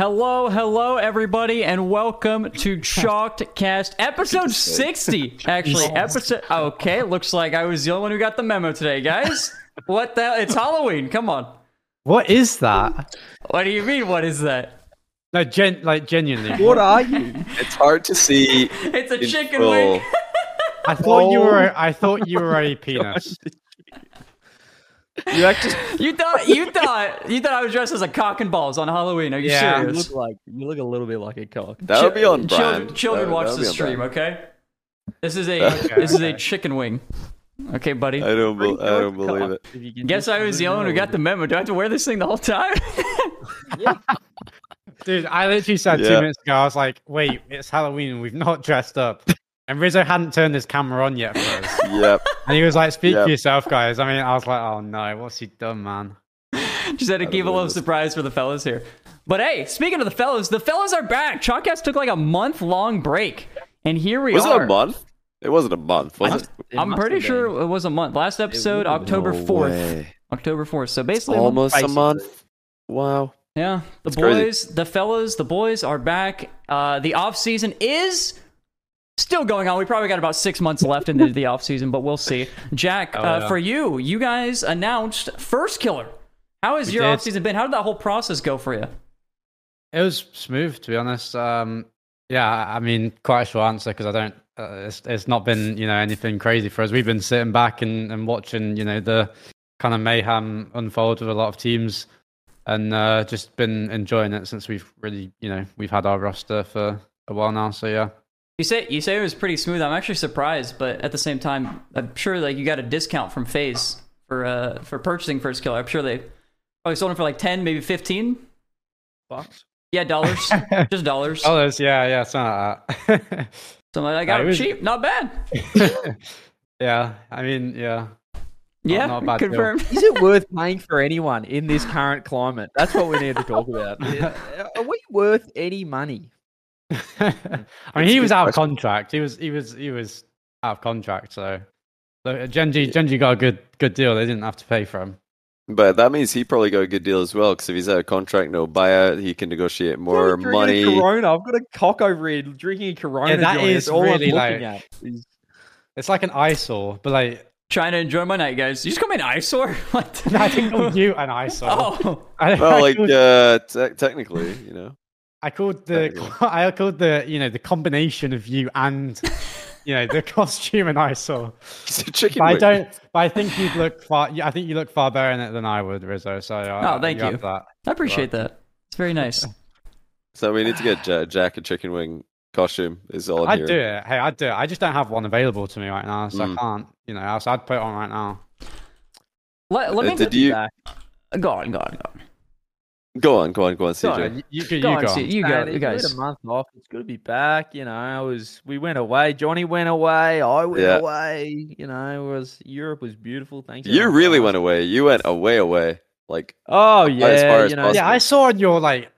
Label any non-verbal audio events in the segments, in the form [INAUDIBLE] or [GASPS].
Hello, hello, everybody, and welcome to Chalked Cast, episode 60. Actually, episode. Okay, looks like I was the only one who got the memo today, guys. [LAUGHS] What the hell? It's Halloween. Come on. What is that? What do you mean? What is that? No, gen- like genuinely. What are you? It's hard to see. It's a chicken full. wing. [LAUGHS] I thought you were. Oh. I thought you were a penis. [LAUGHS] You actually [LAUGHS] You thought you thought you thought I was dressed as a cock and balls on Halloween? Are you Yeah. you look like you look a little bit like a cock. That would be on Chil- brand. Children, That- watch the stream, brand. okay? This is a [LAUGHS] Okay, this is a chicken wing. Okay, buddy. I don't. Be- I don't believe it. Guess I was the only one who got the memo. Do I have to wear this thing the whole time? [LAUGHS] Dude, I literally said two minutes ago. I was like, "Wait, it's Halloween. and We've not dressed up." And Rizzo hadn't turned his camera on yet for us. [LAUGHS] Yep. And he was like, "Speak Yep. for yourself, guys." I mean, I was like, "Oh no, what's he done, man?" Just had to give a little surprise for the fellas here. But hey, speaking of the fellas, the fellas are back. Chalkcast took like a month long break, and here we Was are. Was it a month? It wasn't a month, was it? I'm pretty sure it was a month. Last episode. October No fourth. way. October fourth. So basically, a month. Almost a month. Wow. Yeah, the That's crazy. boys, the fellas, the boys are back. Uh, the off season is still going on. We probably got about six months left into the off season, but we'll see. Jack, Oh, uh, yeah. for you, you guys announced Firstkiller. How has We your did. off season been? How did that whole process go for you? It was smooth, to be honest. Um, yeah, I mean, quite a short answer because I don't. Uh, it's it's not been you know anything crazy for us. We've been sitting back and, and watching you know the kind of mayhem unfold with a lot of teams, and uh, just been enjoying it since we've really you know we've had our roster for a while now. So yeah, You say you say it was pretty smooth. I'm actually surprised, but at the same time, I'm sure like you got a discount from FaZe for uh for purchasing Firstkiller. I'm sure they probably sold it for like ten, maybe fifteen. bucks. Yeah, dollars, [LAUGHS] just dollars. oh, there's yeah, yeah, [LAUGHS] something like that. So like, I got it it was- cheap, not bad. [LAUGHS] yeah, I mean, yeah, Yeah, not a bad confirmed. Is it worth paying for anyone in this current climate? That's what we need to talk about. Are we worth any money? [LAUGHS] I mean, he was good out of contract. He was, he was, he was out of contract. So, look, Gen.G, Gen.G got a good, good deal. They didn't have to pay for him. But that means he probably got a good deal as well. Because if he's out of contract, no buyout, he can negotiate more Drinking a money. Corona. I've got a cock over here drinking a Corona. Yeah, that joint. is That's all really, I'm like- at. It's like an eyesore, but like Trying to enjoy my night, guys. You just call me an eyesore? [LAUGHS] What? I didn't call you an [LAUGHS] eyesore. Oh, I, Well, like uh, te- technically, you know. I called the. [LAUGHS] I called the, you know, the combination of you and, you know, the [LAUGHS] costume an eyesore. He's a chicken But I wing. don't. But I think you'd look far. I think you look far better in it than I would, Rizzo. So, uh, Oh, thank have you. That. I appreciate that. It's very [LAUGHS] nice. So we need to get Ja- Jack a chicken wing costume. Is all I'm I'd hearing. do it. Hey, I'd do it. I just don't have one available to me right now, so Mm. I can't. You know, else I'd put it on right now. Let, let Uh, me did you- Back. go on, go on, go on. Go on, go on, go on, Go CJ. on. You, you, you Go go. on, you go, Man, you it's- guys. a month off. It's good to be back. You know, I was. We went away. Johnny went away. I went Yeah. away. You know, it was Europe was beautiful. Thanks. You everyone for really went away. You went away, away. Like Oh yeah, as far as you know, possible. Yeah, I saw on your like.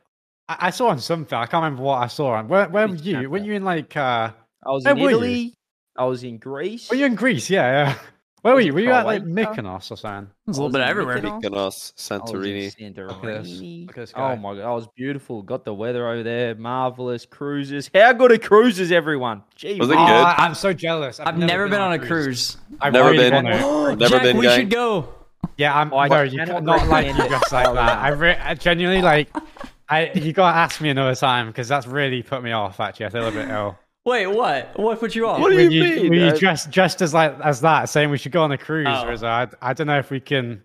I, I saw on something. I can't remember what I saw on. Where, where were Which you? Were you in like? uh I was Where in? Italy. I was in Greece. Were you in Greece? Yeah, yeah. Where were was you? Were you at like Croatia. Mykonos or something? It's a I little bit everywhere. Mykonos. Mykonos, I was in Santorini. Look at this. Santorini. Look at this Oh my god, I was beautiful. Got the weather over there, marvelous cruises. How good are cruises, everyone? Gee, Was it Oh, good? I, am so jealous. I've never been on a cruise. I've Never really been. want to. [GASPS] Never Jack, been, we gang. should go. Yeah, I'm. Oh, I bro, you cannot can, not like you recommend it. just like Oh, that. I, re- I genuinely like. I you gotta ask me another time because that's really put me off. Actually, I feel a bit ill. Wait, what? What put you off? What do you you, mean? When you uh, I- dressed as like as that, saying we should go on a cruise, Oh. Rizzo, I, I don't know if we can.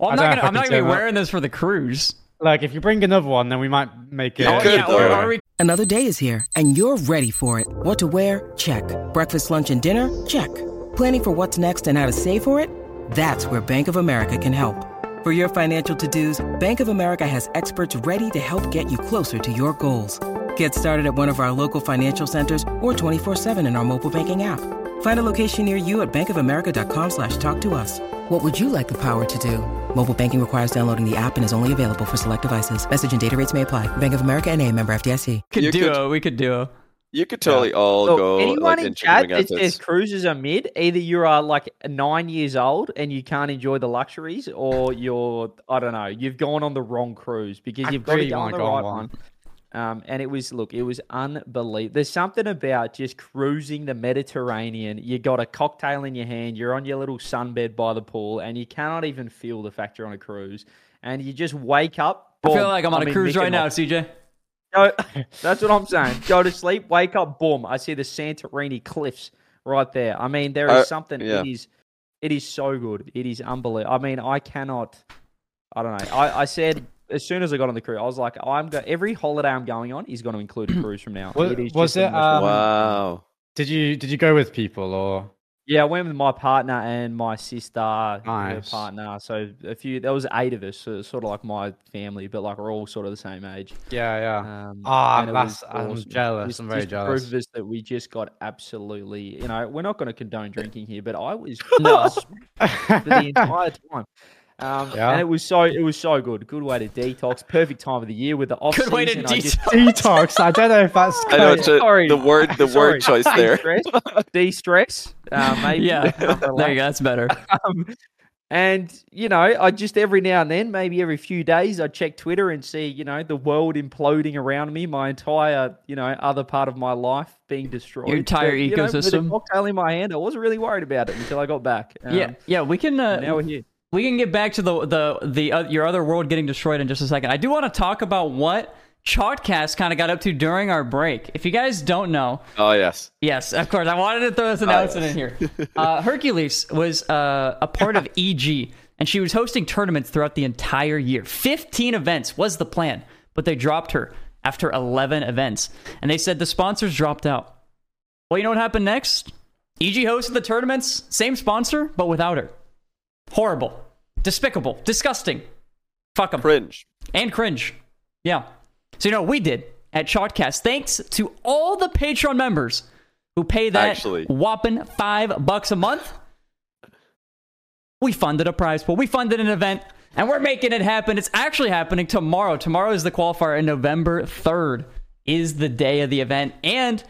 well, I'm not don't know gonna. if I I'm not gonna be wearing this for the cruise. Like, if you bring another one, then we might make it. You Oh, yeah, or, or we Another day is here, and you're ready for it. What to wear? Check. Breakfast, lunch, and dinner? Check. Planning for what's next and how to save for it? That's where Bank of America can help. For your financial to-dos, Bank of America has experts ready to help get you closer to your goals. Get started at one of our local financial centers or 24-7 in our mobile banking app. Find a location near you at bankofamerica.com slash talk to us. What would you like the power to do? Mobile banking requires downloading the app and is only available for select devices. Message and data rates may apply. Bank of America and a member FDIC. could You duo. could- We could duo. You could totally all Look, go anyone like in in chat chicken wing that says outfits. cruises are mid, either you are like nine years old and you can't enjoy the luxuries, or you're I don't know, you've gone on the wrong cruise because I you've got to really go on the right one. one. Um, and it was look, it was unbelievable. There's something about just cruising the Mediterranean. You got a cocktail in your hand, you're on your little sunbed by the pool, and you cannot even feel the fact you're on a cruise. And you just wake up. I feel like I'm on I a mean, cruise right now, CJ. Go, [LAUGHS] that's what I'm saying. Go to sleep, wake up, boom. I see the Santorini cliffs right there. I mean, there is Uh, something. yeah. It is, it is so good. It is unbelievable. I mean, I cannot. I don't know. I, I said as soon as I got on the cruise, I was like, I'm go- every holiday I'm going on is going to include a [CLEARS THROAT] cruise from now. Was- it is was it, um, wow. Did you did you go with people or? Yeah, I went with my partner and my sister, her partner. So a few. There was eight of us. So sort of like my family, but like we're all sort of the same age. Yeah, yeah. Um, Ah, and it that's- was I'm awesome. jealous, Just- I'm very just jealous. Proof of us that we just got absolutely. You know, we're not going to condone [LAUGHS] drinking here, but I was [LAUGHS] No. for the entire time. Um, Yeah. and it was so it was so good. Good way to detox. Perfect time of the year with the off Good way to. I detox. Detox. I don't know if that's. [LAUGHS] I know good. it's a- Sorry. the word the Sorry. word choice there. De-stress. De-stress. Uh, maybe. Yeah, [LAUGHS] there you go. That's better. [LAUGHS] Um, and you know, I just every now and then, maybe every few days, I check Twitter and see you know the world imploding around me, my entire you know other part of my life being destroyed. Your entire you know, with ecosystem. a cocktail in my hand, I wasn't really worried about it until I got back. Um, yeah, yeah. We can. Uh, Now we're here. We can get back to the the the uh, your other world getting destroyed in just a second. I do want to talk about what Chalkcast kind of got up to during our break. If you guys don't know, Oh yes. yes, of course, I wanted to throw this announcement in here. [LAUGHS] Uh, Hercules was uh, a part of EG, and she was hosting tournaments throughout the entire year. Fifteen events was the plan, but they dropped her after eleven events, and they said the sponsors dropped out. Well, you know what happened next? EG hosted the tournaments, same sponsor, but without her. Horrible, despicable, disgusting. Fuck them Cringe. and cringe. Yeah. So you know we did at Chalkcast, thanks to all the Patreon members who pay that Actually. whopping five bucks a month. We funded a prize pool. We funded an event, and we're making it happen. It's actually happening tomorrow. Tomorrow is the qualifier, and November third is the day of the event. And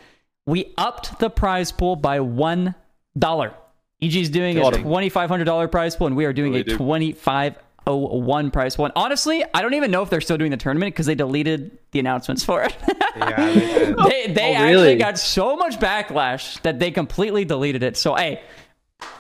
we upped the prize pool by one dollar. EG's doing a Got him. twenty five hundred dollar prize pool, and we are doing We a do. twenty five oh one prize pool. And honestly, I don't even know if they're still doing the tournament because they deleted the announcements for it. Yeah, [LAUGHS] they they they Oh, actually really? got so much backlash that they completely deleted it. So hey,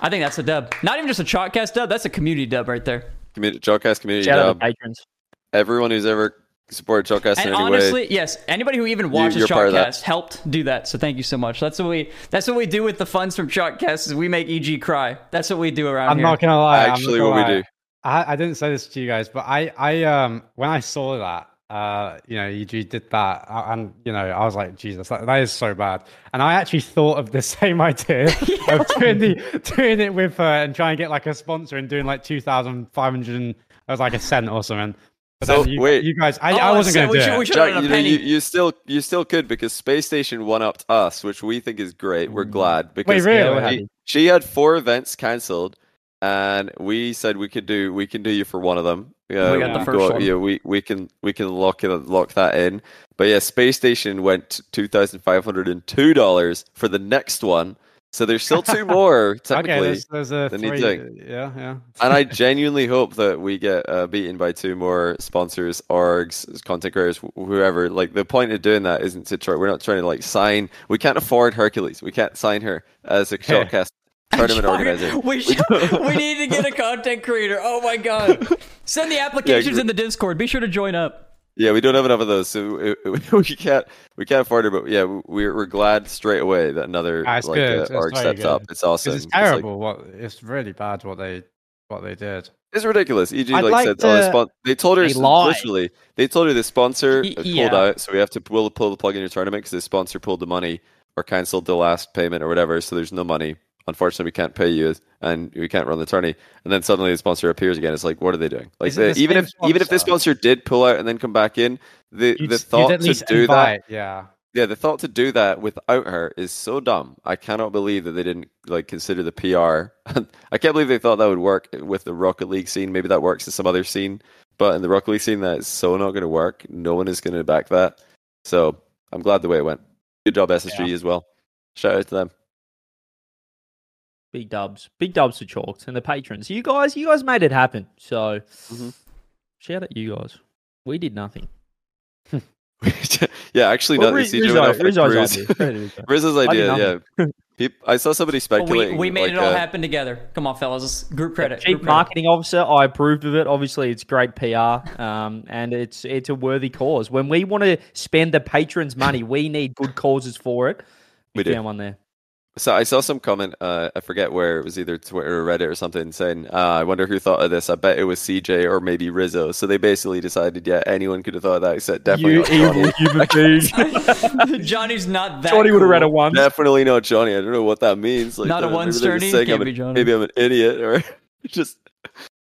I think that's a dub. Not even just a chalkcast dub. That's a community dub right there. Community Chalkcast community Shout out dub. to patrons. Everyone who's ever supported Chalkcast in And any honestly, way. yes, anybody who even watches you're part of that. Chalkcast helped do that. So thank you so much. That's what we that's what we do with the funds from Chalkcast is we make EG cry. That's what we do around here. I'm here. not gonna lie. I'm not Actually, gonna what we do. I, I didn't say this to you guys, but I, I, um, when I saw that, uh, you know, EG did that, uh, and you know, I was like, Jesus, that, that is so bad. And I actually thought of the [LAUGHS] same idea of [LAUGHS] doing the, doing it with her and trying to get like a sponsor and doing like two thousand five hundred, I was like a cent or something. But So, you, wait. you guys, I, Oh, I wasn't so gonna we do should- it. we should- Jack, on a you, know, you, you still you still could because Space Station one upped us, which we think is great. We're mm. glad because really? she, she had four events cancelled, and we said we could do we can do you for one of them. Yeah, We got the first go- one. Yeah, we, we can we can lock it lock that in. But yeah, Space Station went two thousand five hundred and two dollars for the next one. So there's still two [LAUGHS] more technically. Okay, there's, there's a three, yeah, yeah. and I [LAUGHS] genuinely hope that we get uh, beaten by two more sponsors, orgs, content creators, whoever. Like the point of doing that isn't to try. We're not trying to like sign. We can't afford Hercules. We can't sign her as a [LAUGHS] Chalkcast tournament organizer. We should, we need to get a content creator. Oh my god! Send the applications gr- in the Discord. Be sure to join up. Yeah, we don't have enough of those, so we, [LAUGHS] we can't we can't afford it. But yeah, we're we're glad straight away that another Ah, it's like good. uh, It's steps good. up. It's awesome. Because it's like- terrible. what it's really bad what they what they did. It's ridiculous. EG I'd like, like said, oh, spon- they told her They literally. They told her the sponsor Y- pulled yeah. out, so we have to pull pull the plug in your tournament because the sponsor pulled the money or cancelled the last payment or whatever. So there's no money. Unfortunately, we can't pay you, and we can't run the tourney. And then suddenly the sponsor appears again. It's like, what are they doing? Like, Is it the, the even if even if the sponsor? sponsor did pull out and then come back in, the You'd, the thought to do that yeah. yeah, the thought to do that without her is so dumb. I cannot believe that they didn't like consider the PR. [LAUGHS] I can't believe they thought that would work with the Rocket League scene. Maybe that works in some other scene, but in the Rocket League scene, that is so not going to work. No one is going to back that. So I'm glad the way it went. Good job, SSG as well. Shout out to them. Big dubs. Big dubs to Chalks and the patrons. You guys, you guys made it happen. So Mhm. shout out you guys. We did nothing. [LAUGHS] yeah, actually, Well, not Riz- Rizzo- went off like Rizzo's Riz. idea. Credit [LAUGHS] Rizzo. Riz's I idea, yeah. I saw somebody But we, we made like, it all uh, happen together. Come on, fellas. Let's group credit. Chief group credit. marketing officer, I approved of it. Obviously, it's great PR, um, and it's it's a worthy cause. When we want to spend the patrons' money, we need good causes for it. We We do. found one there. So I saw some comment. Uh, I forget where it was, either Twitter or Reddit or something, saying, uh, "I wonder who thought of this. I bet it was CJ or maybe Rizzo." So they basically decided, yeah, anyone could have thought of that, except definitely You not Johnny. evil human [LAUGHS] being. [LAUGHS] Johnny's not that. Johnny would have read a one. Definitely not Johnny. I don't know what that means. Like, Not a uh, one maybe they're Sterny? just saying Can't be Johnny. Maybe I'm an idiot, or [LAUGHS] just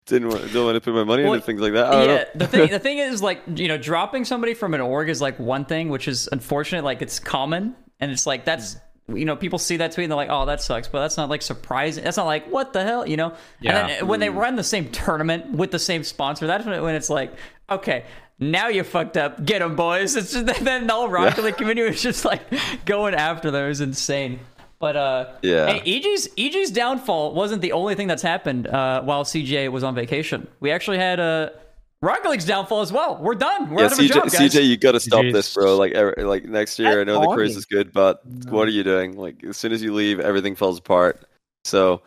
didn't want, don't want to put my money Well, into things like that. I don't yeah, know. the thing the thing is like you know dropping somebody from an org is like one thing, which is unfortunate. Like it's common, and it's like that's you know people see that tweet and they're like, oh, that sucks, but that's not like surprising. That's not like what the hell, you know. Yeah. And then when they run the same tournament with the same sponsor, that's when, when it's like, okay. Now you fucked up. Get them, boys. It's just [LAUGHS] then the whole Rocket League community was just like going after them. It was insane. But uh, Yeah. hey, EG's EG's downfall wasn't the only thing that's happened uh, while CJ was on vacation. We actually had a Rocket League's downfall as well. We're done. We're Yeah, out of a job, guys. CJ, you got to stop Jeez. this, bro. Like, er, like next year, I know the cruise is good, but what are you doing? Like, as soon as you leave, everything falls apart. So,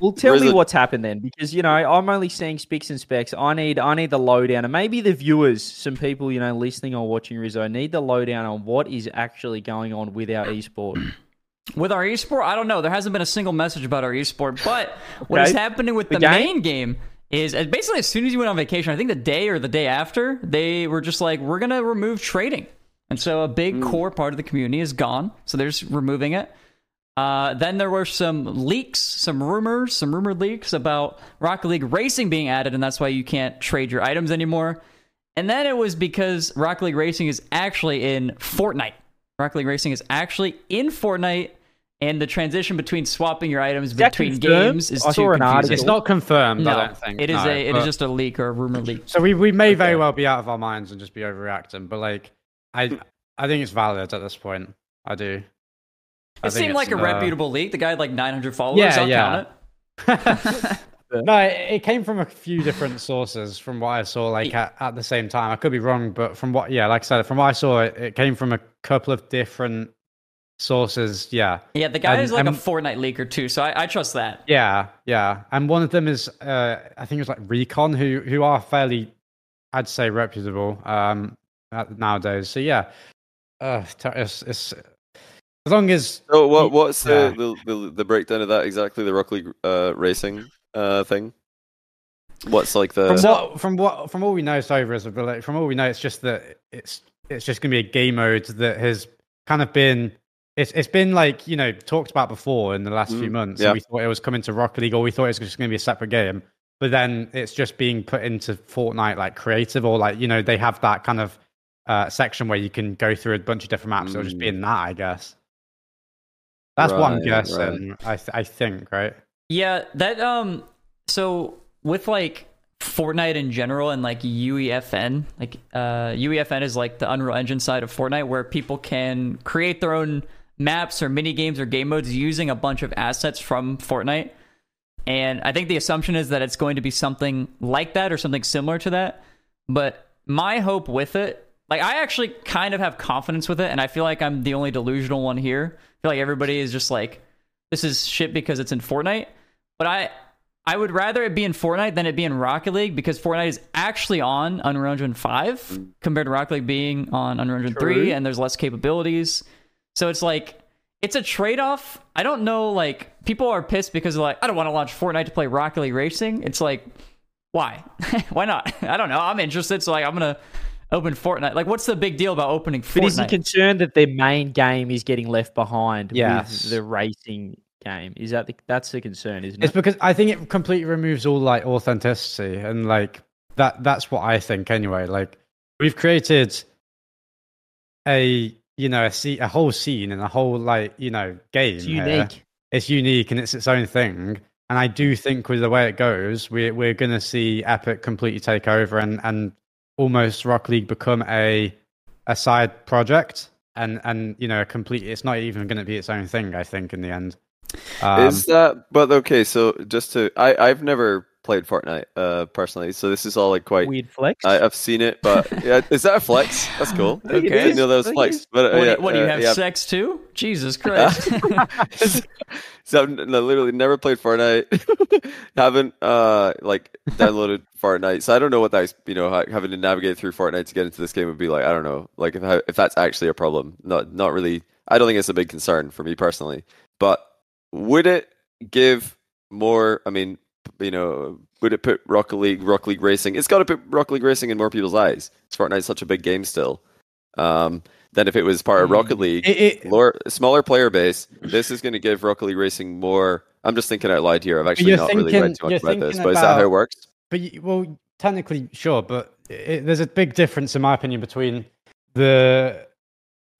Well, tell me the- what's happened then, because you know I'm only seeing specs and specs. I need I need the lowdown, and maybe the viewers, some people you know listening or watching Rizzo, need the lowdown on what is actually going on with our esport. [CLEARS THROAT] With our esport, I don't know. There hasn't been a single message about our esport, but what Okay. is happening with The the, main game is basically as soon as you went on vacation, I think the day or the day after, they were just like, we're gonna remove trading, and so a big core part of the community is gone. So they're just removing it. Uh, then there were some leaks, some rumors, some rumored leaks about Rocket League Racing being added, and that's why you can't trade your items anymore. And then it was because Rocket League Racing is actually in Fortnite. Rocket League Racing is actually in Fortnite, and the transition between swapping your items that between confirmed? games is I too saw confusing. It's not confirmed. no, I don't think it is no, a it but- is just a leak or a rumor leak. So we, we may very well be out of our minds and just be overreacting, but like I I think it's valid at this point. I do. I It seemed like a uh, reputable leak. The guy had like 900 followers. Yeah, I'll yeah. count it. [LAUGHS] no, it, it came from a few different sources from what I saw, like at, at the same time. I could be wrong, but from what, yeah, like I said, from what I saw, it, it came from a couple of different sources. Yeah, Yeah, the guy And- is like and- a Fortnite leaker too, so I, I trust that. yeah, yeah. And one of them is, uh, I think it was like Recon, who who are fairly, I'd say, reputable um, nowadays. So yeah, uh, it's, it's as long as so what? What's yeah. the, the, the the breakdown of that exactly? The Rocket League uh, racing uh, thing. What's like the? from what from what from all we know so far is ability from all we know it's just that it's it's just going to be a game mode that has kind of been it's it's been like you know talked about before in the last few Mm, months yeah. we thought it was coming to rocket league or we thought it was just going to be a separate game but then it's just being put into fortnite like creative or like you know they have that kind of uh section where you can go through a bunch of different maps it'll just be Mm. in that i guess that's what i'm Right, i th- i think right Yeah, that um so with like Fortnite in general and like UEFN, like uh UEFN is like the Unreal Engine side of Fortnite where people can create their own maps or mini games or game modes using a bunch of assets from Fortnite. And I think the assumption is that it's going to be something like that or something similar to that. But my hope with it, like I actually kind of have confidence with it, and I feel like I'm the only delusional one here. I feel like everybody is just like, this is shit because it's in Fortnite. But I I would rather it be in Fortnite than it be in Rocket League because Fortnite is actually on Unreal Engine 5 compared to Rocket League being on Unreal Engine 3 and there's less capabilities. So it's like it's a trade-off. I don't know like people are pissed because they're like I don't want to launch Fortnite to play Rocket League Racing. It's like why? [LAUGHS] why not? [LAUGHS] I don't know. I'm interested so like I'm going to open Fortnite. Like what's the big deal about opening But is he concerned that their main game is getting left behind Yes. with the racing game? Is that the, that's the concern, isn't It's it? because I think it completely removes all like authenticity and like that that's what I think anyway. Like we've created a you know a, se- a whole scene and a whole like you know game. It's here. unique. It's unique and it's its own thing. And I do think with the way it goes, we're we're gonna see Epic completely take over and and almost Rock League become a a side project and and you know a complete. It's not even going to be its own thing. I think in the end. Um, is that? But okay, so just to I I've never played Fortnite uh, personally, so this is all like quite. Weird flex. I, I've seen it, but [LAUGHS] yeah, is that a flex? That's cool. [LAUGHS] I think didn't know that was I flex. it is. But uh, What, do yeah, you- what do you uh, have yeah. sex too? Jesus [LAUGHS] Christ! so I've n- no, literally never played Fortnite. Haven't uh like downloaded Fortnite, so I don't know what that you know having to navigate through Fortnite to get into this game would be like. I don't know, like if I, if that's actually a problem. Not not really. I don't think it's a big concern for me personally. But would it give more? I mean, you know, would it put Rocket League, Rocket League Racing? It's got to put Rocket League Racing in more people's eyes. Fortnite's such a big game still. Um, than if it was part of Rocket League It, it, lower, smaller player base. This is going to give Rocket League Racing more. I'm just thinking out loud here. I've actually not really thinking- read too much about this, thinking but is that how it works? But y- well, technically, sure, but it, there's a big difference, in my opinion, between the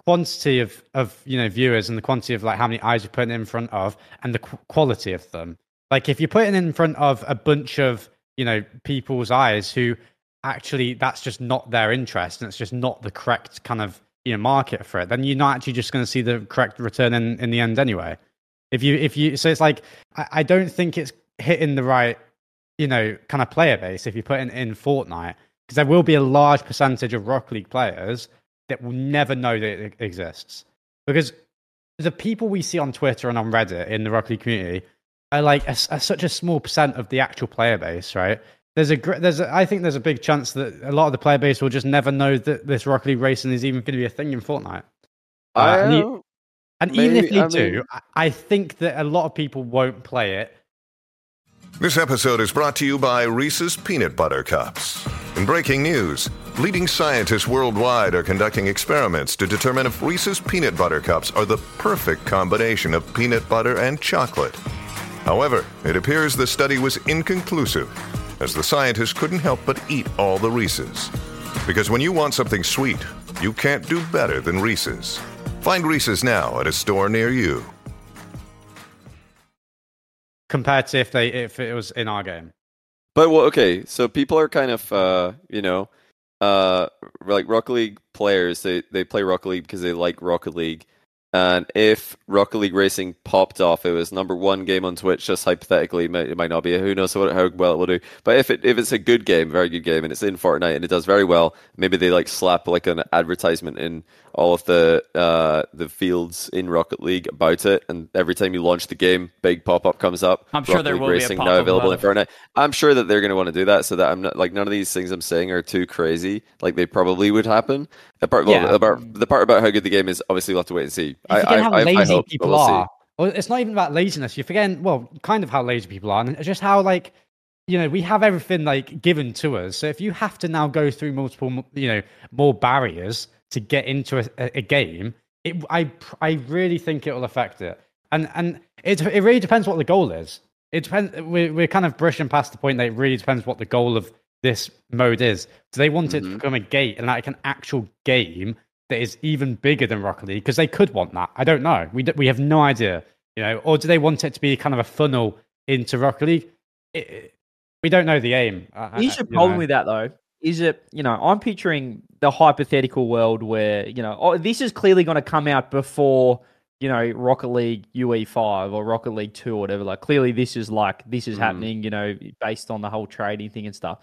quantity of of you know viewers and the quantity of like how many eyes you're putting in front of, and the qu- quality of them. Like if you're putting in front of a bunch of you know people's eyes who actually that's just not their interest and it's just not the correct kind of you know market for it, then you're not actually just going to see the correct return in in the end anyway. If you if you so it's like I, I don't think it's hitting the right you know, kind of player base if you put in, in Fortnite, because there will be a large percentage of Rock League players that will never know that it exists. Because the people we see on Twitter and on Reddit in the Rocket League community are like a, a- such a small percent of the actual player base, right? There's a there's a, I think there's a big chance that a lot of the player base will just never know that this Rocket League racing is even going to be a thing in Fortnite. Uh, I and you- don't- And even if Maybe- they I do, mean- I I think that a lot of people won't play it This episode is brought to you by Reese's Peanut Butter Cups. In breaking news, leading scientists worldwide are conducting experiments to determine if Reese's Peanut Butter Cups are the perfect combination of peanut butter and chocolate. However, it appears the study was inconclusive, as the scientists couldn't help but eat all the Reese's. Because when you want something sweet, you can't do better than Reese's. Find Reese's now at a store near you. compared to if they if it was in our game. But well, okay, so people are kind of, uh, you know, uh, like Rocket League players. They they play Rocket League because they like Rocket League. And if Rocket League Racing popped off, it was number one game on Twitch. Just hypothetically, it might, not be. Who knows what, how well it will do? But if it if it's a good game, very good game, and it's in Fortnite and it does very well, maybe they like slap like an advertisement in all of the uh, the fields in Rocket League about it. And every time you launch the game, big pop up comes up. I'm sure Rocket there League will be a pop-up now available in Fortnite. I'm sure that they're going to want to do that, so that I'm not like none of these things I'm saying are too crazy. Like they probably would happen. The part, well, Yeah. the part, the part about how good the game is, obviously, we'll have to wait and see. You I, forget I, how I, I lazy hope, people we'll see. are. Well, it's not even about laziness. You're forgetting, well, kind of how lazy people are, and it's just how like, you know, we have everything like given to us. So if you have to now go through multiple, you know, more barriers to get into a, a, game, it, I, I really think it will affect it. And and it, it really depends what the goal is. It depends. We're, we're kind of brushing past the point that it really depends what the goal of this mode is. Do they want it to Mhm. become a gate and like an actual game that is even bigger than Rocket League? Because they could want that. I don't know. We d- we have no idea. You know, or do they want it to be kind of a funnel into Rocket League? It, it- we don't know the aim. Here's the you problem know. with that though. Is it, you know, I'm picturing the hypothetical world where, you know, oh, this is clearly going to come out before, you know, Rocket League UE5 or Rocket League 2 or whatever. Like, clearly this is like, this is Mhm. happening, you know, based on the whole trading thing and stuff.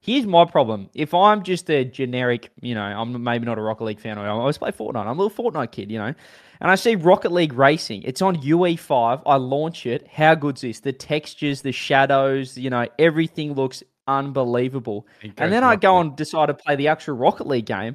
Here's my problem. If I'm just a generic, you know, I'm maybe not a Rocket League fan, or I always play Fortnite. I'm a little Fortnite kid, you know, and I see Rocket League Racing. It's on UE5. I launch it. How good's this? The textures, the shadows, you know, everything looks unbelievable. And then I go and decide to play the actual Rocket League game.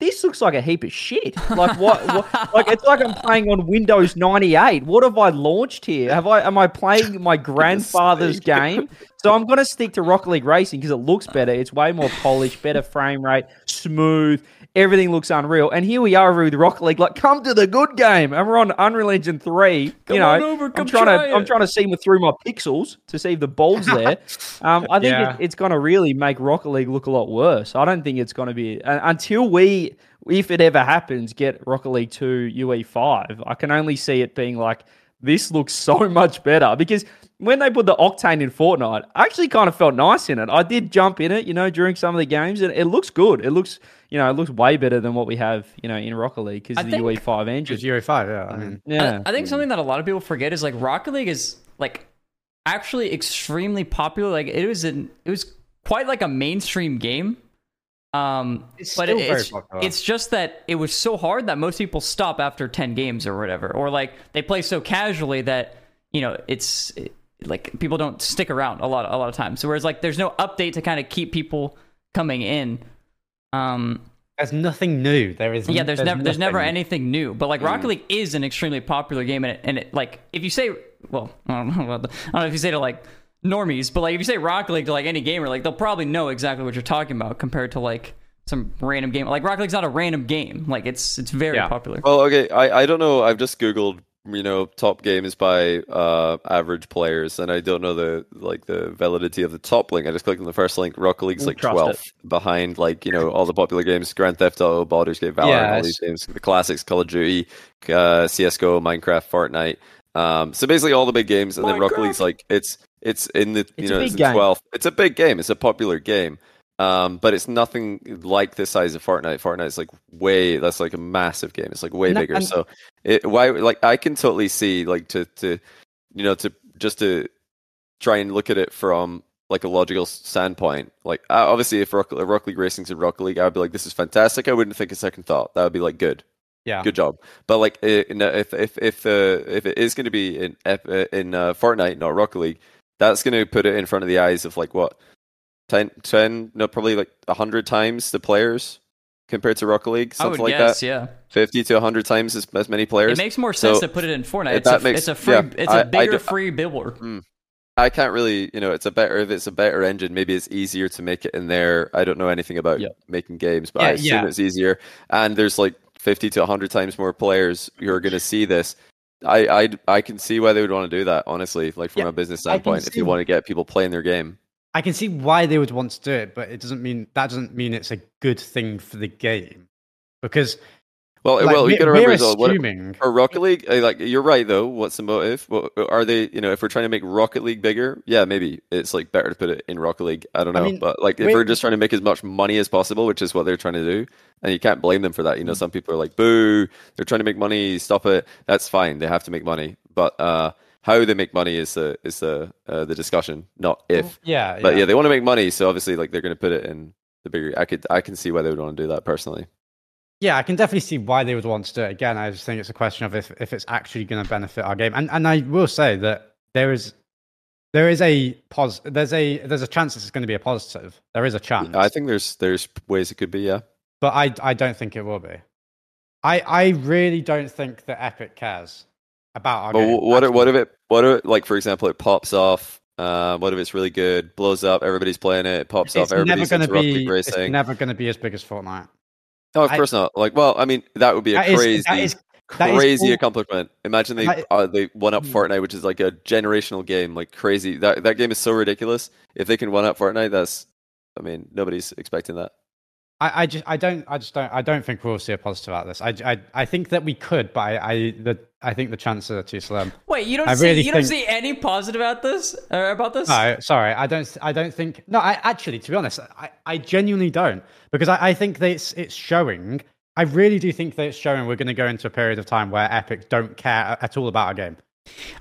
This looks like a heap of shit. Like what, [LAUGHS] what? Like it's like I'm playing on Windows 98. What have I launched here? Have I? Am I playing my [LAUGHS] grandfather's game? So I'm going to stick to Rocket League Racing because it looks better. It's way more polished, better frame rate, smooth. Everything looks unreal. And here we are with Rocket League. Like, come to the good game. And we're on Unreal Engine 3. Come you know, over, I'm trying try to I'm trying to see through my pixels to see if the ball's [LAUGHS] there. Um, I think Yeah. it, it's going to really make Rocket League look a lot worse. I don't think it's going to be uh, until we, if it ever happens, get Rocket League Two UE5. I can only see it being like this looks so [LAUGHS] much better because when they put the Octane in Fortnite, I actually kind of felt nice in it. I did jump in it, you know, during some of the games, and it looks good. It looks, you know, it looks way better than what we have, you know, in Rocket League because of the UE5 engine. It's Euro five, yeah. I mean, yeah, I, I think something that a lot of people forget is like Rocket League is like actually extremely popular. Like it was an it was quite like a mainstream game. Um, It's but still it- very it's popular. it's just that it was so hard that most people stop after ten games or whatever, or like they play so casually that you know it's it- like people don't stick around a lot a lot of times. So whereas like there's no update to kind of keep people coming in. Um, There's nothing new. There is. yeah, there's, never there's never anything new. But like Rocket League is an extremely popular game, and it, and it like if you say, well, I don't know, about the, I don't know if you say to like normies, but like if you say Rocket League to like any gamer, like they'll probably know exactly what you're talking about compared to like some random game. Like Rocket League's not a random game. Like it's it's very Yeah. popular. Well, okay, I, I don't know. I've just googled, you know, top games by uh, average players, and I don't know the like the validity of the top link. I just clicked on the first link. Rocket League's like twelfth behind, like you know, all the popular games: Grand Theft Auto, Baldur's Gate, Valorant, Yeah, all these games, the classics: Call of Duty, uh, CS:GO, Minecraft, Fortnite. Um, so basically, all the big games, and then Rocket League's like it's it's in the you It's know it's game. twelfth. It's a big game. It's a popular game. Um, but it's nothing like the size of Fortnite. Fortnite's like way that's like a massive game. It's like way No, bigger. and- so it why like I can totally see like to to you know to just to try and look at it from like a logical standpoint. Like uh, obviously, if Rocket, if Rocket League Racing's in Rocket League, I'd be like, this is fantastic. I wouldn't think a second thought. That would be like good Yeah. good job. But like, if if if uh, if it is going to be in uh, in uh, Fortnite, not Rocket League, that's going to put it in front of the eyes of like what 10, 10 no, probably like hundred times the players compared to Rocket League, I something like guess, that. yeah. Fifty to hundred times as, as many players. It makes more sense So, to put it in Fortnite. It's a, makes- it's a free, yeah, it's I- a I bigger do- free billboard. Mm. I can't really, you know, it's a better if it's a better engine. Maybe it's easier to make it in there. I don't know anything about Yeah. making games, but Yeah, I assume yeah. it's easier. And there's like fifty to hundred times more players who are going to see this. I, I I can see why they would want to do that. Honestly, like from a business standpoint, if you want to get people playing their game. I can see why they would want to do it, but it doesn't mean that doesn't mean it's a good thing for the game because Well, like, well, you we- got to remember as well, what, assuming. for Rocket League, uh, like you're right though. What's the motive? What, are they? You know, if we're trying to make Rocket League bigger, yeah, maybe it's like better to put it in Rocket League. I don't I know, mean, but like if we- we're just trying to make as much money as possible, which is what they're trying to do, and you can't blame them for that. You know, Mm. some people are like, "Boo!" They're trying to make money. Stop it. That's fine. They have to make money, but uh, how they make money is the is the uh, the discussion, not if. yeah, But yeah, they want to make money, so obviously, like they're going to put it in the bigger. I could I can see why they would want to do that personally. Yeah, I can definitely see why they would want to do it. Again, I just think it's a question of if, if it's actually going to benefit our game. And and I will say that there is there is a pos there's a there's a chance it's going to be a positive. There is a chance. I think there's there's ways it could be. Yeah. but I I don't think it will be. I I really don't think that Epic cares about But what if, at what if it what if like for example it pops off? Uh, what if it's really good, blows up, everybody's playing it, it pops it's off, never everybody's into Rocket it's never going to be as big as Fortnite. no, of I- course not. Like, well, I mean, that would be a That is- crazy, that is that is crazy all- accomplishment. Imagine they That- uh, they won up Hmm. Fortnite, which is like a generational game, like crazy. That that game is so ridiculous. If they can one up Fortnite, that's, I mean, nobody's expecting that. I, I just I don't I just don't I don't think we'll see a positive out of this. I, I, I think that we could, but I I, the, I think the chances are too slim. Wait, you don't I see really you don't think- see any positive about this or about this? No, sorry, I don't I don't think no. I actually, to be honest, I, I genuinely don't because I, I think that it's it's showing. I really do think that it's showing we're going to go into a period of time where Epic don't care at all about our game.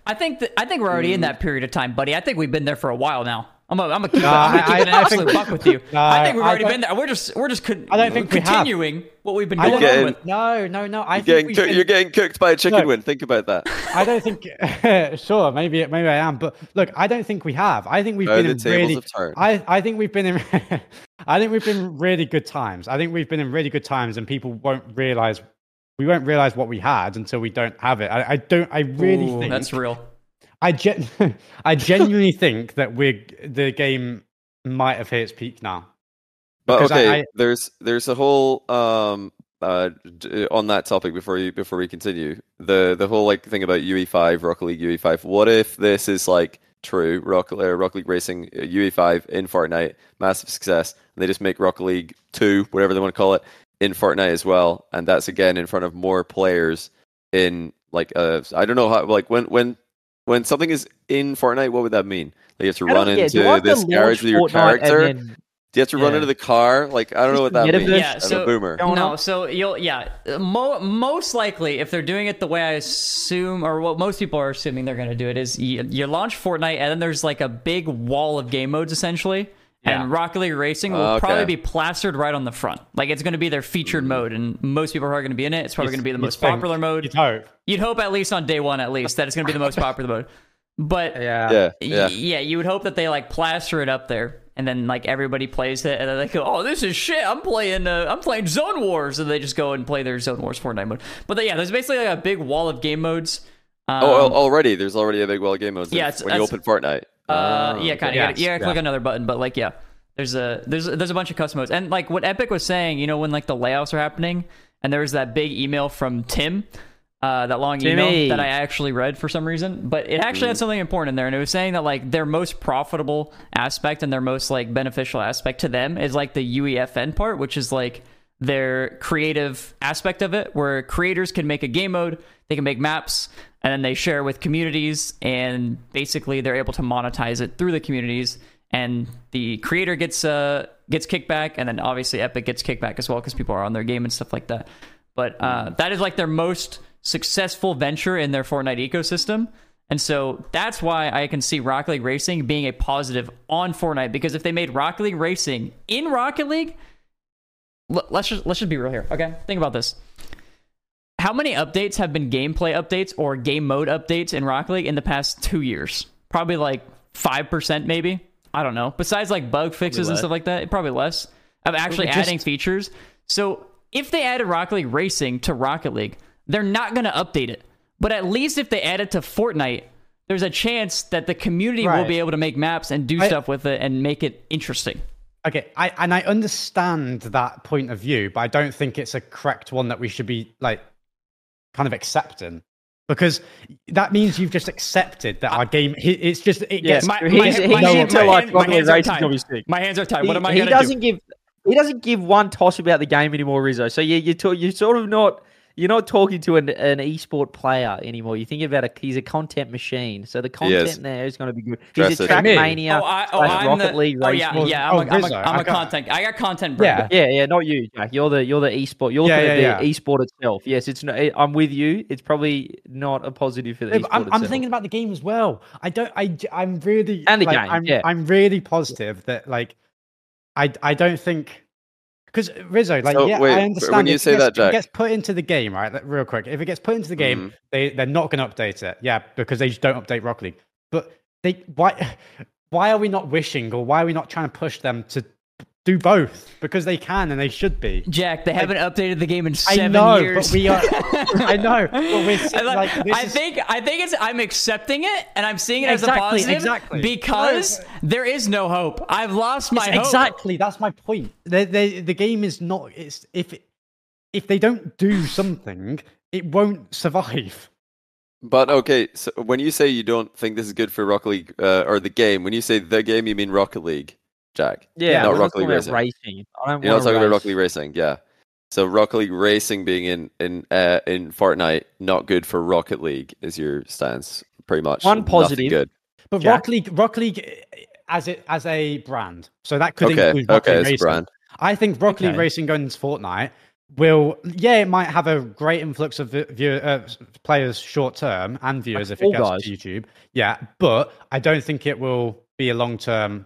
I think that I think we're already in mm. that period of time, buddy. I think we've been there for a while now. I'm gonna, I'm gonna keep, No, it, I'm gonna keep I- an I absolute think- buck with you. No, I think we've already been there. We're just we're just con- I don't think we have. continuing what we've been I going don't on getting- with. No, no, no. I You're think getting, we've been- you're getting cooked by a chicken Look. wing. Think about that. I don't think. [LAUGHS] sure, maybe maybe I am, but look, I don't think we have. I think we've No, been the in really. have turned. I I think we've been in. [LAUGHS] I think we've been really good times. I think we've been in really good times, and people won't realize. We won't realize what we had until we don't have it. I, I don't. I really Ooh, think that's real. I gen- [LAUGHS] I genuinely think that we're the game might have hit its peak now. But Because I- okay, I- there's there's a whole um uh on that topic before you before we continue the the whole like thing about UE5 Rocket League UE5. What if this is like true Rocket uh, Rocket League Racing uh, UE5 in Fortnite, massive success, and they just make Rocket League Two, whatever they want to call it, in Fortnite as well, and that's again in front of more players in like uh I don't know how like when when when something is in Fortnite, what would that mean? Like you have to I run don't- yeah, do into I have to this launch garage with your Fortnite and character. then- Do you have to run Yeah. into the car? Like I don't know what that Metaverse? means. Yeah, I'm so- a boomer. Going no, so you'll yeah, mo- most likely if they're doing it the way I assume, or what most people are assuming they're going to do it is you, you launch Fortnite and then there's like a big wall of game modes essentially, and Rocket League Racing will Okay. probably be plastered right on the front. Like it's going to be their featured mode, and most people are going to be in it. It's probably going to be the most think- popular mode. You'd hope. You'd hope at least on day one, at least that it's going to be the most popular mode. But [LAUGHS] Yeah. Yeah, Y- yeah. yeah, you would hope that they like plaster it up there, and then like everybody plays it, and then they go, "Oh, this is shit! I'm playing, uh, I'm playing Zone Wars," and they just go and play their Zone Wars Fortnite mode. But yeah, there's basically like a big wall of game modes. Um, Oh, already there's already a big wall of game modes. Yeah, when you open Fortnite. Uh, Oh, yeah, kind of. Yes, you gotta click yeah. another button, but like, yeah, there's a there's there's a bunch of custom modes, and like what Epic was saying, you know, when like the layouts are happening, and there was that big email from Tim, uh, that long Timmy. email that I actually read for some reason, but it actually had something important in there, and it was saying that like their most profitable aspect and their most like beneficial aspect to them is like the UEFN part, which is like their creative aspect of it, where creators can make a game mode, they can make maps, and then they share with communities, and basically they're able to monetize it through the communities, and the creator gets uh gets kickback, and then obviously Epic gets kickback as well because people are on their game and stuff like that. But uh, that is like their most successful venture in their Fortnite ecosystem. And so that's why I can see Rocket League Racing being a positive on Fortnite because if they made Rocket League Racing in Rocket League, l- let's just let's just be real here. Okay, think about this. How many updates have been gameplay updates or game mode updates in Rocket League in the past two years? Probably like five percent, maybe. I don't know. Besides like bug fixes and stuff like that, probably less of actually just- adding features. So if they added Rocket League Racing to Rocket League, they're not going to update it. But at least if they add it to Fortnite, there's a chance that the community will be able to make maps and do I- stuff with it and make it interesting. Okay, I and I understand that point of view, but I don't think it's a correct one that we should be like kind of accepting because that means you've just accepted that our game. It's just it Yeah, gets. my- it he's- gets he's no into, like, my, hands are Racing's tied. gonna. My hands are tied. What am I he doesn't do? give he doesn't give one toss about the game anymore, Rizzo. So you you talk, you're sort of not you're not talking to an, an esport player anymore. You're thinking about a he's a content machine. So the is. content there is going to be good. He's Dress a track Me? mania Oh, I, oh, I'm Rocket the, League oh racing. yeah, Well, yeah. I'm, oh, a, I'm, a, Rizzo, I'm a I got- content. I got content. Bro. Yeah. Yeah, yeah, not you, Jack. You're the you're the esport. You're looking Yeah, at yeah, the yeah. esport itself. Yes, it's not. Eh, I'm with you. It's probably not a positive for the Yeah, esport but I'm, I'm thinking about the game as well. I don't. I. I'm really. And the like, game, I'm, yeah. I'm really positive that like, I. I don't think. Because Rizzo, like, So, yeah, wait, I when understand. you if it say gets- that, if Jack- it gets put into the game, right? like, Real quick, if it gets put into the game, Mm-hmm. they they're not going to update it. Yeah, because they just don't update Rocket League. But they why [SIGHS] why are we not wishing or why are we not trying to push them to do both? Because they can and they should be. Jack, they haven't updated the game in I seven know, years. but we are. I [LAUGHS] know, but we're I, like, like- I is- think I think it's I'm accepting it and I'm seeing it as a positive exactly. because there is no hope. I've lost my hope. exactly that's my point the, the, the game is not it's if it, if they don't do something it won't survive But okay, so when you say you don't think this is good for Rocket League uh, or the game, when you say the game, you mean Rocket League, Jack. yeah, not we're Rocket League about Racing. racing. I don't You're not wanna talking about. Rocket League Racing, yeah. So Rocket League Racing being in in uh, in Fortnite, not good for Rocket League is your stance, pretty much. One positive. good. but Jack? rock league Rocket league eh, as it as a brand so that could Okay, include rock okay, league a racing brand. i think rock league Okay. racing going into fortnite will yeah it might have a great influx of vi- view, uh, players short term and viewers if it Fall gets Guys. to youtube yeah but i don't think it will be a long term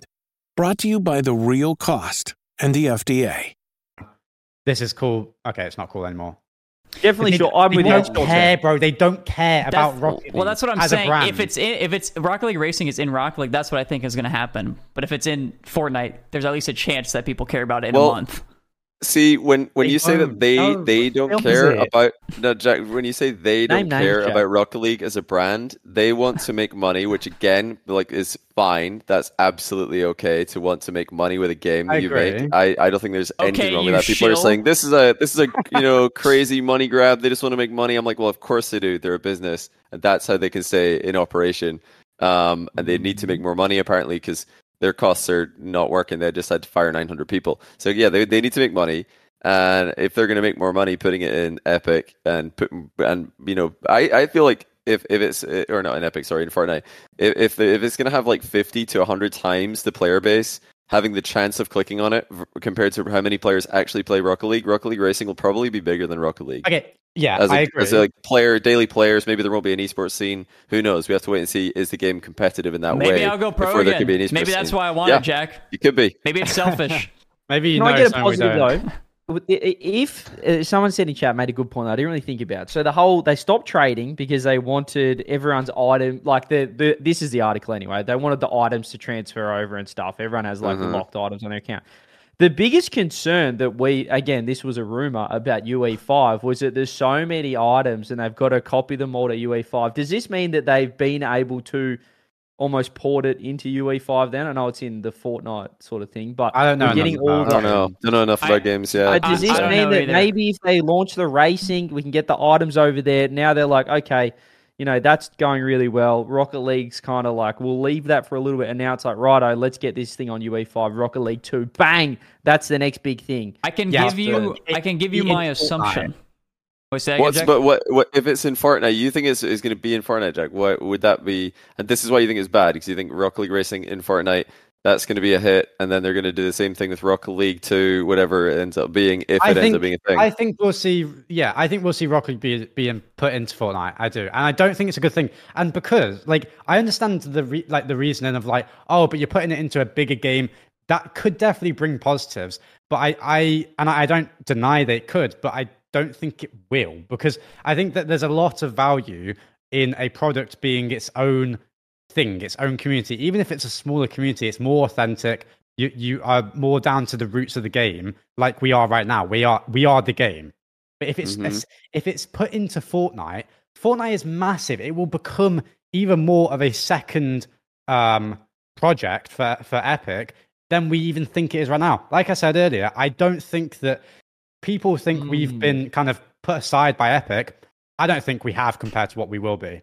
Brought to you by The Real Cost and the FDA. this is cool okay it's not cool anymore Definitely They- sure. I'm they with don't care, bro. They don't care about That's- Rocket League. Well, that's what I'm saying. If it's in, if it's Rocket League Racing is in Rocket League, that's what I think is going to happen. But if it's in Fortnite, there's at least a chance that people care about it in Well, a month. See, when when They you say that they No, they don't care about no, Jack, when you say they don't Name names, care Jack. about Rocket League as a brand, they want to make money, which again, like is fine. That's absolutely okay to want to make money with a game that I you agree. make. I, I don't think there's Okay, anything wrong with that. People are saying this is a this is a [LAUGHS] you know crazy money grab. They just want to make money. I'm like, well, of course they do. They're a business, and that's how they can stay in operation. Um, and they need to make more money apparently because their costs are not working. They just had to fire 900 people. So yeah, they they need to make money. And if they're going to make more money putting it in Epic and put and you know, I, I feel like if, if it's or not in Epic, sorry, in Fortnite, if if, if it's going to have like 50 to 100 times the player base having the chance of clicking on it v- compared to how many players actually play Rocket League, Rocket League Racing will probably be bigger than Rocket League. Okay, yeah, As a, I agree. as a like player, daily players, maybe there won't be an esports scene. Who knows? We have to wait and see. Is the game competitive in that way? Maybe I'll go pro before there could be an esports Maybe that's scene. why I want Yeah. it, Jack. You could be. Maybe it's selfish. [LAUGHS] Maybe you Can know I get a positive though? With- i- i- If uh, someone said in chat made a good point, I didn't really think about. So the whole they stopped trading because they wanted everyone's item like the, the this is the article anyway. They wanted the items to transfer over and stuff. Everyone has like Mhm. locked items on their account. The biggest concern that we again this was a rumor about UE5 was that there's so many items and they've got to copy them all to UE5. Does this mean that they've been able to almost port it into UE5 then? I know it's in the Fortnite sort of thing, but I don't know getting all about the I don't know. Don't know enough I- about games yet. uh, does this I mean that either. maybe if they launch the racing, we can get the items over there? Now they're like, okay, you know, that's going really well. Rocket League's kind of like, we'll leave that for a little bit. And now it's like, righto, let's get this thing on UE5, Rocket League 2. Bang! That's the next big thing. I can Yes, give you. but I can give you my Fortnite. assumption. What's that? What's Jack? but what what if it's in Fortnite? You think it's is going to be in Fortnite, Jack? What would that be? And this is why you think it's bad because you think Rocket League Racing in Fortnite that's going to be a hit, and then they're going to do the same thing with Rocket League Two, whatever it ends up being, if it I ends think, up being a thing. I think we'll see. Yeah, I think we'll see Rocket League be, being put into Fortnite. I do, and I don't think it's a good thing. And because, like, I understand the re- like the reasoning of like, oh, but you're putting it into a bigger game. That could definitely bring positives. But I, I, and I don't deny that it could, but I don't think it will because I think that there's a lot of value in a product being its own thing, its own community. Even if it's a smaller community, it's more authentic. You you are more down to the roots of the game, like we are right now. We are we are the game. But if it's Mhm. if it's put into Fortnite, Fortnite is massive. It will become even more of a second um, project for for Epic than we even think it is right now. Like I said earlier, I don't think that people think we've Mm. been kind of put aside by Epic. I don't think we have compared to what we will be.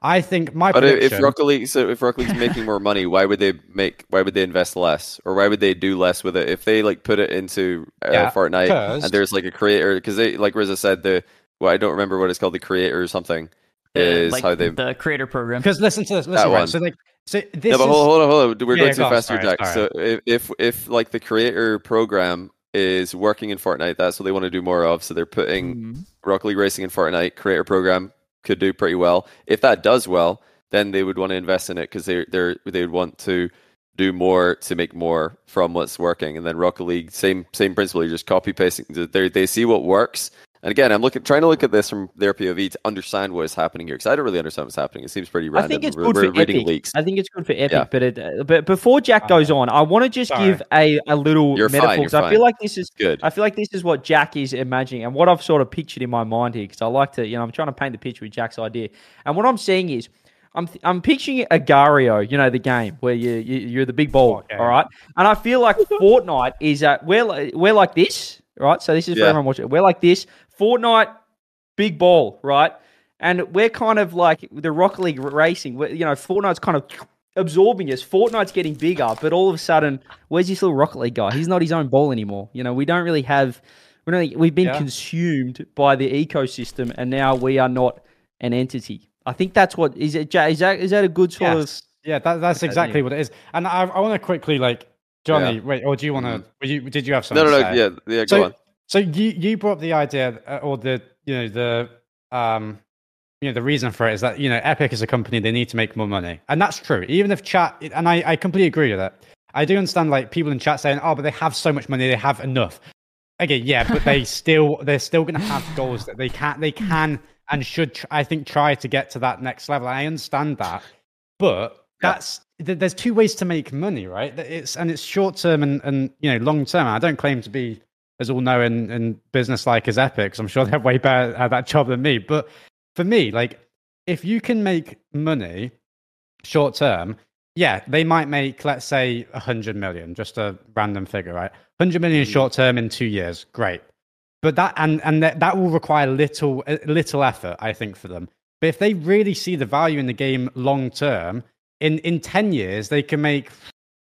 I think my but if, prediction. if Rocket League, so if Rocket League's making more money, why would they make? Why would they invest less, or why would they do less with it if they like put it into uh, Yeah, Fortnite because- and there's like a creator? Because they, like Riza said, the well, I don't remember what it's called, the creator or something is like how they. the creator program. because listen to this, listen, one. right? So like, so this No, but is hold, hold on, hold on. We're Yeah, going yeah, too fast here, sorry, Jack. sorry. So if, if if like the creator program is working in Fortnite, that's what they want to do more of. So they're putting Mhm. Rocket League Racing in Fortnite. Creator program could do pretty well. If that does well, then they would want to invest in it because they they they would want to do more to make more from what's working. And then Rocket League, same same principle. You're just copy pasting. They they see what works. And again, I'm looking trying to look at this from their POV to understand what is happening here because I don't really understand what's happening. It seems pretty random. I think it's We're- good we're for reading Epic. leaks. I think it's good for Epic, Yeah. but it, uh, but before Jack goes on, I want to just Sorry. give a, a little You're metaphor you're 'cause I fine. feel like this is Good. I feel like this is what Jack is imagining and what I've sort of pictured in my mind here because I like to, you know, I'm trying to paint the picture with Jack's idea. And what I'm seeing is I'm th- I'm picturing Agar.io, you know, the game where you, you you're the big ball, Okay. all right? And I feel like [LAUGHS] Fortnite is uh, we're we're like this, right? So this is for Yeah. everyone watching. We're like this. Fortnite, big ball, right? And we're kind of like the Rocket League r- racing. Where, you know, Fortnite's kind of absorbing us. Fortnite's getting bigger, but all of a sudden, where's this little Rocket League guy? He's not his own ball anymore. You know, we don't really have. We don't, we've been Yeah. consumed by the ecosystem, and now we are not an entity. I think that's what is it. Jay, Is that is that a good sort of? Yeah, that, that's exactly what it is. And I, I want to quickly, like, Johnny, Yeah. wait, or do you want to? Mhm. You, did you have something? no, to no. Yeah, yeah. Go So, on. So you you brought up the idea, uh, or the you know the um you know the reason for it is that you know Epic is a company they need to make more money, and that's true. Even if chat, and I I completely agree with that. I do understand like people in chat saying, oh, but they have so much money, they have enough. Okay, yeah, but they [LAUGHS] still they're still going to have goals that they can they can and should tr- I think try to get to that next level. I understand that, but that's th- there's two ways to make money, right? It's and it's short term and and you know long term. I don't claim to be as all know in, in business like as Epic. I'm sure they're way better at that job than me. But for me, like if you can make money short term, yeah, they might make let's say a hundred million, just a random figure, right? Hundred million Mm. short term in two years, great. But that and and that, that will require little little effort, I think, for them. But if they really see the value in the game long term, in in ten years they can make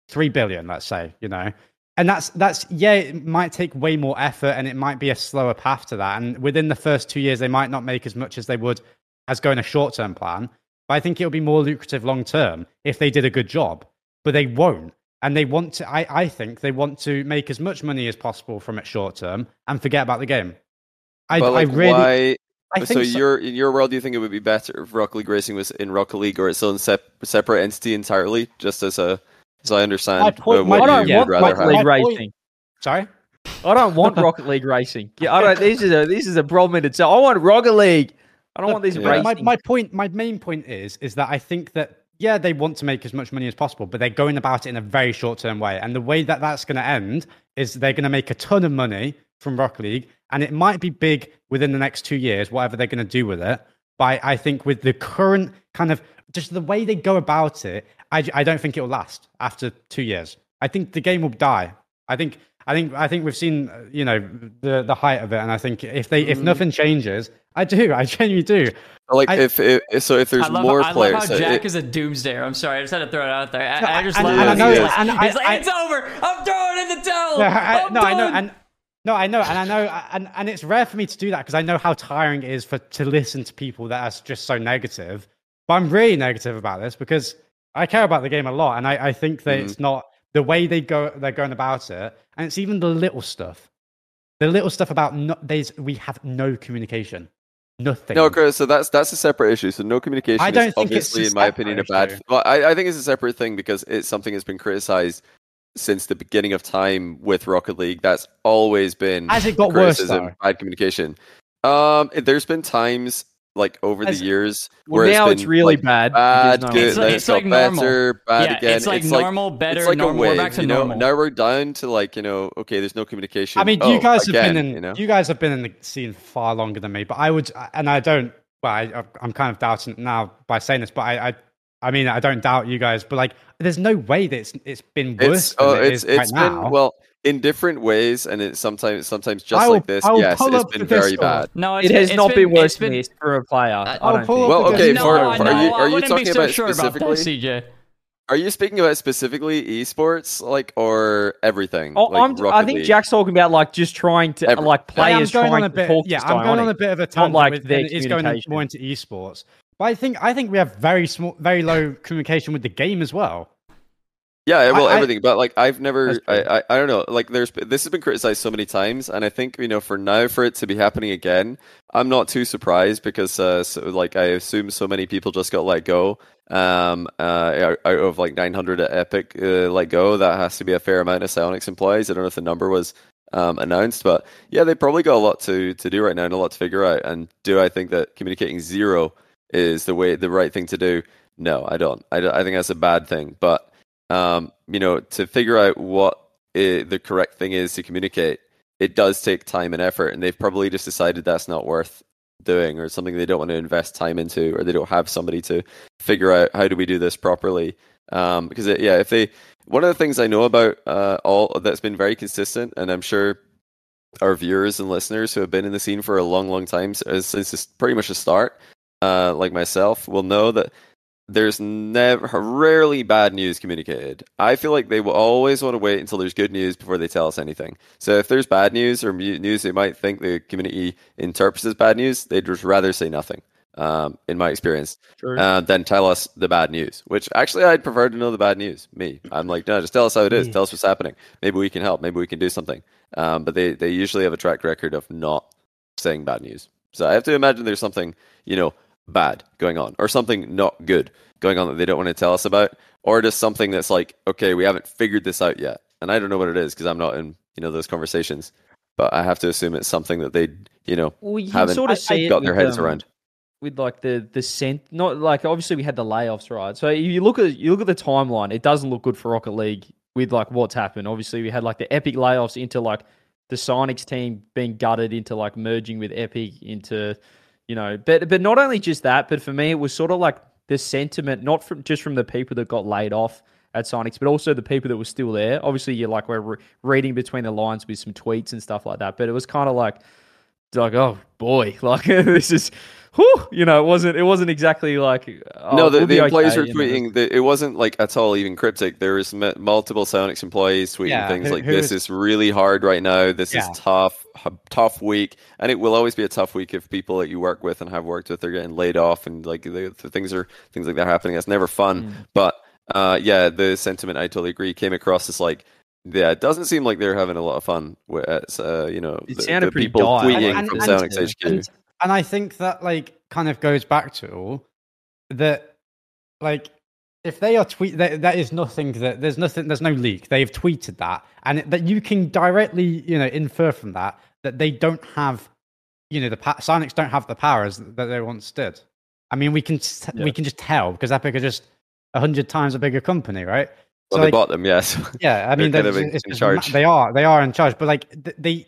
three billion, let's say, you know. And that's that's yeah, it might take way more effort and it might be a slower path to that. And within the first two years, they might not make as much as they would as going a short term plan. But I think it'll be more lucrative long term if they did a good job. But they won't. And they want to I, I think they want to make as much money as possible from it short term and forget about the game. I, but like, I really why? I so, you're in your world, do you think it would be better if Rocket League Racing was in Rocket League or its own sep- separate entity entirely? Just as a, as I understand, My point- uh, my- what I don't you yeah, want would rather Rocket have. League racing. sorry? I don't want Rocket League racing. Yeah, I don't. This is a this is a problem in itself. I want Rocket League. I don't want these Yeah. racing. my, my point my main point is is that I think that yeah they want to make as much money as possible but they're going about it in a very short term way and the way that that's going to end is they're going to make a ton of money from Rocket League and it might be big within the next 2 years whatever they're going to do with it but I, I think with the current kind of just the way they go about it I, I don't think it will last after 2 years I think the game will die I think I think I think we've seen uh, you know the the height of it and I think if they if nothing changes I do I genuinely do Like, I- if, if so, if there's I love, more I players, love how Jack it- is a doomsdayer. I'm sorry, I just had to throw it out there. I, I just and- love and it. I know- He's like, and he's I- like, I- it's over. I'm throwing in the towel. No, I, I'm no, I know, and no, I know, and I know, and, and it's rare for me to do that because I know how tiring it is for to listen to people that are just so negative. But I'm really negative about this because I care about the game a lot, and I, I think that Mm-hmm. it's not the way they go they're going about it, and it's even the little stuff, the little stuff about no, there's we have no communication, nothing. No, Chris. So that's that's a separate issue. So no communication I don't is think obviously, in my opinion, a bad. issue. Well, I, I think it's a separate thing because it's something that's been criticized since the beginning of time with Rocket League. That's always been Has it got worse, criticism, though? bad communication. Um, there's been times like over Has- the years well, where now it's it's been really like, bad. bad, no good, It's then like- it's it's like normal. better, bad yeah, again. it's like normal, better, it's like normal. a wave, We're back to you know. normal. Now we're down to like you know, okay, there's no communication. I mean, Oh, you guys have been in you know. you guys have been in the scene far longer than me, but I would, and I don't. Well, I, I'm kind of doubting now by saying this, but I, I, I mean, I don't doubt you guys, but like, there's no way that it's it's been worse It's than oh, it it's is it's right been now. well in different ways, and it's sometimes sometimes just I will- like this. I will Yes, pull it's up been very Discord. bad. No, It has been, not it's been worse been, than this for a player. I- I I'll don't pull think. up Well, the okay, Discord. for- no, for- no, are you- I are you talking be so about sure about that, specifically? CJ. Are you speaking about specifically esports, like, or everything? Oh, like I'm, I think League? Jack's talking about like just trying to Every- like players going trying on a to bit. talk Yeah, to I'm going on a bit of a tangent. like with, their and it's going more into esports. But I think I think we have very small, very low communication with the game as well. Yeah, well, I- I- everything. But like, I've never, I, I, I don't know. Like, there's this has been criticized so many times, and I think you know, for now, for it to be happening again, I'm not too surprised because, uh, so, like, I assume so many people just got let go. Um, uh, out out of like 900 at Epic, uh, let go. That has to be a fair amount of Psyonix employees. I don't know if the number was um announced, but yeah, they probably got a lot to to do right now and a lot to figure out. And do I think that communicating zero is the way, the right thing to do? No, I don't. I, I think that's a bad thing, but um, you know, to figure out what i the correct thing is to communicate, it does take time and effort, and they've probably just decided that's not worth doing, or something they don't want to invest time into, or they don't have somebody to figure out how do we do this properly. Um, because it, yeah, if they, one of the things I know about uh, all that's been very consistent, and I'm sure our viewers and listeners who have been in the scene for a long, long time since pretty much the start, uh, like myself, will know that there's never rarely bad news communicated. I feel like they will always want to wait until there's good news before they tell us anything. So if there's bad news or news they might think the community interprets as bad news, they'd just rather say nothing. Um, in my experience, True. uh, than tell us the bad news. Which actually, I'd prefer to know the bad news. Me, I'm like, no, just tell us how it is. Tell us what's happening. Maybe we can help. Maybe we can do something. Um, but they they usually have a track record of not saying bad news. So I have to imagine there's something you know bad going on, or something not good going on that they don't want to tell us about, or just something that's like, okay, we haven't figured this out yet, and I don't know what it is because I'm not in you know those conversations. But I have to assume it's something that they you know Well, you haven't sort of see got their with, heads um, around. with like the the scent not like obviously we had the layoffs right so you look at you look at the timeline it doesn't look good for rocket league with like what's happened obviously we had like the epic layoffs into like the Psyonix team being gutted into like merging with Epic into, you know, but but not only just that, but for me it was sort of like the sentiment, not from just from the people that got laid off at Psyonix, but also the people that were still there. Obviously, you're like we're re- reading between the lines with some tweets and stuff like that, but it was kind of like, like oh boy, [LAUGHS] like this is. Whew, you know, it wasn't. It wasn't exactly like. Oh, no, the, we'll the employees okay, were you know. tweeting. that it wasn't like at all even cryptic. There was m- multiple Psyonix employees tweeting Yeah, things who- like, who "This was- is really hard right now. This Yeah. is tough, h- tough week, and it will always be a tough week if people that you work with and have worked with are getting laid off and like the, the things are things like that happening. It's never fun. Mm. But uh, yeah, the sentiment I totally agree came across as like. Yeah, it doesn't seem like they're having a lot of fun with uh, you know It the, sounded the pretty people dire. tweeting And- from and- Psyonix HQ. And, I think that like kind of goes back to all that like if they are tweet that that is nothing that there's nothing there's no leak they've tweeted that and it- that you can directly you know infer from that that they don't have you know the pa- Psyonix don't have the powers that they once did. I mean we can s- Yeah. we can just tell because Epic are just a hundred times a bigger company, right? well, So, they like, bought them, yes. yeah, I mean, kind they're of in- it's in just charge. They are, they are in charge. But like they,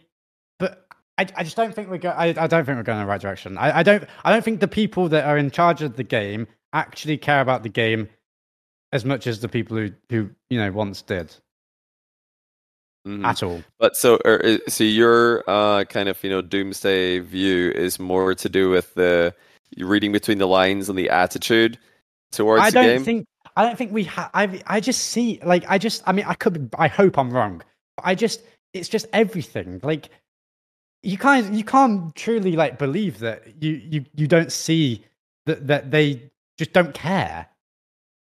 I, I just don't think we're going. I, I don't think we're going in the right direction. I, I don't, I don't think the people that are in charge of the game actually care about the game as much as the people who, who you know, once did Mhm. at all. But so, er, so your uh, kind of you know doomsday view is more to do with the reading between the lines and the attitude towards I the don't think, I don't think we have. I, I just see, like, I just, I mean, I could, I hope I'm wrong. But I just, it's just everything. Like, you can't, you can't truly like believe that you, you, you don't see that that they just don't care.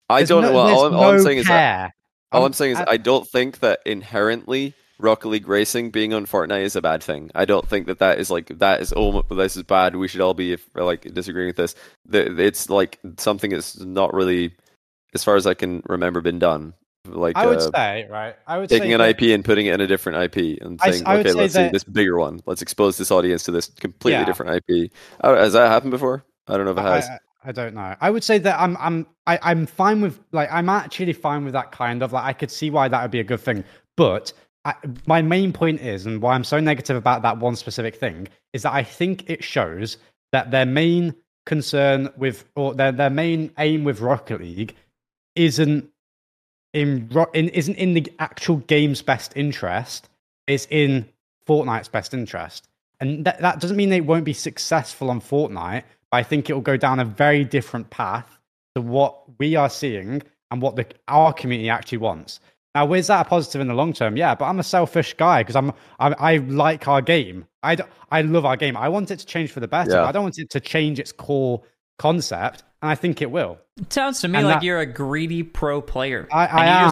I There's don't. no- well, all, I'm, all I'm saying is that care. all Um, I'm saying is I- I don't think that inherently Rocket League Racing being on Fortnite is a bad thing. I don't think that that is like that is oh this is bad. We should all be if, like disagreeing with this. It's like something that's not really, as far as I can remember, been done. Like I would uh, say, right? I would taking an IP and putting it in a different IP and saying, I would okay, say let's see this bigger one. Let's expose this audience to this completely Yeah. different IP. Oh, has that happened before? I don't know if it I, has. I, I don't know. I would say that I'm I'm I, I'm fine with like I'm actually fine with that kind of like I could see why that would be a good thing. But I, my main point is, and why I'm so negative about that one specific thing, is that I think it shows that their main concern with or their their main aim with Rocket League isn't in, in isn't in the actual game's best interest. It's in Fortnite's best interest, and that that doesn't mean they won't be successful on Fortnite. But I think it will go down a very different path to what we are seeing and what the our community actually wants. Now, is that a positive in the long term? Yeah, but I'm a selfish guy because I'm I, I like our game. I I love our game. I want it to change for the better. Yeah. I don't want it to change its core concept, and I think it will. It sounds to me And like that- you're a greedy pro player. I, I am.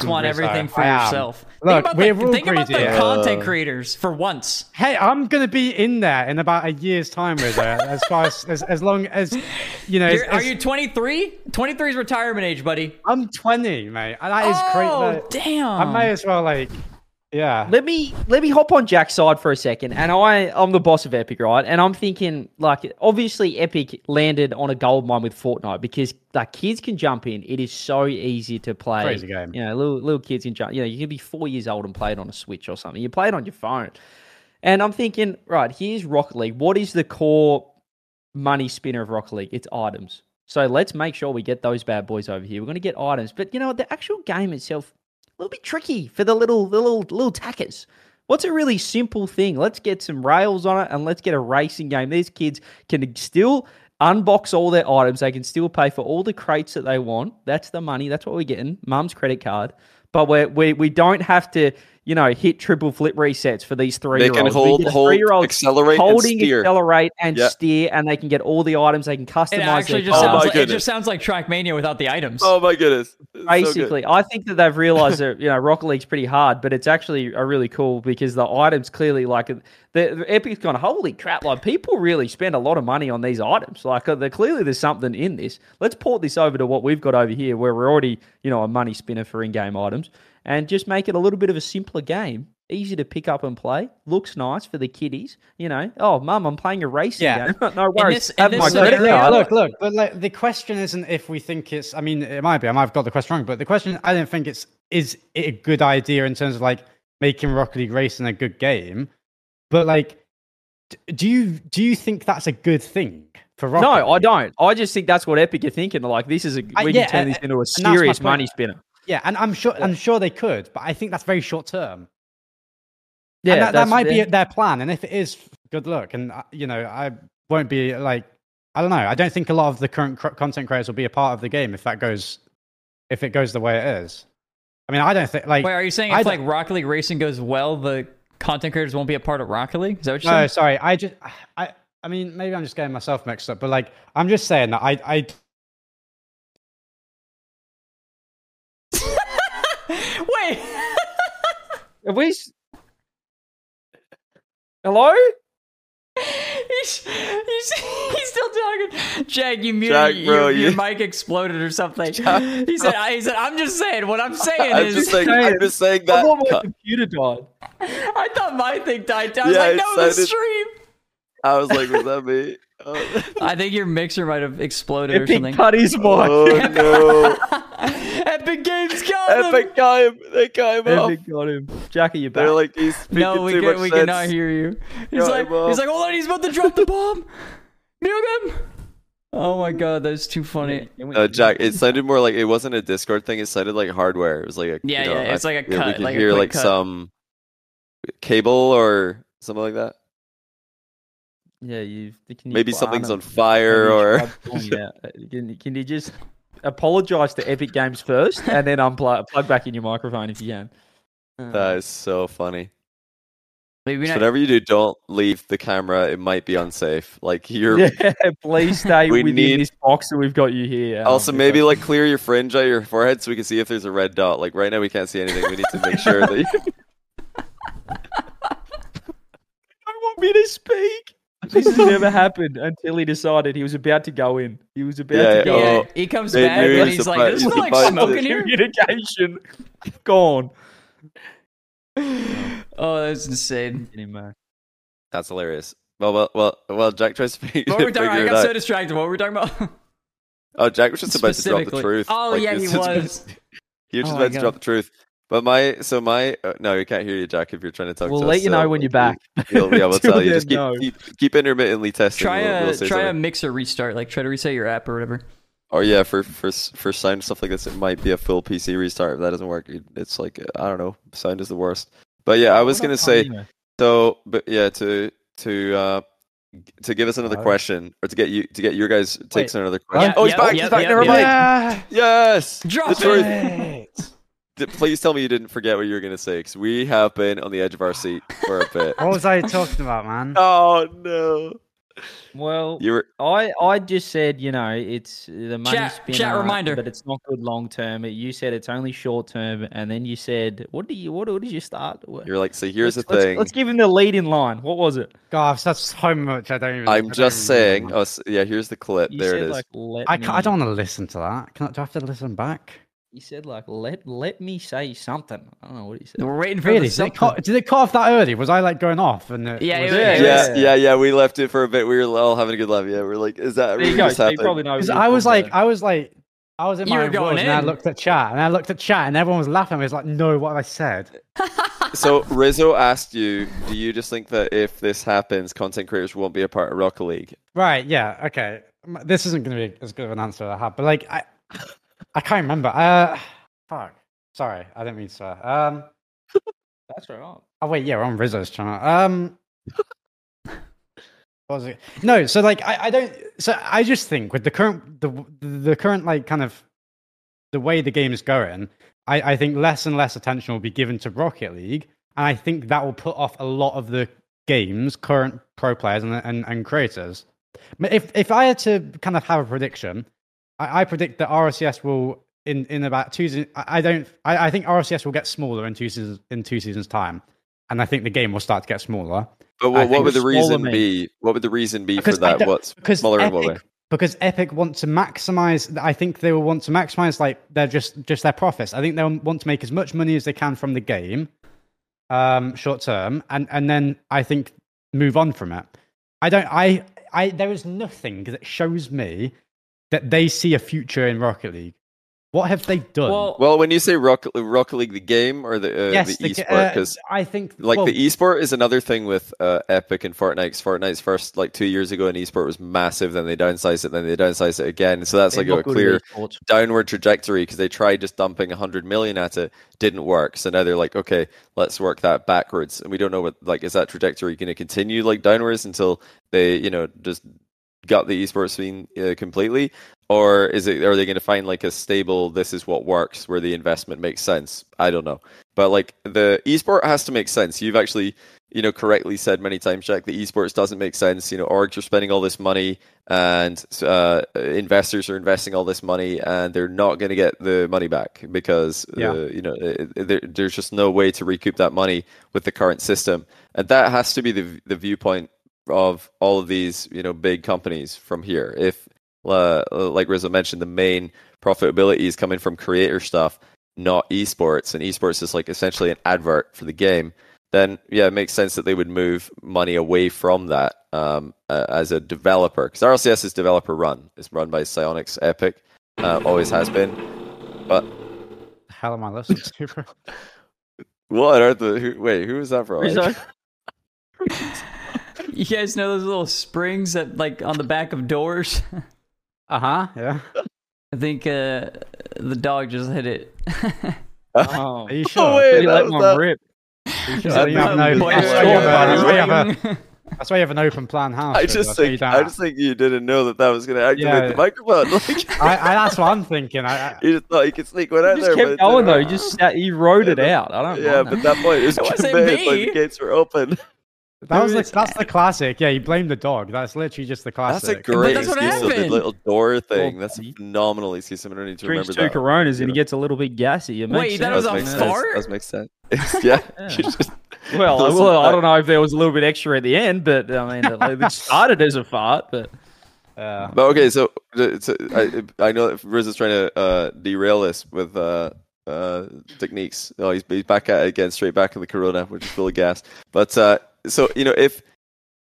Just want so everything for yourself. Look, think about we're the, all think about the content creators for once. Hey, I'm gonna be in there in about a year's time, Rizzo. as far as, as as long as you know. as- You're, you 23? 23 is retirement age, buddy. I'm 20, mate. That is. Oh, that- damn. I may as well like, yeah. Let me let me hop on Jack's side for a second, and I I'm the boss of Epic, right? And I'm thinking like obviously Epic landed on a gold mine with Fortnite because like kids can jump in. It is so easy to play. Crazy game. You know, little little kids can jump. You know, you can be four years old and play it on a Switch or something. You play it on your phone, and I'm thinking, right, here's Rocket League. What is the core money spinner of Rocket League? It's items. So let's make sure we get those bad boys over here. We're going to get items, but you know the actual game itself little bit tricky for the little the little little tackers. What's a really simple thing? Let's get some rails on it and let's get a racing game. These kids can still unbox all their items. They can still pay for all the crates that they want. That's the money. That's what we're getting. Mum's credit card. But we we we don't have to, you know, hit triple flip resets for these three year can olds. hold- hold, accelerate, and holding steer. accelerate and Yeah. steer, and they can get all the items. They can customize. It actually just Oh sounds my like, it goodness. just sounds like Trackmania without the items. Oh my goodness! good. Basically, I think that they've realised that you know Rocket League's pretty hard, but it's actually a really cool because the items clearly like the, the Epic's gone. Holy crap! Like people really spend a lot of money on these items. Like uh, clearly there's something in this. Let's port this over to what we've got over here, where we're already you know a money spinner for in-game items, and just make it a little bit of a simpler game. Easy to pick up and play. Looks nice for the kiddies. You know, oh, mum, I'm playing a racing Yeah. game. [LAUGHS] no worries. this- Have this my credit look, card. look, look, but like the question isn't if we think it's. I mean, it might be. I might have got the question wrong, but the question I don't think it's is it a good idea in terms of like making Rocket League Racing a good game, but like, do you do you think that's a good thing for Rocket? No, I don't. I just think that's what Epic are thinking. Like this is a Uh, we yeah, can turn uh, this into a serious money spinner. Yeah, and I'm sure I'm sure they could, but I think that's very short term. Yeah, and that, that that's- might be their plan. And if it is, good luck. And uh, you know, I won't be like, I don't know. I don't think a lot of the current cr- content creators will be a part of the game if that goes, if it goes the way it is. I mean, I don't think like. Wait, are you saying I if like Rocket League Racing goes well, the content creators won't be a part of Rocket League? Is that what you're No, saying? sorry. I just, I, I mean, maybe I'm just getting myself mixed up, but like, I'm just saying that I, I, Wait. Have we? Hello? [LAUGHS] he's, he's, [LAUGHS] he's still talking. Jack, you muted. Jack, your, bro, your you- mic exploded or something. [LAUGHS] Jack, he said. I, he said. I'm just saying. What I'm saying I'm is. just saying. I'm just saying I that. thought my cut. computer died. I thought my thing died down. I was Yeah, like, it no, the stream. I was like, was that me? Oh, I think your mixer might have exploded or something. cut his mic. oh no! Epic Games got him. Epic got him. They got him off. Epic got him. Jack, are you back? They're like he's speaking No, we too can, much we sense. cannot hear you. He's Got like, he's like, hold on, he's about to drop the bomb. [LAUGHS] Mute him. Oh my god, that's too funny. Uh, Jack, it sounded more like it wasn't a Discord thing. It sounded like hardware. It was like a Yeah, you know, yeah, it's I- like a yeah, We cut, can like hear like cut. some cable or something like that. yeah, you can you Maybe something's on fire or try calling out. Uh, Can, can you just apologize to Epic Games first and then unplug [LAUGHS] plug back in your microphone if you can? That is so funny. Maybe Just not. whatever you do, don't leave the camera. It might be unsafe. Like you're. [LAUGHS] yeah, please stay We within need- this box that we've got you here. Also, Um, maybe if like clear your fringe out your forehead so we can see if there's a red dot. Like right now, we can't see anything. We need to make sure that. You... [LAUGHS] I want me to speak. This has never happened until he decided he was about to go in. He was about Yeah, to go yeah, Oh, in. he comes they back and was he's like, about- "There's he no like about to- smoke in here." Communication gone. Oh, that's insane. Get. That's hilarious. Well, well, well, well. Jack tries to figure, What were we talking about? I got so distracted. What were we talking about? Oh, Jack was just about to drop the truth. Oh, Like, yeah, he was just- [LAUGHS] He was Oh just my about to drop the truth. But my, so my, uh, no, we can't hear you, Jack. If you're trying to talk, We'll to let us, you know so when you're back. We'll, yeah, we'll Till tell you. Just keep, no. keep, keep intermittently testing. Try we'll, a we'll say try a something. mixer restart. Like try to reset your app or whatever. Or yeah, for for for sound stuff like this, it might be a full PC restart. If that doesn't work, it's like I don't know. Sound is the worst. But yeah, I was gonna say Anyway. so. But yeah, to to uh to give us another Oh. question or to get you to get your guys takes on another Yeah, question. oh, he's yeah, back! yeah, he's back. yeah, Never yeah. mind. Yeah. Yes, Drop the truth. Great. D- Please tell me you didn't forget what you were gonna say, because we have been on the edge of our seat for a bit. What was I talking about, man? [LAUGHS] oh no! Well, You were I I just said you know it's the money Chat- spinner, chat reminder. but it's not good long term. You said it's only short term, and then you said what do you what, what did you start? What- you're like, so here's let's, the let's- thing. Let's, give him the lead in line. What was it? Gosh, I've so much. I don't even. I I'm don't just even saying. Oh, s- yeah, here's the clip. You there said it is. like I, me. I don't want to listen to that. Can I, do I have to listen back? You said like let let me say something. I don't know what he said. We're waiting for Really? the Did it, something. cut, did it cut off that early? Was I like going off? And it Yeah, was- it was- Yeah, it yeah, was- yeah, yeah. We left it for a bit. We were all having a good laugh. Yeah, we're like, is that really you go. just So you happened? probably know. what 'Cause you're I was like, about. I was like, I was in You my were own going world, and I looked at chat, and I looked at chat, and everyone was laughing. I was like, no, what have I said? [LAUGHS] So Rizzo asked you, do you just think that if this happens, content creators won't be a part of Rocket League? Right? Yeah. Okay. This isn't going to be as good of an answer as I have, but like, I, I can't remember. Uh, fuck. Sorry, I didn't mean to swear. Um. That's right. Oh wait, yeah, we're on Rizzo's channel. Um, what was it? No, so like I, I don't. So I just think with the current the the current like kind of the way the game is going, I, I think less and less attention will be given to Rocket League, and I think that will put off a lot of the game's current pro players and and, and creators. But If if I had to kind of have a prediction, I, I predict that RCS will in in about two seasons. I don't. I, I think RCS will get smaller in two seasons in two seasons time, and I think the game will start to get smaller. But what, what would the reason be? What would the reason be for that? What's because smaller and Epic, smaller? because Epic want to maximize. I think they will want to maximize like their just just their profits. I think they'll want to make as much money as they can from the game, um, short term, and and then I think move on from it. I don't. I I there is nothing that shows me that they see a future in Rocket League. What have they done? Well, Well, when you say Rocket, Rocket League, the game or the uh, yes, the the- esport, uh, because I think like well, the esport is another thing with uh, Epic and Fortnite. 'cause Fortnite's first like two years ago, an esport was massive. Then they downsized it. Then they downsized it again. So that's like a clear downward trajectory because they tried just dumping 100 million at it didn't work so now they're like okay let's work that backwards and we don't know what like is that trajectory going to continue like downwards until they you know just gut the esports scene uh, completely? Or is it are they going to find like a stable this is what works where the investment makes sense? I don't know. But like the esport has to make sense. You've actually you know correctly said many times jack the esports doesn't make sense. You know orgs are spending all this money and uh, investors are investing all this money and they're not going to get the money back because Yeah. uh, you know it, it- there, there's just no way to recoup that money with the current system. And that has to be the the viewpoint of all of these you know big companies from here if uh, like Rizzo mentioned the main profitability is coming from creator stuff not esports and esports is like essentially an advert for the game then yeah, it makes sense that they would move money away from that um, uh, as a developer because RLCS is developer run. It's run by Psyonix Epic, uh, always has been. But the hell am I listening to? bro? [LAUGHS] what are the who, wait? Who is that from? [LAUGHS] Rizzo? you guys know those little springs that like on the back of doors? [LAUGHS] Uh huh. Yeah. I think uh, the dog just hit it. [LAUGHS] Oh, Are you sure? Oh wait, he that let was one that- rip. That's why you have no- that's why you have a- that's why you have a- boing. That's why you have an open plan house. I just That's think I just think you didn't know that that was going to activate Yeah. the microphone. [LAUGHS] Like, I, I, that's what I'm thinking. I, I, you just thought you could sneak one out He there. just but kept going didn't though. He work. just sat, he wrote it out. I don't. Yeah, but that point it was It wasn't committed. Like the gates were open. That was Who like that's the classic. Yeah, you blame the dog. That's literally just the classic. That's a great that's what excuse. though, The little door thing. That's a buddy. phenomenal excuse. I'm gonna need to Drinks remember two that. Coronas and he gets a little bit gassy. It makes Wait, that was a makes man. sense. fart? Does make sense. [LAUGHS] yeah. Yeah. Just- [LAUGHS] Well, [LAUGHS] Listen, well, I I- don't know if there was a little bit extra at the end, but I mean, it, it started as a fart, but Yeah. But okay, so, uh, so I I know that Riz is trying to uh, derail this with uh, uh, techniques. Oh, he's he's back at it again, straight back in the Corona, which is full of gas. But uh, so you know, if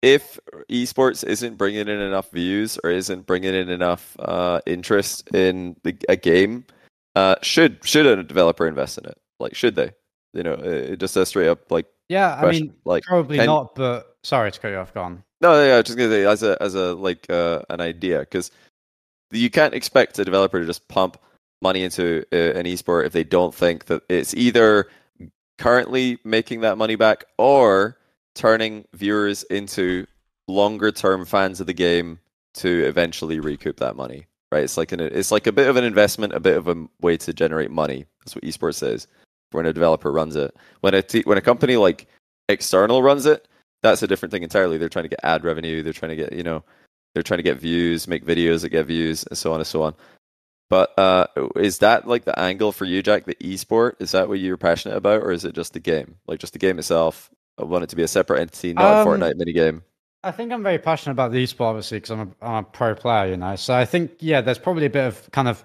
if esports isn't bringing in enough views or isn't bringing in enough uh, interest in the, a game, uh, should should a developer invest in it? Like, should they? You know, uh, just a straight up like Yeah, I question. mean, like probably can- not. But sorry to cut you off. Gone. No, yeah, I just gonna say as a as a like uh, an idea because you can't expect a developer to just pump money into uh, an esport if they don't think that it's either currently making that money back or turning viewers into longer term fans of the game to eventually recoup that money. Right? It's like an it's like a bit of an investment, a bit of a way to generate money. That's what esports is when a developer runs it. When a t- when a company like external runs it, that's a different thing entirely. They're trying to get ad revenue. They're trying to get you know, they're trying to get views, make videos that get views, and so on and so on. But uh, is that like the angle for you, Jack? The esport is that what you're passionate about, or is it just the game, like just the game itself? I want it to be a separate entity, not Um, a Fortnite minigame. I think I'm very passionate about the esport, obviously, because I'm a, I'm a pro player, you know. So I think, yeah, there's probably a bit of kind of,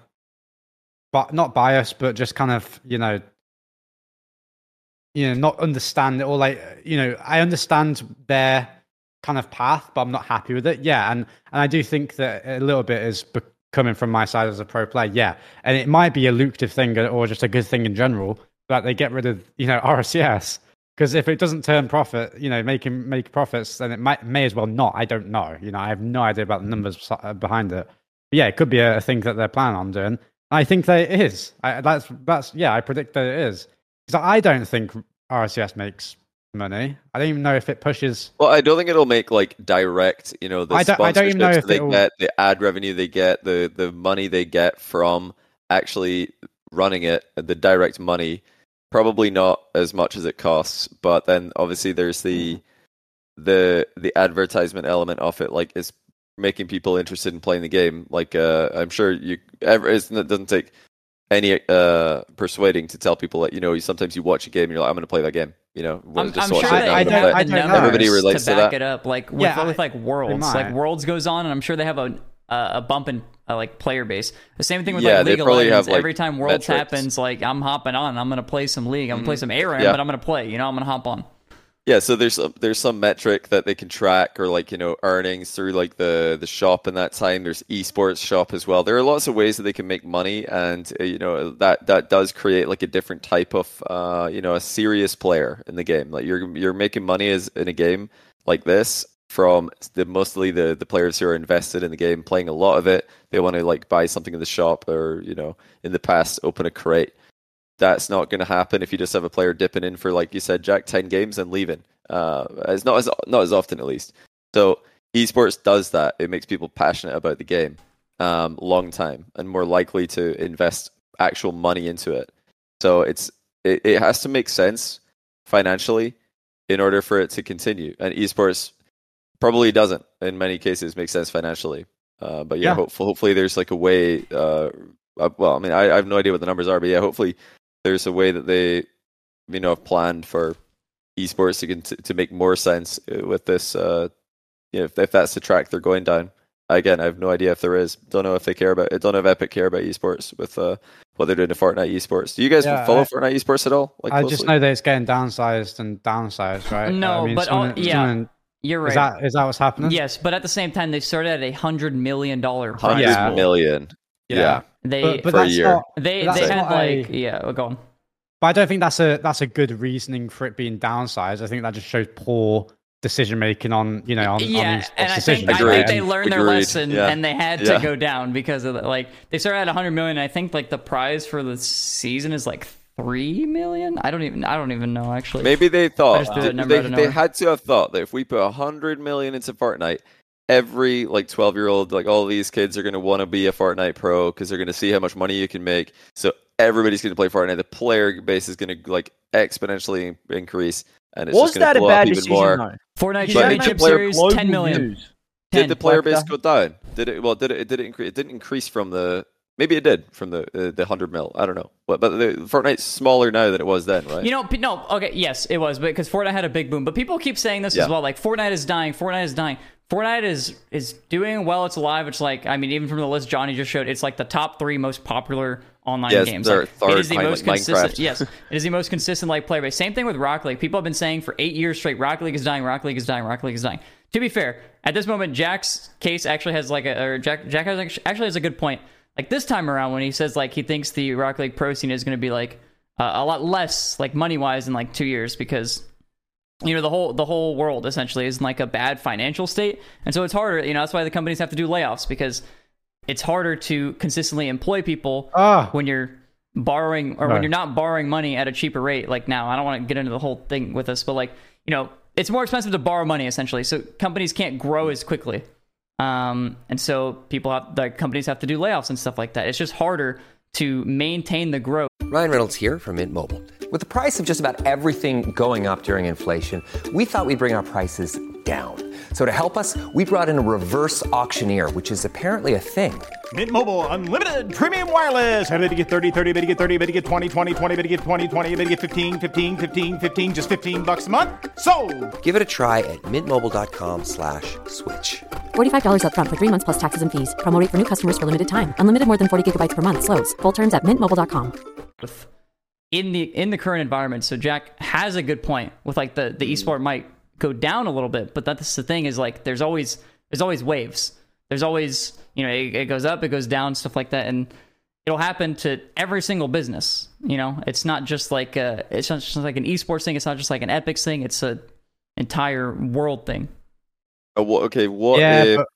but not bias, but just kind of, you know, you know, not understand it or like, you know, I understand their kind of path, but I'm not happy with it. Yeah, and and I do think that a little bit is be- coming from my side as a pro player. Yeah, and it might be a lucrative thing or just a good thing in general that they get rid of, you know, [LAUGHS] RCS. Because if it doesn't turn profit, you know, making make profits, then it might may as well not. I don't know. You know, I have no idea about the numbers uh, behind it. But yeah, it could be a, a thing that they're planning on doing. I think that it is. I, that's that's yeah. I predict that it is because I don't think RCS makes money. I don't even know if it pushes. Well, I don't think it'll make like direct, you know, the I don't- I don't even know if they it'll- get, the ad revenue they get, the the money they get from actually running it, the direct money. Probably not as much as it costs, but then obviously there's the the the advertisement element of it. Like it's making people interested in playing the game. Like uh, I'm sure you ever it doesn't take any uh, persuading to tell people that you know sometimes you watch a game and you're like I'm going to play that game. You know, I'm, just I'm watch sure it they now, I I'm have don't- I don't Everybody relates to to back that. it up, like with, Yeah, with like Worlds. Like Worlds goes on, and I'm sure they have a a, a bump in uh, like player base. The same thing with Yeah, like League of Legends. have, like, Every time Worlds metrics. happens, like I'm hopping on. I'm gonna play some League. I'm gonna play some ARAM, Mm-hmm. Yeah. but I'm gonna play. You know, I'm gonna hop on. Yeah, so there's some, there's some metric that they can track or like you know earnings through like the the shop in that time. There's esports shop as well. There are lots of ways that they can make money, and uh, you know that that does create like a different type of uh, you know a serious player in the game. Like you're you're making money as in a game like this from the mostly the the players who are invested in the game, playing a lot of it. They want to like buy something in the shop or you know in the past open a crate. That's not going to happen if you just have a player dipping in for like you said jack 10 games and leaving. Uh it's not as not as often at least. So esports does that. It makes people passionate about the game um long time and more likely to invest actual money into it. So it's it, it has to make sense financially in order for it to continue. And esports probably doesn't. In many cases make sense financially. Uh, but yeah, Yeah. Hopefully, hopefully there's like a way uh, uh, well i mean I, I have no idea what the numbers are but yeah hopefully there's a way that they you know have planned for esports to can to make more sense uh, with this uh you know, if, if that's the track they're going down. Again i have no idea if there is. Don't know if they care about it don't know if epic care about esports with uh what they're doing to fortnite esports. Do you guys Yeah, follow I- fortnite esports at all? Like I just know that it's getting downsized and downsized, right? No, I mean, but all- someone- yeah, someone- You're right. is that is that what's happening? Yes, but at the same time, they started at a hundred million dollar prize 100 Yeah. million. yeah. They but, but For a that's year. not. they but they had not a- like yeah. well, Go on. But I don't think that's a that's a good reasoning for it being downsized. I think that just shows poor decision making on you know on, yeah, on and I think, I think they learned their Agreed. lesson Yeah. and they had Yeah. to go down because of the, like they started at 100 million. I think like the prize for the season is like three million. I don't even I don't even know actually. Maybe they thought just threw they, they, they had to have thought that if we put a hundred million into Fortnite, every like twelve year old, like all these kids are going to want to be a Fortnite pro because they're going to see how much money you can make. So everybody's going to play Fortnite. The player base is going to like exponentially increase, and it's Was just going that to a blow bad up even more. though? Fortnite But Championship player Series 10 million. views. 10. Did the player Like base the- go down? Did it? Well, did it? It did it increase? It didn't increase from the. Maybe it did from the uh, the hundred mil. I don't know. But but the Fortnite's smaller now than it was then, right? You know, no, okay, yes, it was because Fortnite had a big boom. But people keep saying this Yeah. as well, like Fortnite is dying, Fortnite is dying. Fortnite is is doing well. It's alive. It's like I mean, even from the list Johnny just showed, it's like the top three most popular online Yes, games. Like, third it is the most like, consistent. Minecraft. yes, it is the most consistent like player base. Same thing with Rocket League. People have been saying for eight years straight, Rocket League is dying, Rocket League is dying, Rocket League is dying. To be fair, at this moment, Jack's case actually has like a or Jack Jack has actually- actually has a good point. Like this time around, when he says like he thinks the Rocket League pro scene is going to be like uh, a lot less like money wise in like two years because you know the whole the whole world essentially is in like a bad financial state. And so it's harder you know that's why the companies have to do layoffs because it's harder to consistently employ people Ah. when you're borrowing or when you're not borrowing money at a cheaper rate like now. I don't want to get into the whole thing with this but like you know it's more expensive to borrow money essentially. So companies can't grow as quickly um, and so people have the companies have to do layoffs and stuff like that it's just harder to maintain the growth Ryan Reynolds here from Mint Mobile. With the price of just about everything going up during inflation, we thought we'd bring our prices down. So to help us, we brought in a reverse auctioneer, which is apparently a thing. Mint Mobile unlimited premium wireless. Ready to get 30, 30, bit to get 30, bit to get 20, 20, 20, bit to get 20, 20, bit to get 15, 15, 15, 15 just 15 bucks a month. So, Give it a try at mintmobile.com slash switch. $45 upfront for three months plus taxes and fees. Promo rate for new customers for limited time. Unlimited more than 40 gigabytes per month. Slows. Full terms at mintmobile.com. in the in the current environment. So Jack has a good point with like the the mm. esport might go down a little bit, but that's the thing is like there's always there's always waves. There's always you know it, it goes up, it goes down, stuff like that, and it'll happen to every single business. You know, it's not just like a, it's not just like an esports thing. It's not just like an epics thing. It's a entire world thing. Uh, wha- okay, what Yeah, if but-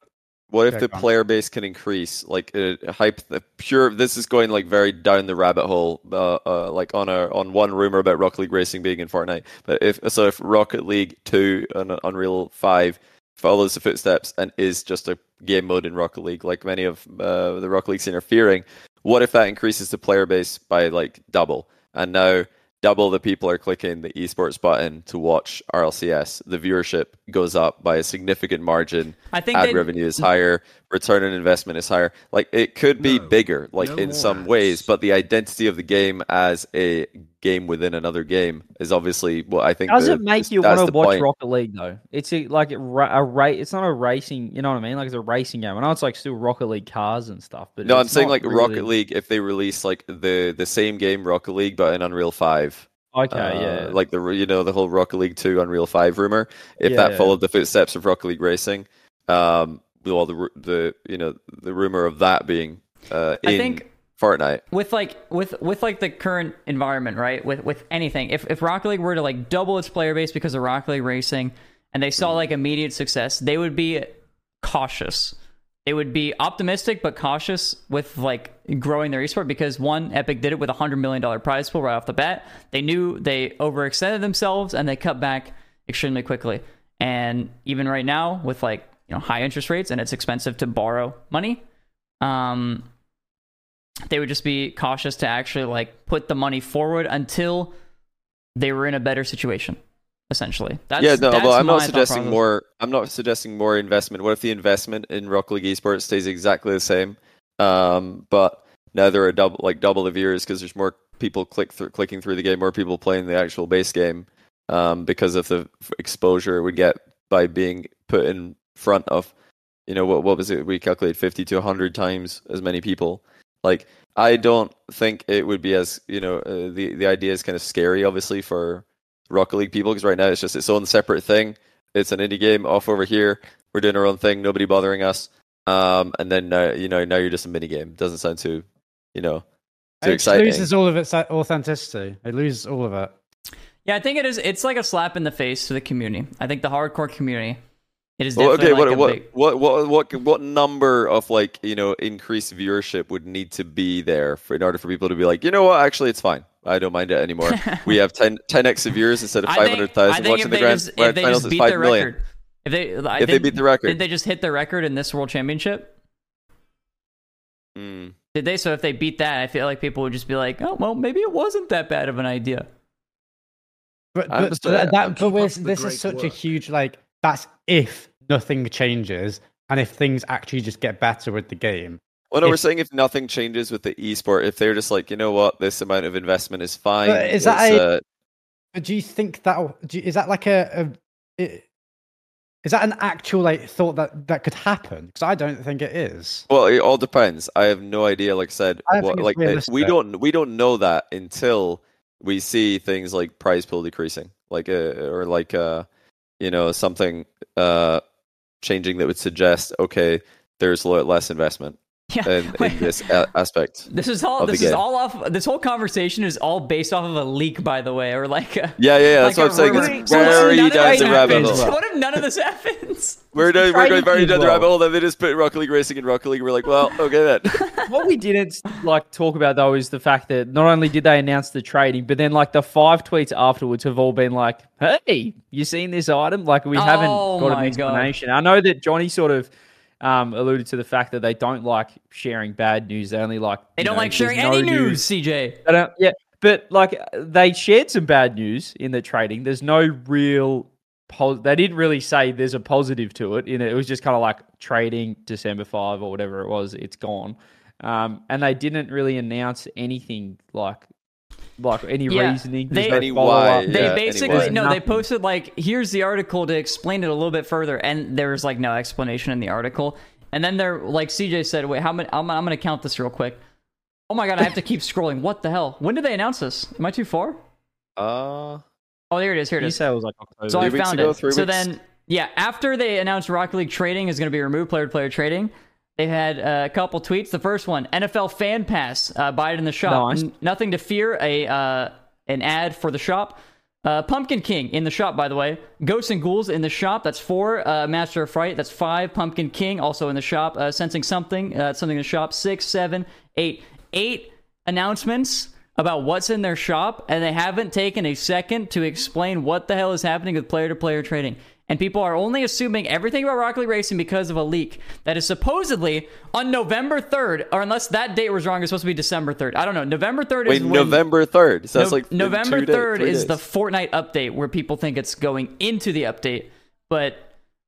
what if the on. player base can increase? Like uh, hype, the pure. This is going like very down the rabbit hole. Uh, uh, like on a on one rumor about Rocket League Racing being in Fortnite. But if so, if Rocket League Two and Unreal Five follows the footsteps and is just a game mode in Rocket League, like many of uh, the Rocket League scene are fearing, what if that increases the player base by like double? And now double the people are clicking the esports button to watch RLCS, the viewership goes up by a significant margin. I think ad they- revenue is higher, return on investment is higher. Like it could be bigger, like in some ways, but the identity of the game as a game within another game is obviously what I think. Does the- it make you want to watch point. Rocket League though? It's a, like a, ra- a race. It's not a racing. You know what I mean? Like it's a racing game. I know it's like still Rocket League cars and stuff, but No, I'm saying like really- Rocket League. If they release like the the same game Rocket League but in Unreal Five, Okay, uh, yeah. like the you know the whole Rocket League Two Unreal Five rumor. If Yeah, that yeah. followed the footsteps of Rocket League Racing, um, well the the you know the rumor of that being uh in I think- Fortnite. with like with with like the current environment, right? With with anything, if if Rocket League were to like double its player base because of Rocket League Racing, and they saw like immediate success, they would be cautious. They would be optimistic but cautious with like growing their esport because one, Epic did it with a hundred million dollar prize pool right off the bat. They knew they overextended themselves and they cut back extremely quickly. And even right now, with like you know high interest rates and it's expensive to borrow money, um, they would just be cautious to actually like put the money forward until they were in a better situation essentially that's yeah, no, that's well, I'm not suggesting more. I'm not suggesting more investment. What if the investment in Rocket League esports stays exactly the same, um, but now there are double like double the viewers because there's more people click through clicking through the game, more people playing the actual base game, um, because of the exposure we get by being put in front of, you know, what what was it? We calculated 50 to 100 times as many people. Like, I don't think it would be as you know uh, the the idea is kind of scary, obviously for Rocket League people because right now it's just its own separate thing. It's an indie game off over here. We're doing our own thing. Nobody bothering us. Um, and then uh, you know now you're just a mini game. Doesn't sound too, you know, too exciting. It exciting. loses all of its authenticity. It loses all of it. yeah i think it is it's like a slap in the face to the community i think the hardcore community it is Well, definitely okay, like what, a what, big what what what what number of like you know increased viewership would need to be there for in order for people to be like, you know what, actually it's fine. I don't mind it anymore. [LAUGHS] we have 10 10x of viewers instead of I five think- hundred I thousand think watching the they grand, just, if grand they finals. just It's beat five their record if they I If they beat the record. did they just hit the record in this world championship Mm. did they so if they beat that i feel like people would just be like oh well maybe it wasn't that bad of an idea But, but, but that, but we're- up the this is great such a huge like. That's if nothing changes and if things actually just get better with the game. Well, no, we're saying if nothing changes with the esport, if they're just like, you know what, this amount of investment is fine. Is that a- uh, do you think that is that like a? is that an actual like thought that that could happen? Because I don't think it is. Well, it all depends. I have no idea. Like I said, I what, like uh, we don't we don't know that until we see things like prize pool decreasing, like uh, or like uh, you know something uh changing that would suggest okay, there's less investment yeah in, wait. in this a- aspect. This is all. This is game. all off. This whole conversation is all based off of a leak, by the way, or like. A, Yeah, yeah, yeah. like That's what a I'm saying. rumor. It's So if very none of down this the rabbit hole. What if none of this happens? [LAUGHS] We're, doing, we're going trading very down the well. rabbit hole. Then they just put Rocket League Racing in Rocket League. We're like, well, okay then. [LAUGHS] what we didn't like talk about though is the fact that not only did they announce the trading, but then like the five tweets afterwards have all been like, "Hey, you seen this item?" Like we Oh haven't got my an God. explanation. I know that Johnny sort of um, alluded to the fact that they don't like sharing bad news. They only like They don't know, like sharing no any news, CJ. They don't, yeah, but like they shared some bad news in the trading. There's no real. They didn't really say there's a positive to it. You know, it was just kind of like trading December five or whatever it was. It's gone, um, and they didn't really announce anything like like any Yeah, reasoning. they- Any follow-up. why, They Yeah, basically anyway. no. They posted like, here's the article to explain it a little bit further, and there's like no explanation in the article. And then they're like, CJ said, wait, how many? I'm, I'm gonna count this real quick. Oh my god, I have to keep [LAUGHS] scrolling. What the hell? When did they announce this? Am I too far? Uh, Oh, here it is. Here it is. You it was like October. So I Three weeks found ago, it. so weeks? then, yeah, after they announced Rocket League trading is going to be removed, player to player trading, they had uh, a couple tweets. The first one, NFL Fan Pass, uh, buy it in the shop. Nice. N- nothing to fear. A uh, an ad for the shop. Uh, Pumpkin King in the shop, by the way. Ghosts and Ghouls in the shop. That's four. Uh, Master of Fright. That's five. Pumpkin King also in the shop. Uh, Sensing Something. Uh, something in the shop. Six, seven, eight. Eight announcements about what's in their shop, and they haven't taken a second to explain what the hell is happening with player to player trading. And people are only assuming everything about Rocket League Racing because of a leak that is supposedly on November 3rd, or unless that date was wrong, it's supposed to be December 3rd. I don't know. November 3rd Wait, is when, November third. So that's No- like November two days- 3rd three is the days. Fortnite update where people think it's going into the update, but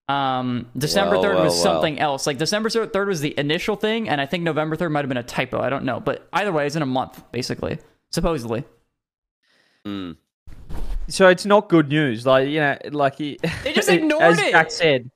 um, December Well, 3rd well, was well. something else. Like December 3rd was the initial thing, and I think November 3rd might have been a typo. I don't know. But either way, it's in a month, basically. Supposedly. Mm. So it's not good news. Like you know, like he, They just [LAUGHS] ignored as it. Jack said.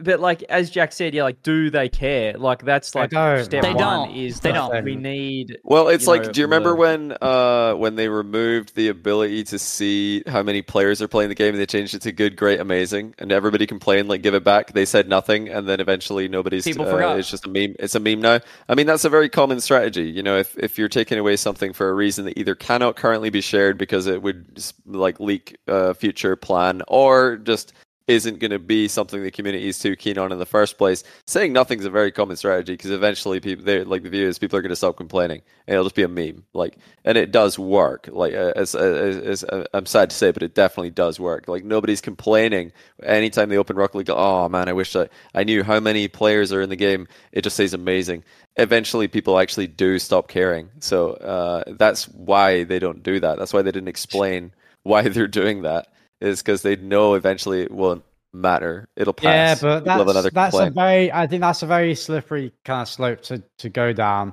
But like as Jack said, yeah, like do they care? Like that's They like don't. step They one don't. is They that don't. we need. Well, it's you like, know, do you remember the- when uh when they removed the ability to see how many players are playing the game and they changed it to good, great, amazing, and everybody complained like give it back. They said nothing, and then eventually nobody's. People uh, forgot. It's just a meme. It's a meme now. I mean, that's a very common strategy. You know, if if you're taking away something for a reason that either cannot currently be shared because it would like leak a future plan, or just isn't going to be something the community is too keen on in the first place. Saying nothing's a very common strategy because eventually people, they like the view is people are going to stop complaining and it'll just be a meme. Like, and it does work. Like, as, as, as uh, I'm sad to say, but it definitely does work. Like, nobody's complaining anytime they open Rocket League. Oh man, I wish I, I knew how many players are in the game. It just says amazing. Eventually, people actually do stop caring. So uh, that's why they don't do that. That's why they didn't explain why they're doing that is because they know eventually it won't matter. It'll pass. Yeah, but that's another that's a very. I think that's a very slippery kind of slope to to go down.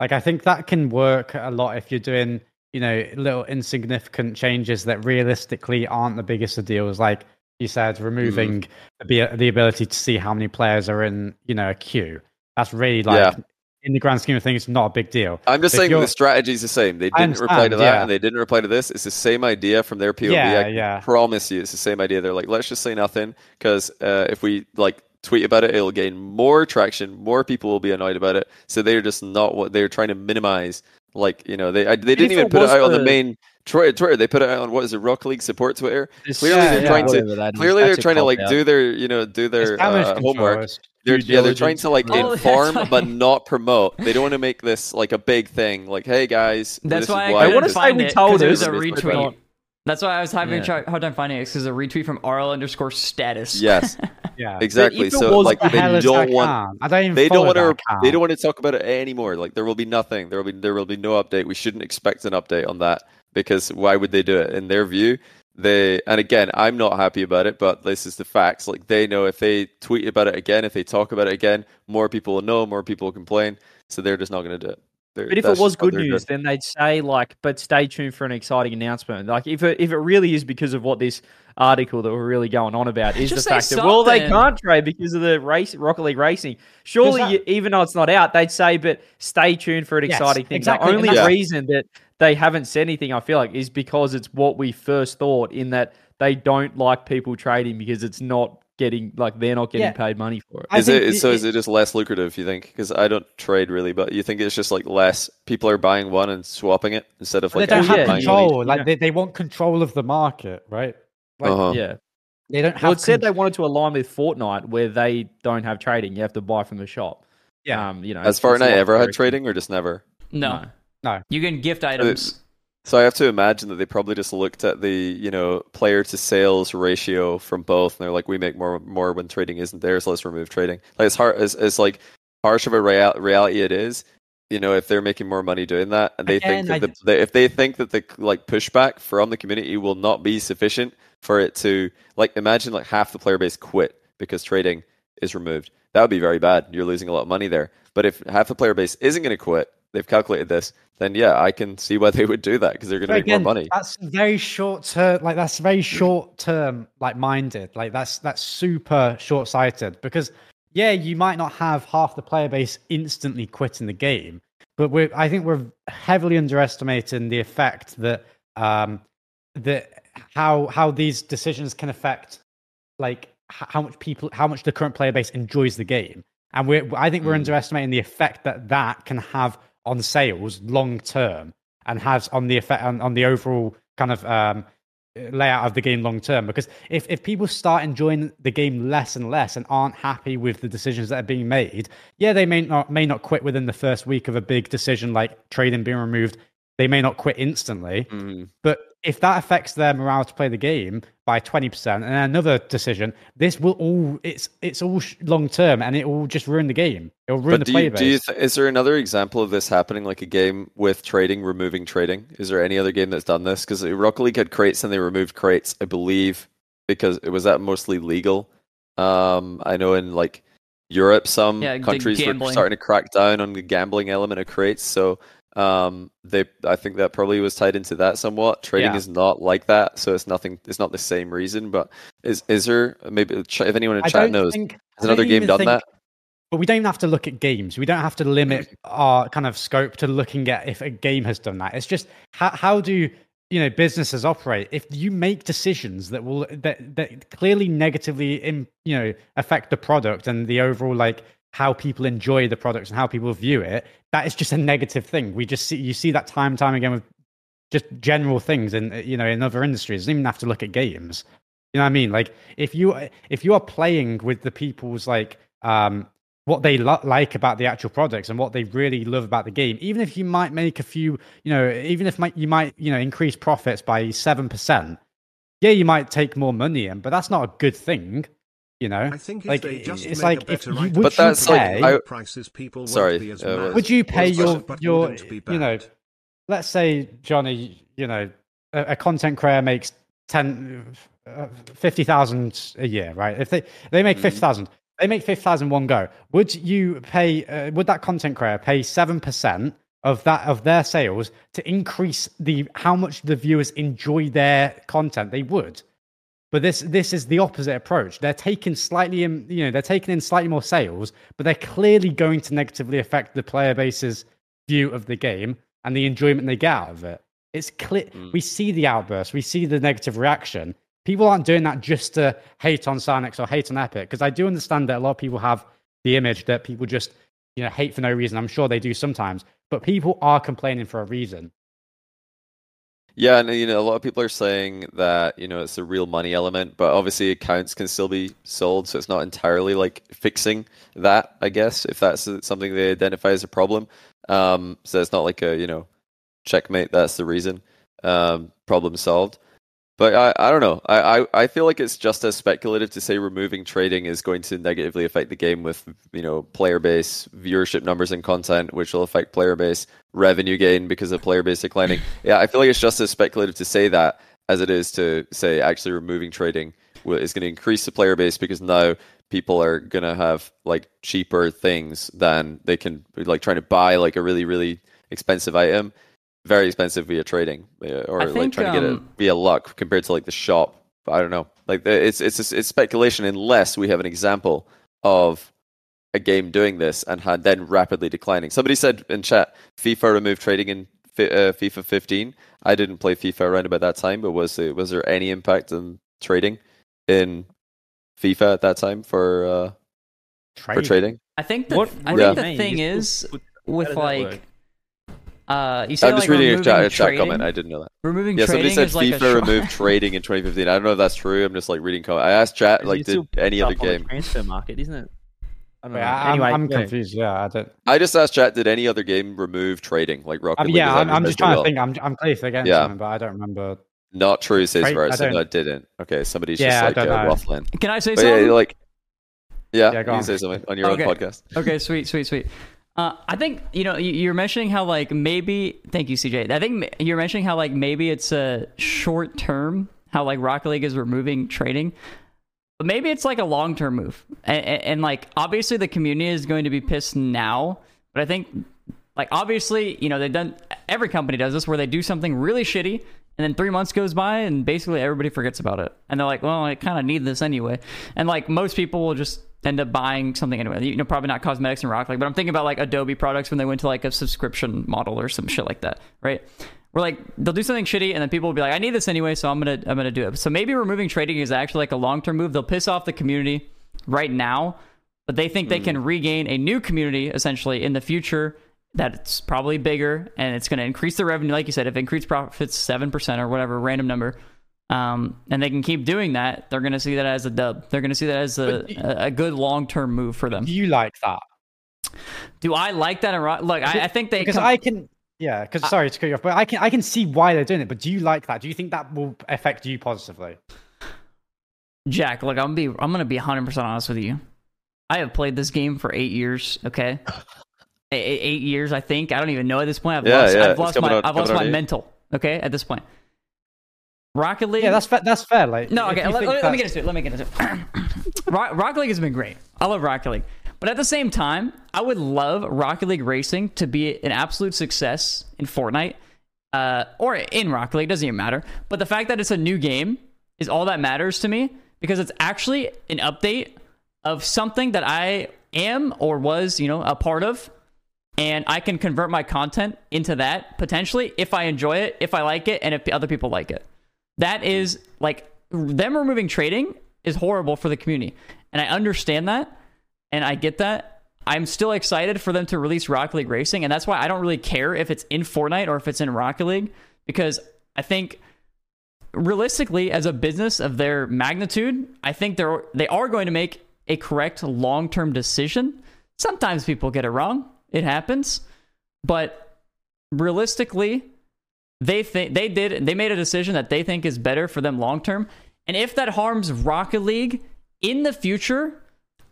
Like I think that can work a lot if you're doing you know little insignificant changes that realistically aren't the biggest of deals. Like you said, removing Mm-hmm. the the ability to see how many players are in you know a queue. That's really like Yeah. In the grand scheme of things, not a big deal. I'm just If saying the strategy is the same. They didn't reply to that, yeah. and they didn't reply to this. It's the same idea from their POV. Yeah, I can yeah. promise you, it's the same idea. They're like, let's just say nothing because uh, if we like tweet about it, it'll gain more traction. More people will be annoyed about it. So they're just not what they're trying to minimize. Like you know, they I, they didn't even put it was out on the the- main Twitter. Twitter. They put it out on what is it, Rock League support Twitter. This- Clearly, Yeah, they're yeah. trying to clearly they're trying to like cop-out. do their you know do their uh, homework. It's They're, yeah, they're trying to like Oh, [LAUGHS] inform why- but not promote. They don't want to make this like a big thing. Like, hey guys, That's this why is I I wanna say find we it told because it was a retweet. That's why I was having Yeah. a hard time finding it because it's a retweet from RL underscore status. Yes, [LAUGHS] yeah. [LAUGHS] exactly. So like the they don't want? I don't even they don't follow want to they don't want to talk about it anymore. Like there will be nothing. There will be there will be no update. We shouldn't expect an update on that because why would they do it? In their view, they and again, I'm not happy about it, but this is the facts. Like they know if they tweet about it again, if they talk about it again, more people will know, more people will complain. So they're just not going to do it. They're- But if it was good news, doing. then they'd say like, "But stay tuned for an exciting announcement." Like, if it if it really is because of what this article that we're really going on about is Just the say fact that well they can't trade because of the race Rocket League Racing. Surely, that- you, even though it's not out, they'd say, "But stay tuned for an Yes, exciting thing." exactly, The only that's- reason that they haven't said anything, I feel like, is because it's what we first thought. In that they don't like people trading because it's not getting like they're not getting Yeah. paid money for it. I Is it so? it- Is it just less lucrative? You think? Because I don't trade really, but you think it's just like less people are buying one and swapping it instead of like they don't have yeah, buying you one each? control. Like Yeah. they, they want control of the market, right? Like, Uh-huh. Yeah. They don't have. Well, it said they wanted to align with Fortnite, where they don't have trading. You have to buy from the shop. Yeah. Um, you know, Has it's- it's Fortnite like ever had trading or just never? No. No. No. You can gift items. So I have to imagine that they probably just looked at the you know player to sales ratio from both, and they're like, we make more more when trading isn't there, so let's remove trading. Like as hard as as like harsh of a real, reality it is, you know, if they're making more money doing that, and they think that the, they, if they think that the like pushback from the community will not be sufficient for it to like imagine like half the player base quit because trading is removed. That would be very bad. You're losing a lot of money there. But if half the player base isn't going to quit, they've calculated this, then yeah, I can see why they would do that because they're going to make more money. That's very short term. Like that's very short term, like minded. Like that's that's super short sighted. Because yeah, you might not have half the player base instantly quitting the game, but we're I think we're heavily underestimating the effect that um that how how these decisions can affect like how much people how much the current player base enjoys the game and we're i think we're Mm. underestimating the effect that that can have on sales long term and has on the effect on, on the overall kind of um layout of the game long term. Because if, if people start enjoying the game less and less and aren't happy with the decisions that are being made yeah they may not may not quit within the first week of a big decision like trading being removed. They may not quit instantly. Mhm. but if that affects their morale to play the game by 20% and another decision this will all it's it's all long term and it will just ruin the game it'll ruin But the do you, player do you base th- is there another example of this happening, like a game with trading, removing trading? Is there any other game that's done this? Because Rocket League had crates and they removed crates, I believe, because it was that mostly legal. Um, I know in like Europe, some Yeah, countries were starting to crack down on the gambling element of crates. So um, they, I think that probably was tied into that somewhat. Trading Yeah. is not like that, so it's nothing. It's not the same reason. But is is there maybe if anyone in chat knows, think- has another game done think- that? But we don't even have to look at games. We don't have to limit our kind of scope to looking at if a game has done that. It's just how, how do you know businesses operate? If you make decisions that will that, that clearly negatively in, you know affect the product and the overall like how people enjoy the products and how people view it, that is just a negative thing. We just see you see that time and time again with just general things in you know in other industries. You don't even have to look at games. You know what I mean? Like if you if you are playing with the people's like um what they lo- like about the actual products and what they really love about the game, even if you might make a few, you know, even if might, you might you know increase profits by seven percent, yeah, you might take more money in, but that's not a good thing. You know, I think if like they just it's make like a if you, item would But you that's like- pay, I- prices people Sorry, be as uh, would you pay your your be you know let's say johnny you know a, a content creator makes 10 uh, 50,000 a year right? If they they make 50,000 they make 50,000 one go. Would you pay uh, would that content creator pay 7% of that of their sales to increase the how much the viewers enjoy their content? They would but this this is the opposite approach. They're taking slightly in, you know, they're taking in slightly more sales, but they're clearly going to negatively affect the player base's view of the game and the enjoyment they get out of it. It's clear hmm. we see the outburst, we see the negative reaction. People aren't doing that just to hate on Psyonix or hate on Epic, because I do understand that a lot of people have the image that people just you know hate for no reason. I'm sure they do sometimes, but people are complaining for a reason. Yeah, and you know, a lot of people are saying that you know it's a real money element, but obviously accounts can still be sold, so it's not entirely like fixing that. I guess if that's something they identify as a problem, um, so it's not like a you know checkmate. That's the reason. Um, problem solved. But I, I don't know. I, I, I feel like it's just as speculative to say removing trading is going to negatively affect the game with you know player base, viewership numbers, and content, which will affect player base, revenue gain because of player base declining. [LAUGHS] yeah, I feel like it's just as speculative to say that as it is to say actually removing trading is going to increase the player base because now people are going to have like cheaper things than they can like trying to buy like a really really expensive item very expensive via trading uh, or I like think, trying to get it um, via luck compared to like the shop. But I don't know. Like it's it's it's speculation unless we have an example of a game doing this and had then rapidly declining. Somebody said in chat, FIFA removed trading in uh, FIFA 15. I didn't play FIFA around about that time, but was it, was there any impact on trading in FIFA at that time for uh, for trading? I think the What- I think do the thing is still- with like work? Uh you say I'm like just reading a chat, a chat trading, comment. I didn't know that. removing Yeah, somebody said is like a FIFA removed [LAUGHS] trading in 2015. I don't know if that's true. I'm just like reading comment. I asked chat like, did any other up on the game? transfer market, isn't it? I don't Wait, know. I- I'm, anyway, I'm yeah. confused. Yeah, I don't. I just asked chat, did any other game remove trading like Rocket Um, League? yeah, I'm, I'm just Mr. trying to think. I'm I'm clear against Yeah. something, but I don't remember. Not true, says Trade- I No, don't- it didn't. Okay, somebody's Yeah, just like don't uh, waffling. Can I say But something? yeah, like, yeah, Yeah, you can say something on your Okay. own podcast. okay, sweet, sweet, sweet. Uh, I think you know you- you're mentioning how like maybe. Thank you, CJ. I think you're mentioning how like maybe it's a short term. How like Rocket League is removing trading, but maybe it's like a long term move. And, and, and like obviously the community is going to be pissed now, but I think like obviously you know they've done every company does this where they do something really shitty and then three months goes by and basically everybody forgets about it. And they're like well i kind of need this anyway. And like most people will just end up buying something anyway. You know probably not cosmetics and rock League, but i'm thinking about like adobe products when they went to like a subscription model or some shit like that right? We're like they'll do something shitty and then people will be like i need this anyway so i'm gonna i'm gonna do it. So maybe removing trading is actually like a long-term move. They'll piss off the community right now but they think they hmm. can regain a new community essentially in the future that's probably bigger and it's going to increase their revenue like you said if it increased profits 7% or whatever random number um, and they can keep doing that they're going to see that as a dub they're going to see that as a, a, a good long-term move for them Do you like that? do i like that and look I, I think they because come- I can Yeah, because sorry to cut you off, but I can I can see why they're doing it. But do you like that? Do you think that will affect you positively? Jack, look, I'm gonna be I'm gonna be 100 percent honest with you. I have played this game for eight years. Okay, [LAUGHS] eight, eight years, I think. I don't even know at this point. I've Yeah, lost, yeah, I've lost my on- I've lost my mental. Okay, at this point, Rocket League. Yeah, that's fa- that's fair. Like, No, okay. Let, let- let me get that's- into it. Let me get into it. [CLEARS THROAT] Rock, Rocket League has been great. I love Rocket League, but at the same time, I would love Rocket League Racing to be an absolute success in Fortnite uh, or in Rocket League. Doesn't even matter. But the fact that it's a new game is all that matters to me because it's actually an update of something that I am or was, you know, a part of and I can convert my content into that potentially if I enjoy it, if I like it, and if other people like it. That is like them removing trading is horrible for the community, and I understand that, and I get that. I'm still excited for them to release Rocket League Racing, and that's why I don't really care if it's in Fortnite or if it's in Rocket League because I think realistically, as a business of their magnitude, I think they're they are going to make a correct long term decision. Sometimes people get it wrong; it happens. But realistically, they think they did they made a decision that they think is better for them long term. And if that harms Rocket League in the future,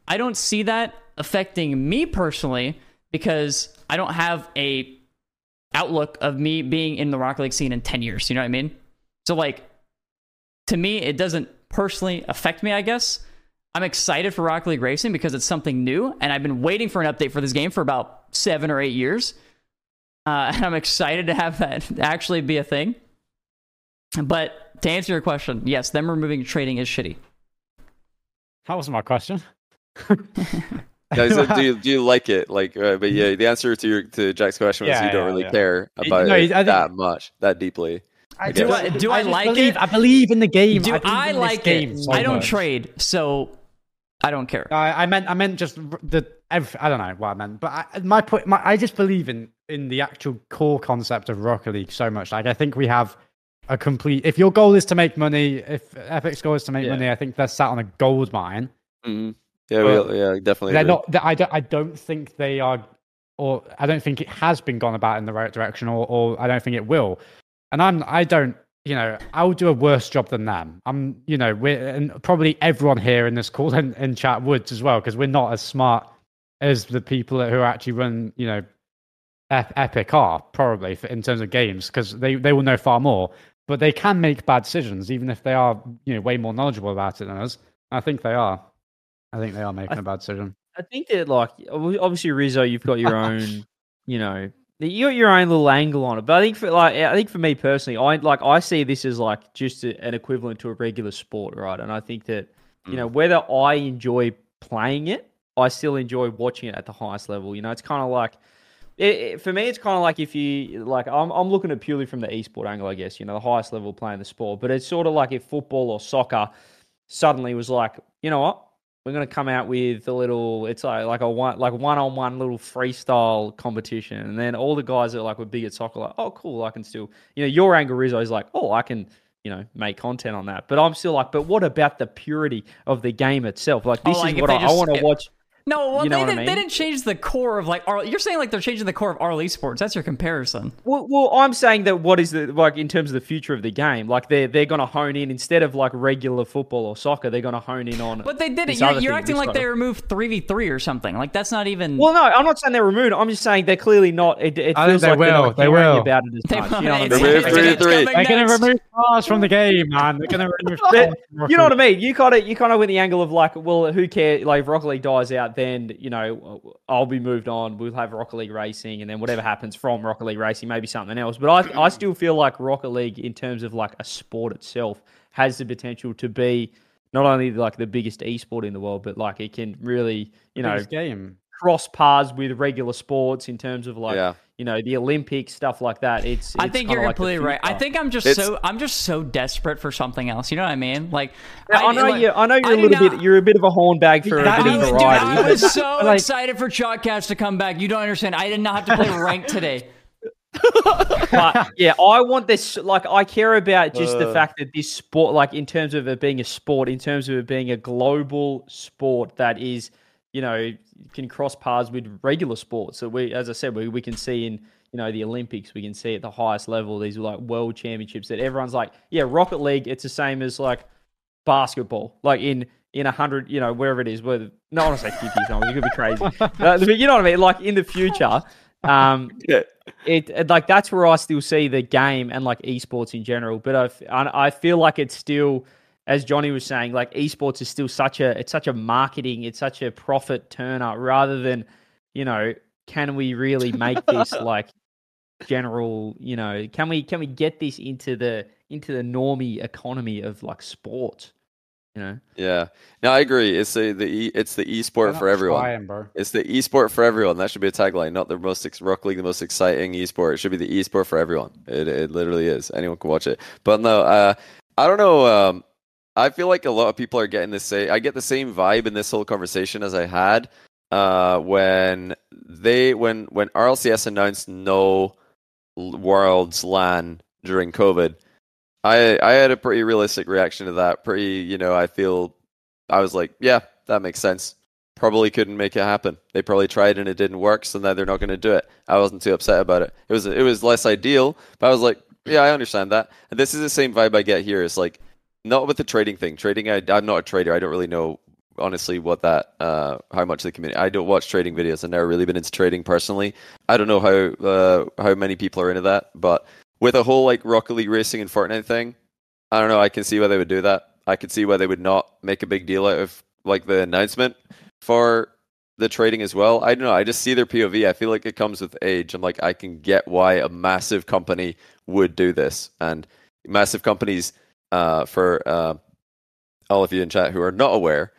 I don't see that affecting me personally because I don't have a outlook of me being in the Rocket League scene in 10 years. You know what I mean? So, like, to me, it doesn't personally affect me, I guess. I'm excited for Rocket League Racing because it's something new, and I've been waiting for an update for this game for about seven or eight years. Uh, [LAUGHS] and I'm excited to have that actually be a thing. But to answer your question, yes, them removing trading is shitty. That wasn't my question. [LAUGHS] Yeah, so do you do you [LAUGHS] like it? Like, uh, but yeah, the answer to your to Jack's question was Yeah, you don't yeah, really yeah. care about no, it I think- that much, that deeply. I Do I- do I just like believe, it? I believe in the game. Do I, I like game it? so I don't much. trade, so I don't care. I, I meant I meant just the ev- I don't know what I meant, but I, my point my, I just believe in in the actual core concept of Rocket League so much. Like I think we have a complete. If your goal is to make money, if Epic's goal is to make Yeah. money, I think they're sat on a gold mine. hmm Yeah, we, yeah, definitely. They're agree. not. they- I don't. I don't think they are, or I don't think it has been gone about in the right direction, or, or I don't think it will. And I'm. I don't. You know, I will do a worse job than them. I'm. You know, we're and probably everyone here in this call and, and chat would as well because we're not as smart as the people who actually run. You know, Ep- Epic are probably for, in terms of games because they they will know far more. But they can make bad decisions even if they are you know way more knowledgeable about it than us. I think they are. I think they are making a bad decision. I think that like obviously Rizzo, you've got your [LAUGHS] own, you know, you got your own little angle on it. But I think for like I think for me personally, I like I see this as like just a, an equivalent to a regular sport, right? And I think that you know mm. whether I enjoy playing it, I still enjoy watching it at the highest level. You know, it's kind of like. It, it- for me, it's kind of like if you like. I'm I'm looking at purely from the esport angle, I guess. You know, the highest level playing the sport, but it's sort of like if football or soccer suddenly was like, you know what, we're going to come out with a little it's like like a one like one-on-one little freestyle competition. And then all the guys that like were big at soccer like oh cool i can still you know your angle Rizzo is like oh i can you know make content on that. But i'm still like but what about the purity of the game itself? Like Oh, this like is what i, I want to watch No, well, You know they, what I didn't, they mean? didn't change the core of like. R- you're saying like they're changing the core of RL Esports. That's your comparison. Well, well, I'm saying that what is the like in terms of the future of the game? Like they're they're going to hone in instead of like regular football or soccer, they're going to hone in on. But they did it. You're, you're acting like sort they removed three v three or something. Like that's not even. Well, no, I'm not saying they're removed. I'm just saying they're clearly not. It, it feels they like they're will, not they caring will. about it as they much. Will. You know it's, what I mean? Remove three three. They're going to remove cars from the game, man. They're going to remove. But cars from you know what I mean? You kind of you kind of went the angle of like, well, who cares? Like, if Rocket League dies out, then you know I'll be moved on. We'll have Rocket League Racing, and then whatever happens from Rocket League Racing, maybe something else. But I I still feel like Rocket League, in terms of like a sport itself, has the potential to be not only like the biggest esport in the world, but like it can really you know game. cross paths with regular sports in terms of like Yeah. You know the Olympics stuff like that. It's, I think you're like completely right. I think I'm just It's- so I'm just so desperate for something else. You know what I mean? Like Yeah, I, know like, you. I know you're I a little not- bit. You're a bit of a hornbag for That a bit I of was, dude. I was [LAUGHS] so Like- excited for Chalkcast to come back. You don't understand. I did not have to play ranked today. [LAUGHS] [LAUGHS] but yeah, I want this. Like, I care about just the Uh. fact that this sport, like, in terms of it being a sport, in terms of it being a global sport that is, you know, can cross paths with regular sports. So we, as I said, we, we can see in you know the Olympics, we can see at the highest level these like world championships that everyone's like, yeah, Rocket League, it's the same as like basketball, like in in a hundred, you know, wherever it is. Where no, I want to say fifty times, it could be crazy. [LAUGHS] But you know what I mean? Like in the future, um, [LAUGHS] Yeah. it, it- like that's where I still see the game and like esports in general. But I I feel like it's still, as Johnny was saying, like esports is still such a it's such a marketing, it's such a profit turner rather than, you know, can we really make this [LAUGHS] like general, you know, can we can we get this into the into the normie economy of like sports, you know? Yeah, no, I agree. It's the the e, it's the They're esport for everyone. trying, bro. It's the esport for everyone. That should be a tagline, not the most ex- Rock League, the most exciting esport. It should be the esport for everyone. It it literally is. Anyone can watch it. But no, uh, I don't know. Um, I feel like a lot of people are getting the same. I get the same vibe in this whole conversation as I had uh, when they when when RLCS announced no Worlds LAN during COVID. I I had a pretty realistic reaction to that. Pretty, you know, I feel I was like, yeah, that makes sense. Probably couldn't make it happen. They probably tried and it didn't work, so now they're not going to do it. I wasn't too upset about it. It was it was less ideal, but I was like, yeah, I understand that. And this is the same vibe I get here. It's like not with the trading thing. Trading, I, I'm not a trader. I don't really know honestly what that uh how much the community. I don't watch trading videos. I've never really been into trading personally. I don't know how uh how many people are into that, but with a whole like Rocket League racing and Fortnite thing, I don't know. I can see why they would do that. I could see why they would not make a big deal out of like the announcement for the trading as well. I don't know. I just see their POV. I feel like it comes with age. I'm like, I can get why a massive company would do this, and massive companies, uh, for uh, all of you in chat who are not aware,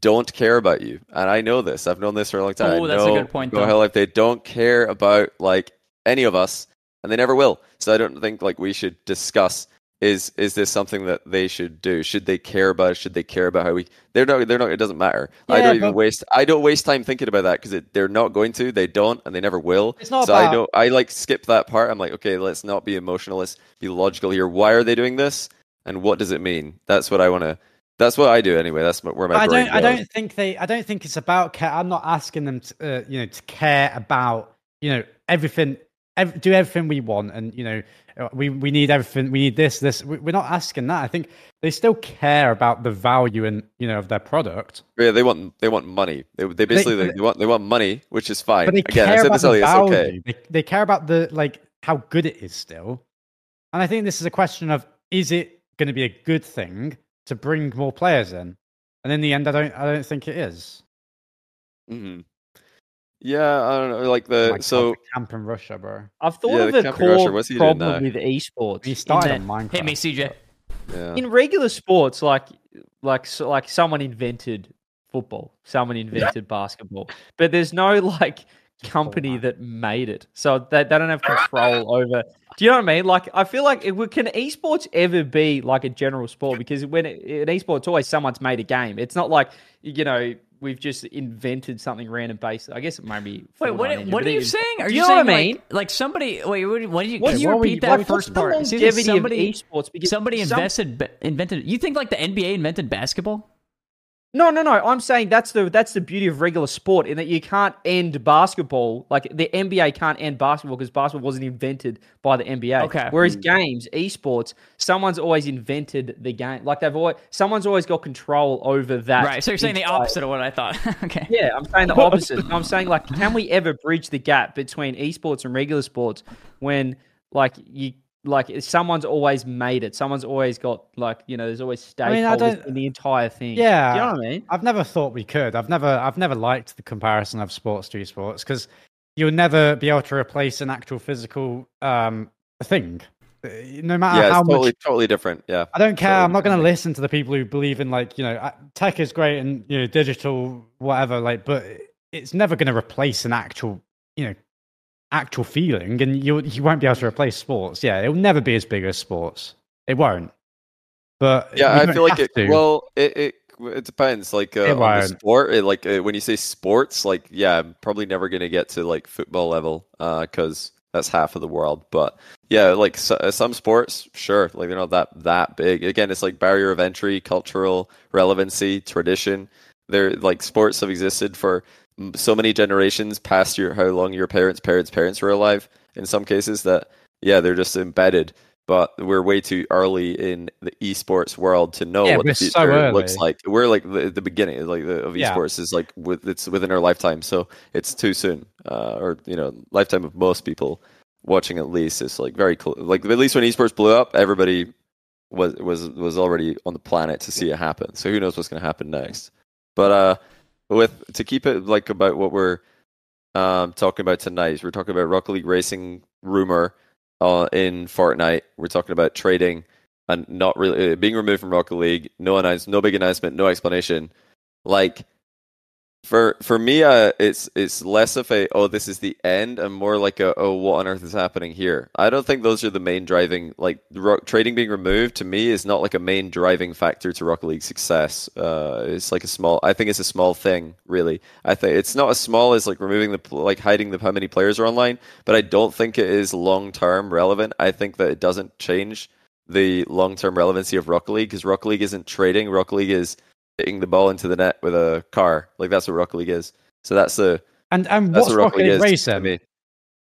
don't care about you. And I know this. I've known this for a long time. Oh, I that's a good point, Go though. Hell Life, they don't care about like any of us, and they never will. So I don't think like we should discuss is is this something that they should do? Should they care about? it? Should they care about how we? They're not. They're not. It doesn't matter. I don't even waste. I don't waste time thinking about that because they're not going to. They don't, and they never will. It's not so I don't. I like skip that part. I'm like, okay, let's not be emotional. Let's be logical here. Why are they doing this? And what does it mean? That's what I want to. That's what I do anyway. That's where my I don't. I don't think they. I don't think it's about care. I'm not asking them to, uh, you know, to care about, you know, everything. Ev- do everything we want, and you know, uh, we we need everything. We need this. This. We- We're not asking that. I think they still care about the value and you know of their product. Yeah, they want they want money. They they basically they, they want they want money, which is fine. But they Again, I care said about this earlier. Value. okay. They, they care about the like how good it is still, and I think this is a question of is it going to be a good thing to bring more players in? And in the end, I don't. I don't think it is. hmm Yeah, I don't know. Like the Oh my God, so the camp in Russia, bro. I've thought Yeah, of the a core what's he doing problem with esports. He in started that- on Minecraft. Hit me, CJ. yeah. in regular sports, like like so, like someone invented football, someone invented basketball, but there's no [LAUGHS] like company that made it, so they, they don't have control over. Do you know what I mean? Like, I feel like it, can esports ever be like a general sport? Because when it, in esports, always someone's made a game. It's not like you know we've just invented something random based. I guess it might be. Wait, what? Ninja, What are you it- saying? Are Do you, you know saying what I mean? like, like somebody? Wait, what? What did you? What's- Can you repeat you- that like, first part? So you longevity of esports? Because somebody invested ba- invented. You think like the NBA invented basketball? No, no, no. I'm saying that's the that's the beauty of regular sport in that you can't end basketball. Like the NBA can't end basketball because basketball wasn't invented by the NBA. Okay. Whereas hmm. games, esports, someone's always invented the game. Like they've always someone's always got control over that. Right. So you're saying the entire- opposite of what I thought. [LAUGHS] okay. Yeah, I'm saying the opposite. I'm saying like, can we ever bridge the gap between esports and regular sports when like you like someone's always made it. Someone's always got like you know. There's always stakeholders mean, I don't- in the entire thing. Yeah, Do you know what I mean? I've never thought we could. I've never, I've never liked the comparison of sports to esports because you'll never be able to replace an actual physical um, thing. Uh, No matter yeah, how totally much. totally different. Yeah, I don't care. totally I'm not going to listen to the people who believe in like you know uh, tech is great and you know digital whatever. Like, but it's never going to replace an actual you know actual feeling, and you you won't be able to replace sports. Yeah, it'll never be as big as sports. It won't. But Yeah, I feel like it. to. Well, it it it depends. Like uh, on the sport, it, like uh, when you say sports, like yeah, I'm probably never gonna get to like football level because that's half of the world. But yeah, like so, uh, some sports, sure, like they're not that that big. Again, it's like barrier of entry, cultural relevancy, tradition. They're like sports have existed for so many generations past your how long your parents' parents' parents were alive. In some cases, that yeah, they're just embedded. But we're way too early in the esports world to know Yeah, what the we're so future looks like. We're like the, the beginning, like the, of Yeah. esports is like with it's within our lifetime, so it's too soon, uh, or you know, lifetime of most people watching at least is like very close. Like at least when esports blew up, everybody was was was already on the planet to see it happen. So who knows what's going to happen next? But uh, with to keep it like about what we're um talking about tonight, we're talking about Rocket League Racing rumor uh, in Fortnite. We're talking about trading and not really uh, being removed from Rocket League. No announce, no big announcement, no explanation. Like for for me, uh, it's it's less of a oh this is the end and more like a oh what on earth is happening here. I don't think those are the main driving like trading being removed to me is not like a main driving factor to Rocket League success. Uh, it's like a small. I think it's a small thing really. I think it's not as small as like removing the like hiding the how many players are online, but I don't think it is long term relevant. I think that it doesn't change the long term relevancy of Rocket League because Rocket League isn't trading. Rocket League is hitting the ball into the net with a car. Like that's what Rocket League is. So that's the And and that's what's what Rocket League is to Racing? me.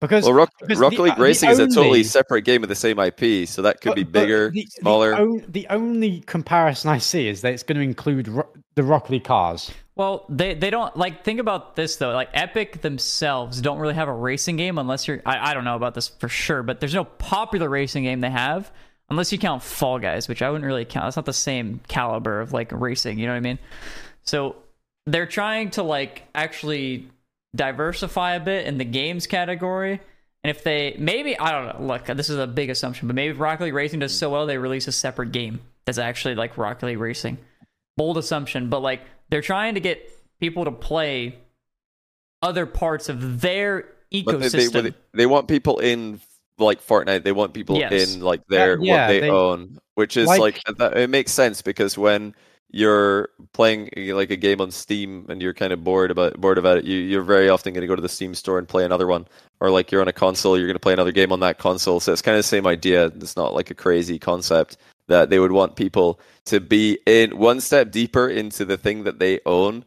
Because Well, Rock, because Rocket the- League uh, the Racing is a totally separate game with the same IP, so that could but- be bigger, the, smaller. The, on- the only comparison I see is that it's going to include ro- the Rocket League cars. Well, they they don't like think about this though. Like Epic themselves don't really have a racing game unless you're. I, I don't know about this for sure, but there's no popular racing game they have unless you count Fall Guys, which I wouldn't really count. It's not the same caliber of like racing. You know what I mean? So they're trying to like actually diversify a bit in the games category. And if they maybe I don't know. Look, this is a big assumption, but maybe if Rocket League Racing does so well, they release a separate game that's actually like Rocket League Racing. Bold assumption, but like they're trying to get people to play other parts of their ecosystem. they, they, they want people in like Fortnite. They want people Yes. in like their yeah, what they, they- own, which is like- like, it makes sense because when you're playing uh, like a game on Steam and you're kind of bored about bored about it, you you're very often going to go to the Steam store and play another one, or like you're on a console, you're going to play another game on that console. So it's kind of the same idea. It's not like a crazy concept that they would want people to be in one step deeper into the thing that they own.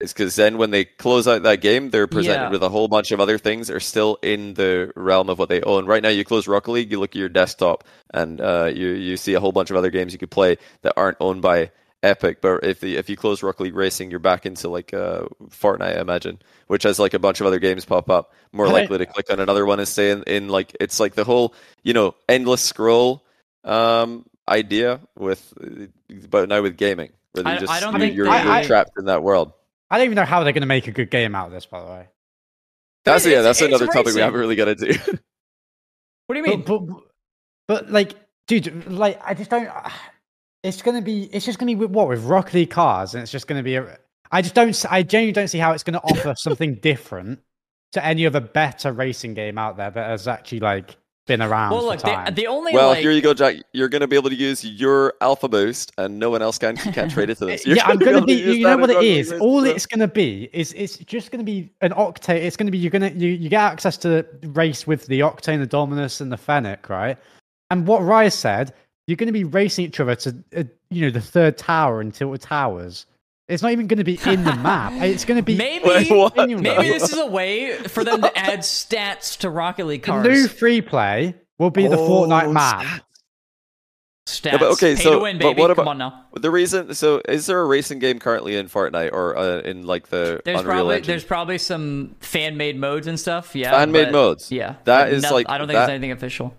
It's because then when they close out that game, they're presented Yeah. with a whole bunch of other things that are still in the realm of what they own. Right now, you close Rocket League, you look at your desktop, and uh, you you see a whole bunch of other games you could play that aren't owned by Epic. But if the, if you close Rocket League Racing, you're back into like uh, Fortnite, I imagine, which has like a bunch of other games pop up. More I don't- likely to click on another one and stay in, in like it's like the whole you know endless scroll um, idea with, but now with gaming, where you just I don't you, think you're, they- you're I- trapped in that world. I don't even know how they're going to make a good game out of this, by the way. That's It's- yeah. That's it's another topic we haven't really got to do. [LAUGHS] what do you mean? But, but, but like, dude, like, I just don't. [SIGHS] It's gonna be. It's just gonna be with what with Rocket League cars, and it's just gonna be a. I just don't. I genuinely don't see how it's gonna [LAUGHS] offer something different to any other better racing game out there that has actually like been around. well, look, the, time. the only well, like, here you go, Jack. You're going to be able to use your Alpha Boost, and no one else can. You can't [LAUGHS] trade it to this. You're yeah, I'm gonna gonna be. able to use You know what in it Rocket is? League All Racing. it's gonna be is it's just gonna be an octane. It's gonna be you're gonna you, you get access to race with the octane, the dominus, and the fennec, right? And what Rise said, you're gonna be racing each other to uh, you know the third tower and Tilted Towers. It's not even gonna be in the map. [LAUGHS] It's gonna be maybe Wait, [LAUGHS] what? maybe this is a way for them to add stats to Rocket League the cars. new free play will be the Oh, Fortnite map. stats. Yeah, but okay, Pay so to win, but baby. what Come about on now. the reason? So, is there a racing game currently in Fortnite or uh, in like the There's Unreal probably Engine? there's probably some fan made modes and stuff. Yeah, Fan-made modes? Yeah, that is no- like- I don't think that- there's anything official.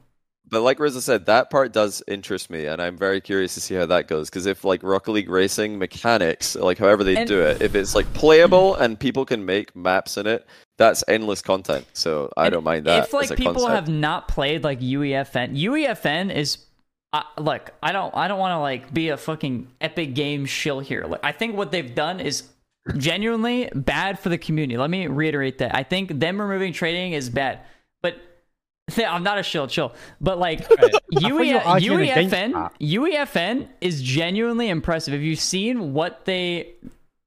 But like Rizza said, that part does interest me, and I'm very curious to see how that goes. Because if like Rocket League Racing mechanics, like however they And- do it, if it's like playable and people can make maps in it, that's endless content. So I And don't mind that. If like people concept. have not played like UEFN, UEFN is uh, look. I don't. I don't want to like be a fucking epic game shill here. Like I think what they've done is genuinely bad for the community. Let me reiterate that. I think them removing trading is bad. [LAUGHS] I'm not a shill, chill. But like [LAUGHS] were UE, UEFN. UEFN is genuinely impressive. Have you seen what they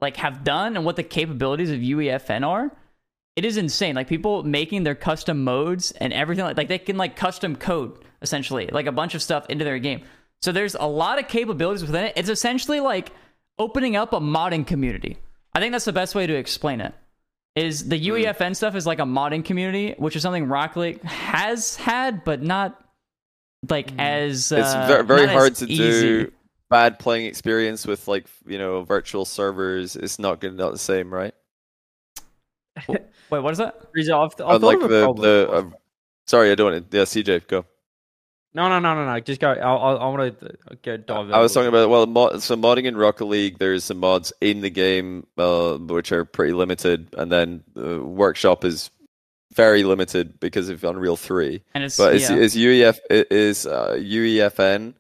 like have done and what the capabilities of UEFN are? It is insane. Like people making their custom modes and everything like, like they can like custom code essentially, like a bunch of stuff into their game. So there's a lot of capabilities within it. It's essentially like opening up a modding community. I think that's the best way to explain it. Is the Hmm. UEFN stuff is like a modding community, which is something Rocket League has had, but not like as uh, it's very, very hard to easy. do bad playing experience with like you know virtual servers. It's not good, not the same, right? Wait, what is that? Rizzo, I've, I've thought Unlike of a the problem. the. Uh, sorry, I don't. want to- Yeah, CJ, go. No, no, no, no, no. Just go. I, I, I want to go dive. I was talking about well, mod, so modding in Rocket League. There's some mods in the game uh, which are pretty limited, and then uh, Workshop is very limited because of Unreal Three. And it's But yeah. is UEF i- is uh, UEFN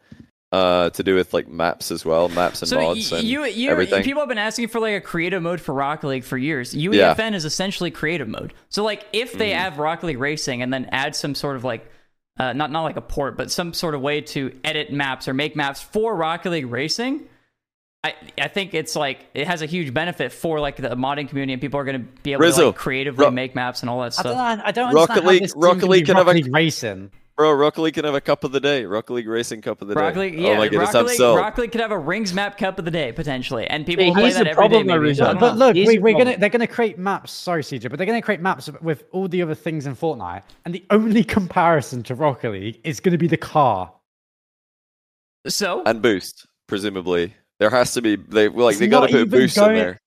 uh, to do with like maps as well, maps and So mods y- and you, you, everything? people have been asking for like a creative mode for Rocket League for years. UEFN is essentially creative mode. So like if they Mm-hmm. have Rocket League Racing and then add some sort of like uh, not not like a port, but some sort of way to edit maps or make maps for Rocket League Racing. I, I think it's like it has a huge benefit for like the modding community and people are going to be able to like creatively Ro- make maps and all that I don't, stuff. I don't Rocket understand how League- this Rocket League be can have Rocket a- League racing. Bro, Rocket League can have a cup of the day. Rocket League Racing Cup of the Rocket day. League, yeah, oh my goodness, Rocket I'm League, sold. Rocket League could have a Rings Map Cup of the day potentially, and people See, will play here's that the every day. problem, though, Maybe. Rizzo. But look, Here's we, we're gonna they're gonna create maps. Sorry, CJ, but they're gonna create maps with all the other things in Fortnite, and the only comparison to Rocket League is gonna be the car. so and boost, presumably. There has to be they well, like It's they got to put a even boost in there.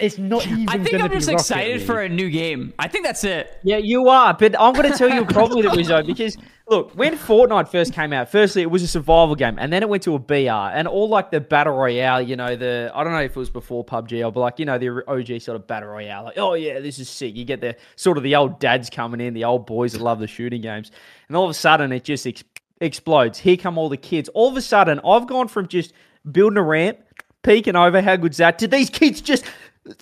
It's not [LAUGHS] even. I think I'm just be Rocket excited League. for a new game. I think that's it. Yeah, you are, but I'm going to tell you a problem with it, Rizzo, because look, when Fortnite first came out, firstly it was a survival game, and then it went to a BR, and all like the battle royale, you know, the I don't know if it was before PUBG or but like you know the OG sort of battle royale, like oh yeah, this is sick. You get the sort of the old dads coming in, the old boys that love the shooting games, and all of a sudden it just ex- explodes. Here come all the kids. All of a sudden, I've gone from just building a ramp, peeking over, how good's that, to these kids just.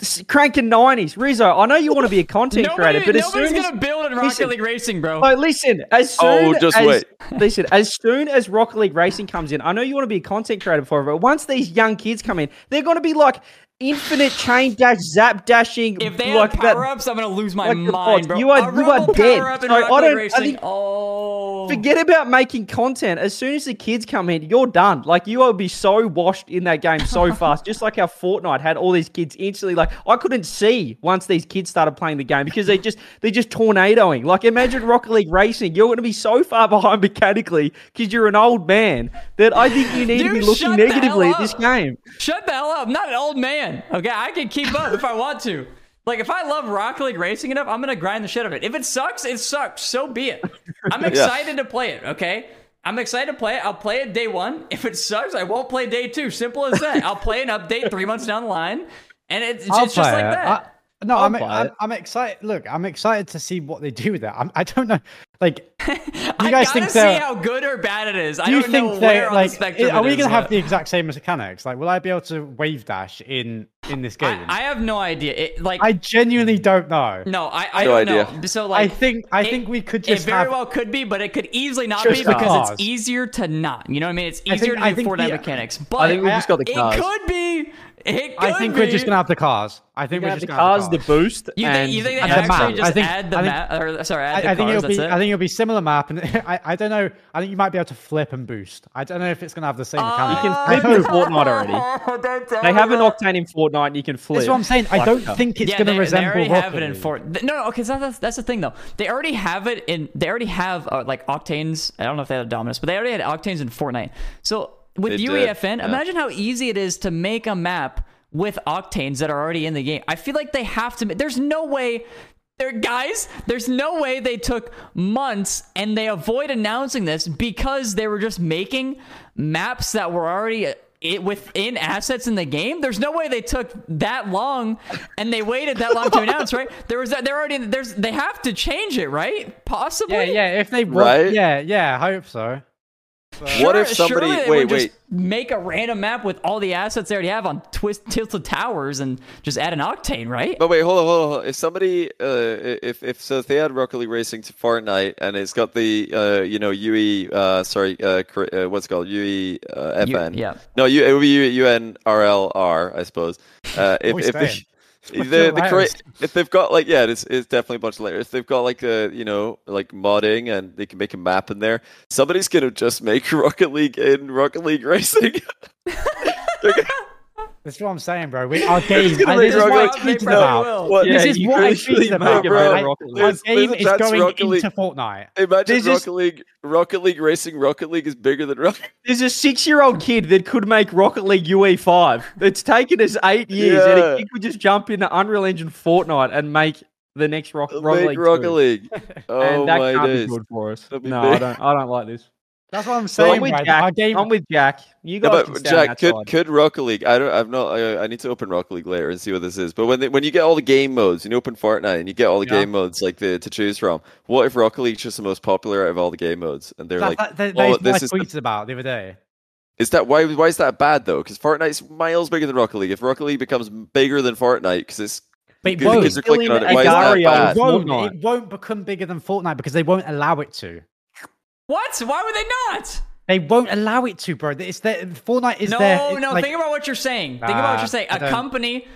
S- Cranking nineties, Rizzo. I know you want to be a content Nobody, creator, but as soon as gonna build in Rocket listen, League Racing, bro. Oh, listen. As oh, soon Oh, just as, wait. [LAUGHS] Listen, as soon as Rocket League Racing comes in, I know you want to be a content creator for it, but once these young kids come in, they're going to be like infinite chain dash zap dashing. if they like have that- power ups, I'm gonna lose my like mind, bro. You are- A you are dead. power-up in So I don't- I think- oh, Forget about making content. As soon as the kids come in, you're done. Like you will be so washed in that game so [LAUGHS] fast. Just like how Fortnite had all these kids instantly. Like I couldn't see once these kids started playing the game because they just they're just tornadoing. Like imagine Rocket League Racing. You're going to be so far [LAUGHS] behind mechanically because you're an old man that I think you need to be looking negatively at this game. Shut the hell up! I'm not an old man. Okay, I can keep up if I want to. Like if I love Rocket League Racing enough, I'm gonna grind the shit out of it. If it sucks, it sucks. So be it. I'm [LAUGHS] excited to play it. Okay. I'm excited to play it. I'll play it day one. If it sucks, I won't play day two. Simple as that. I'll play an update three months down the line, and it's, it's just like it. that. I- no, I'll I'm, I'm. I'm excited. Look, I'm excited to see what they do with it. I'm, I don't know. Like, [LAUGHS] you I guys gotta think see how good or bad it is. I do you don't know think where they on like? the spectrum Are we going to have the exact same mechanics? Like, will I be able to wave dash in in this game? I, I have no idea. It, like I genuinely don't know. no, I, I No don't idea. know. So I think I it- think we could just It very have. well could be, but it could easily not be because cars. it's easier to not. You know what I mean? It's I easier think- to I do think Fortnite the- mechanics. But I think we just got the cars. it could be. It could I think be. we're just gonna have the cars. I think we're just the gonna have cars, the the cars. boost, You and, think, you think they and the actually map. just I think- add the I think- map? Or sorry, add I, the I think it'll be. that's I think it'll be similar map, and [LAUGHS] I, I don't know. I think you might be able to flip and boost. I don't know if it's gonna have the same mechanics. You Uh, can flip in Fortnite already. Don't [LAUGHS] tell They me have an octane in Fortnite, and you can flip. That's what I'm saying. I don't that. think it's yeah, gonna they, resemble they already Rocket have it in Fortnite. No, no, okay, so that's, that's the thing though. They already have it in. They already have uh, like octanes. I don't know if they have Dominus, but they already had octanes in Fortnite. So with They did, UEFN, yeah. imagine how easy it is to make a map with octanes that are already in the game. I feel like they have to. There's no way. There, guys, there's no way they took months and they avoid announcing this because they were just making maps that were already uh, it, within assets in the game. There's no way they took that long and they waited that long to [LAUGHS] announce, right? There was they're already there's they have to change it, right? Possibly. Yeah, yeah. If they would, Right? yeah, yeah. I hope so. What if somebody? surely Wait, would just wait. make a random map with all the assets they already have on twist tilted towers and just add an octane, right? But wait, hold on, hold on. If somebody, uh, if if so, if they add Rocket League Racing to Fortnite and it's got the, uh, you know, UE, uh, sorry, uh, uh what's it called UE uh, U- FN? yeah. No, U, it would be UNRLR, I suppose. Uh, if we if they, saying? The, the cra- if they've got like yeah, it's it's definitely a bunch of layers. If they've got like uh, you know, like modding and they can make a map in there, somebody's gonna just make [LAUGHS] Rocket League in Rocket League Racing. [LAUGHS] They're That's what I'm saying, bro. We, [LAUGHS] our game. gonna and this is Rocket what I League- tweeted No, about. will. What? Yeah, this is what I tweeted about. bro. Rocket League. Our There's- there's game a is going Rocket League- into Fortnite. Imagine There's Rocket just- League. Rocket League racing. Rocket League is bigger than Rocket. League. There's a six-year-old kid that could make Rocket League UE5. It's taken us eight years, and Yeah. a kid could just jump into Unreal Engine Fortnite and make the next Rock, Rocket Make League. Rocket League. [LAUGHS] Oh and that my can't days. be good for us. No, big. I don't. I don't like this. That's what I'm saying. I'm with right? Jack. Our game. I'm with Jack. You Yeah, guys can but Jack, outside. could could Rocket League? I don't. I've not. I, I need to open Rocket League later and see what this is. But when they, when you get all the game modes, you open Fortnite and you get all the Yeah. game modes like the to choose from. What if Rocket League's just the most popular out of all the game modes? And they're that, like, that, that, oh, what I this is the- tweeted about the other day. is that why? Why is that bad though? Because Fortnite's miles bigger than Rocket League. If Rocket League becomes bigger than Fortnite, because it's But it won't. kids are clicking on it, why is that bad? It won't, it won't become bigger than Fortnite because they won't allow it to. What? Why would they not? They won't allow it to, bro. It's their Fortnite is no, their. no. like- think about what you're saying. think about what you're saying. A company.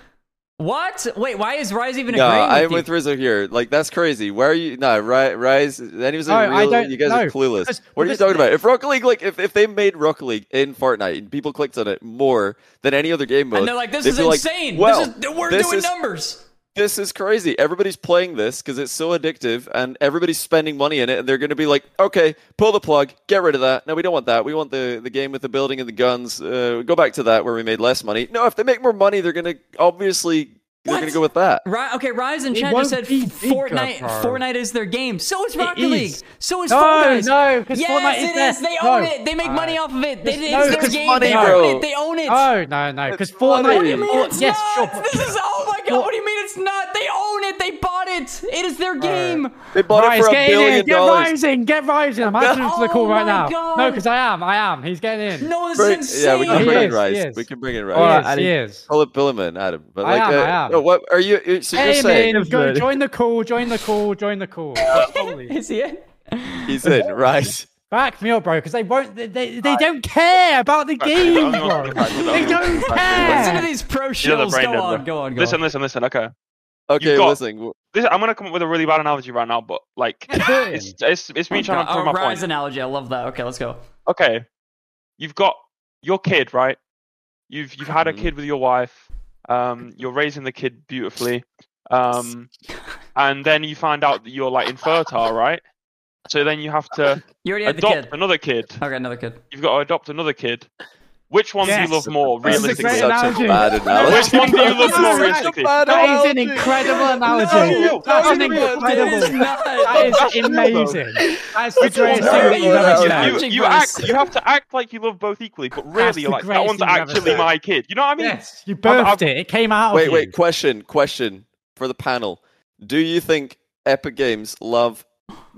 What? Wait, why is Rise even No, agreeing I'm with you? with Rizzo here. Like that's crazy. Why are you? No, Ri- Rise. Any of No, I don't- you guys no, are clueless. because- what are you talking about? If Rocket League, like, if, if they made Rocket League in Fortnite and people clicked on it more than any other game mode, and they're like, "This is be like, insane. well, this is we're this doing is- numbers." This is crazy. Everybody's playing this because it's so addictive, and everybody's spending money in it. And they're going to be like, "Okay, pull the plug, get rid of that. No, we don't want that. We want the the game with the building and the guns. Uh, go back to that where we made less money. No, if they make more money, they're going to obviously they're going to go with that. Right? Okay, Rise and It Chat just said be F- bigger, Fortnite. bro. Fortnite is their game. So is It Rocket is. League. So is Fortnite. No, Fall Guys. no, 'cause yes, Fortnite is it their- is. They no. own it. They make money off of it. They, there's it's no- their because game. money, they bro. own it. They own it. Oh no, no, because money. Fortnite. What do you mean oh, it's yes, not? sure. This is oh my god. What do you mean it's not? They own it. They bought it. It is their game. They bought Rise, it for a get in billion get dollars. rising, get rising. I'm answering to the Oh call right now. God. No, because I am, I am. He's getting in. No, this is insane. yeah, we can bring in is, he Rise. We can bring in He Rise. Alright, Adam. he is. Pull it, pull him in, Adam. But I like, am, uh, I am. No, what are you? you- So you're Hey saying man, go, join the call, join the call, join the call. [LAUGHS] Holy. Is he in? he's in, right? Back me up, bro, because they won't. They, they, they don't care about the game, bro. They don't care. Listen to these pro You're the shills. brain Go on, go on, go Listen, on. listen, listen. Okay, Okay, got- listen. this, I'm gonna come up with a really bad analogy right now, but like, [LAUGHS] it's it's, it's me trying to Oh, prove my Rise point. analogy. I love that. Okay, let's go. Okay, you've got your kid, right? You've you've had a Mhm. kid with your wife. Um, you're raising the kid beautifully. Um, and then you find out that you're like infertile, right? So then you have to You already had the adopt kid. another kid. Okay, another kid. You've got to adopt another kid. Which one Yes. do you love more, That's Realistically. such realistically? great a bad analogy. Which one do you love more That's realistically? That is an incredible analogy. No, That's an incredible. is not. That is amazing. That's the greatest thing that you've ever said. You, you act. You have to act like you love both equally, but really, That's you're the like that one's thing you've ever actually my kid. You know what I mean? Yes, you birthed I've- it. It came out of Wait, you. wait. Question, question for the panel. Do you think Epic Games love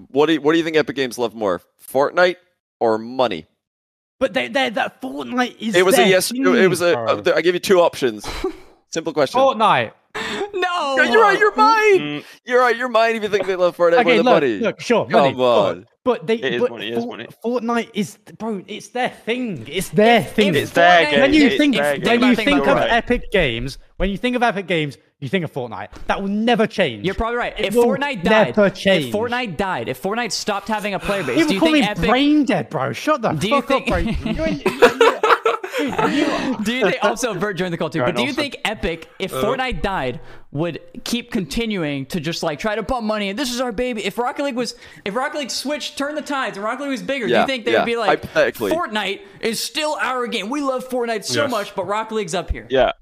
what? Do you, what do you think Epic Games love more, Fortnite or money? But they, they, that Fortnite is. It was a yes. thing, It was a. bro. uh, I give you two options. [LAUGHS] Simple question. Fortnite. No. You're right. You're mine. Mm, You're right. You're mine. If you think they love Fortnite more Okay, than look, money. look, sure, Come money. on. But, but they, It is but money, it is For- money. Fortnite is, bro, it's their thing. It's their thing. It's their Fortnite- game. when you it's think when game. you Think think of it. Epic Games, when you think of Epic Games, you think of Fortnite. That will never change. You're probably right. It If will Fortnite died, never if. Fortnite died, if Fortnite stopped having a player base, People do you call think me Epic? brain dead, bro. Shut the Do you fuck up, bro. [LAUGHS] think- You ain't- you- you- do you think also Vert joined the call too? But do you think Epic, if Uh. Fortnite died, would keep continuing to just like try to pump money and this is our baby? If Rocket League was, if Rocket League switched, turned the tides, and Rocket League was bigger, do you think they yeah, would be like. Fortnite is still our game. We love Fortnite so Yes. much, but Rocket League's up here. Yeah.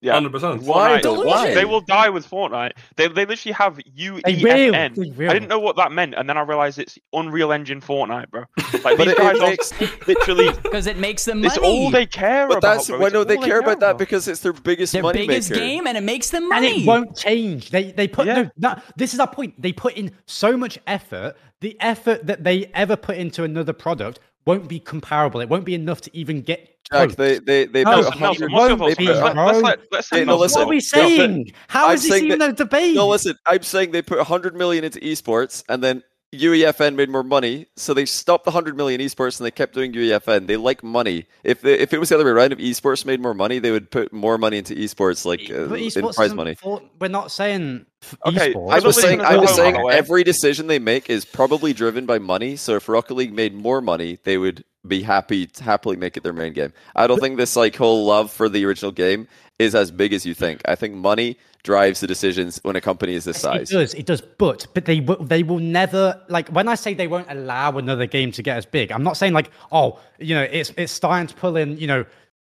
Yeah. Hundred percent. Why? Why? They will die with Fortnite. They, they literally have U They E will, F N. they will. I didn't know what that meant, and then I realized it's Unreal Engine Fortnite, bro. [LAUGHS] Like these it- guys it are makes- literally. [LAUGHS] Because it makes them money. It's all they care But about. that's bro. why It's no, they all care about that because it's their biggest their money biggest maker. game, and it makes them money. and money. it won't change. They they put Yeah. no, no. This is our point. They put in so much effort. The effort that they ever put into another product won't be comparable. It won't be enough to even get. Jack, close. they they they No, put Nelson, a hundred. what's your won't thoughts they be, this? put- Let- Let's let- let's say Hey, no, listen. what are we no, saying? How I'm is this even that- a debate? No, listen. I'm saying they put hundred million into esports, and then UEFN made more money, so they stopped the hundred million esports and they kept doing UEFN. They like money. If they, if it was the other way around, if esports made more money, they would put more money into esports, like uh, But in prize money. for- we're not saying Okay, esports. I was Somebody's saying, I was saying, by the way. every decision they make is probably driven by money. So if Rocket League made more money, they would be happy to happily make it their main game. I don't think this like whole love for the original game is as big as you think. I think money drives the decisions when a company is this It size. It does, it does, but but they will they will never like when I say they won't allow another game to get as big. I'm not saying like oh you know it's it's starting to pull in you know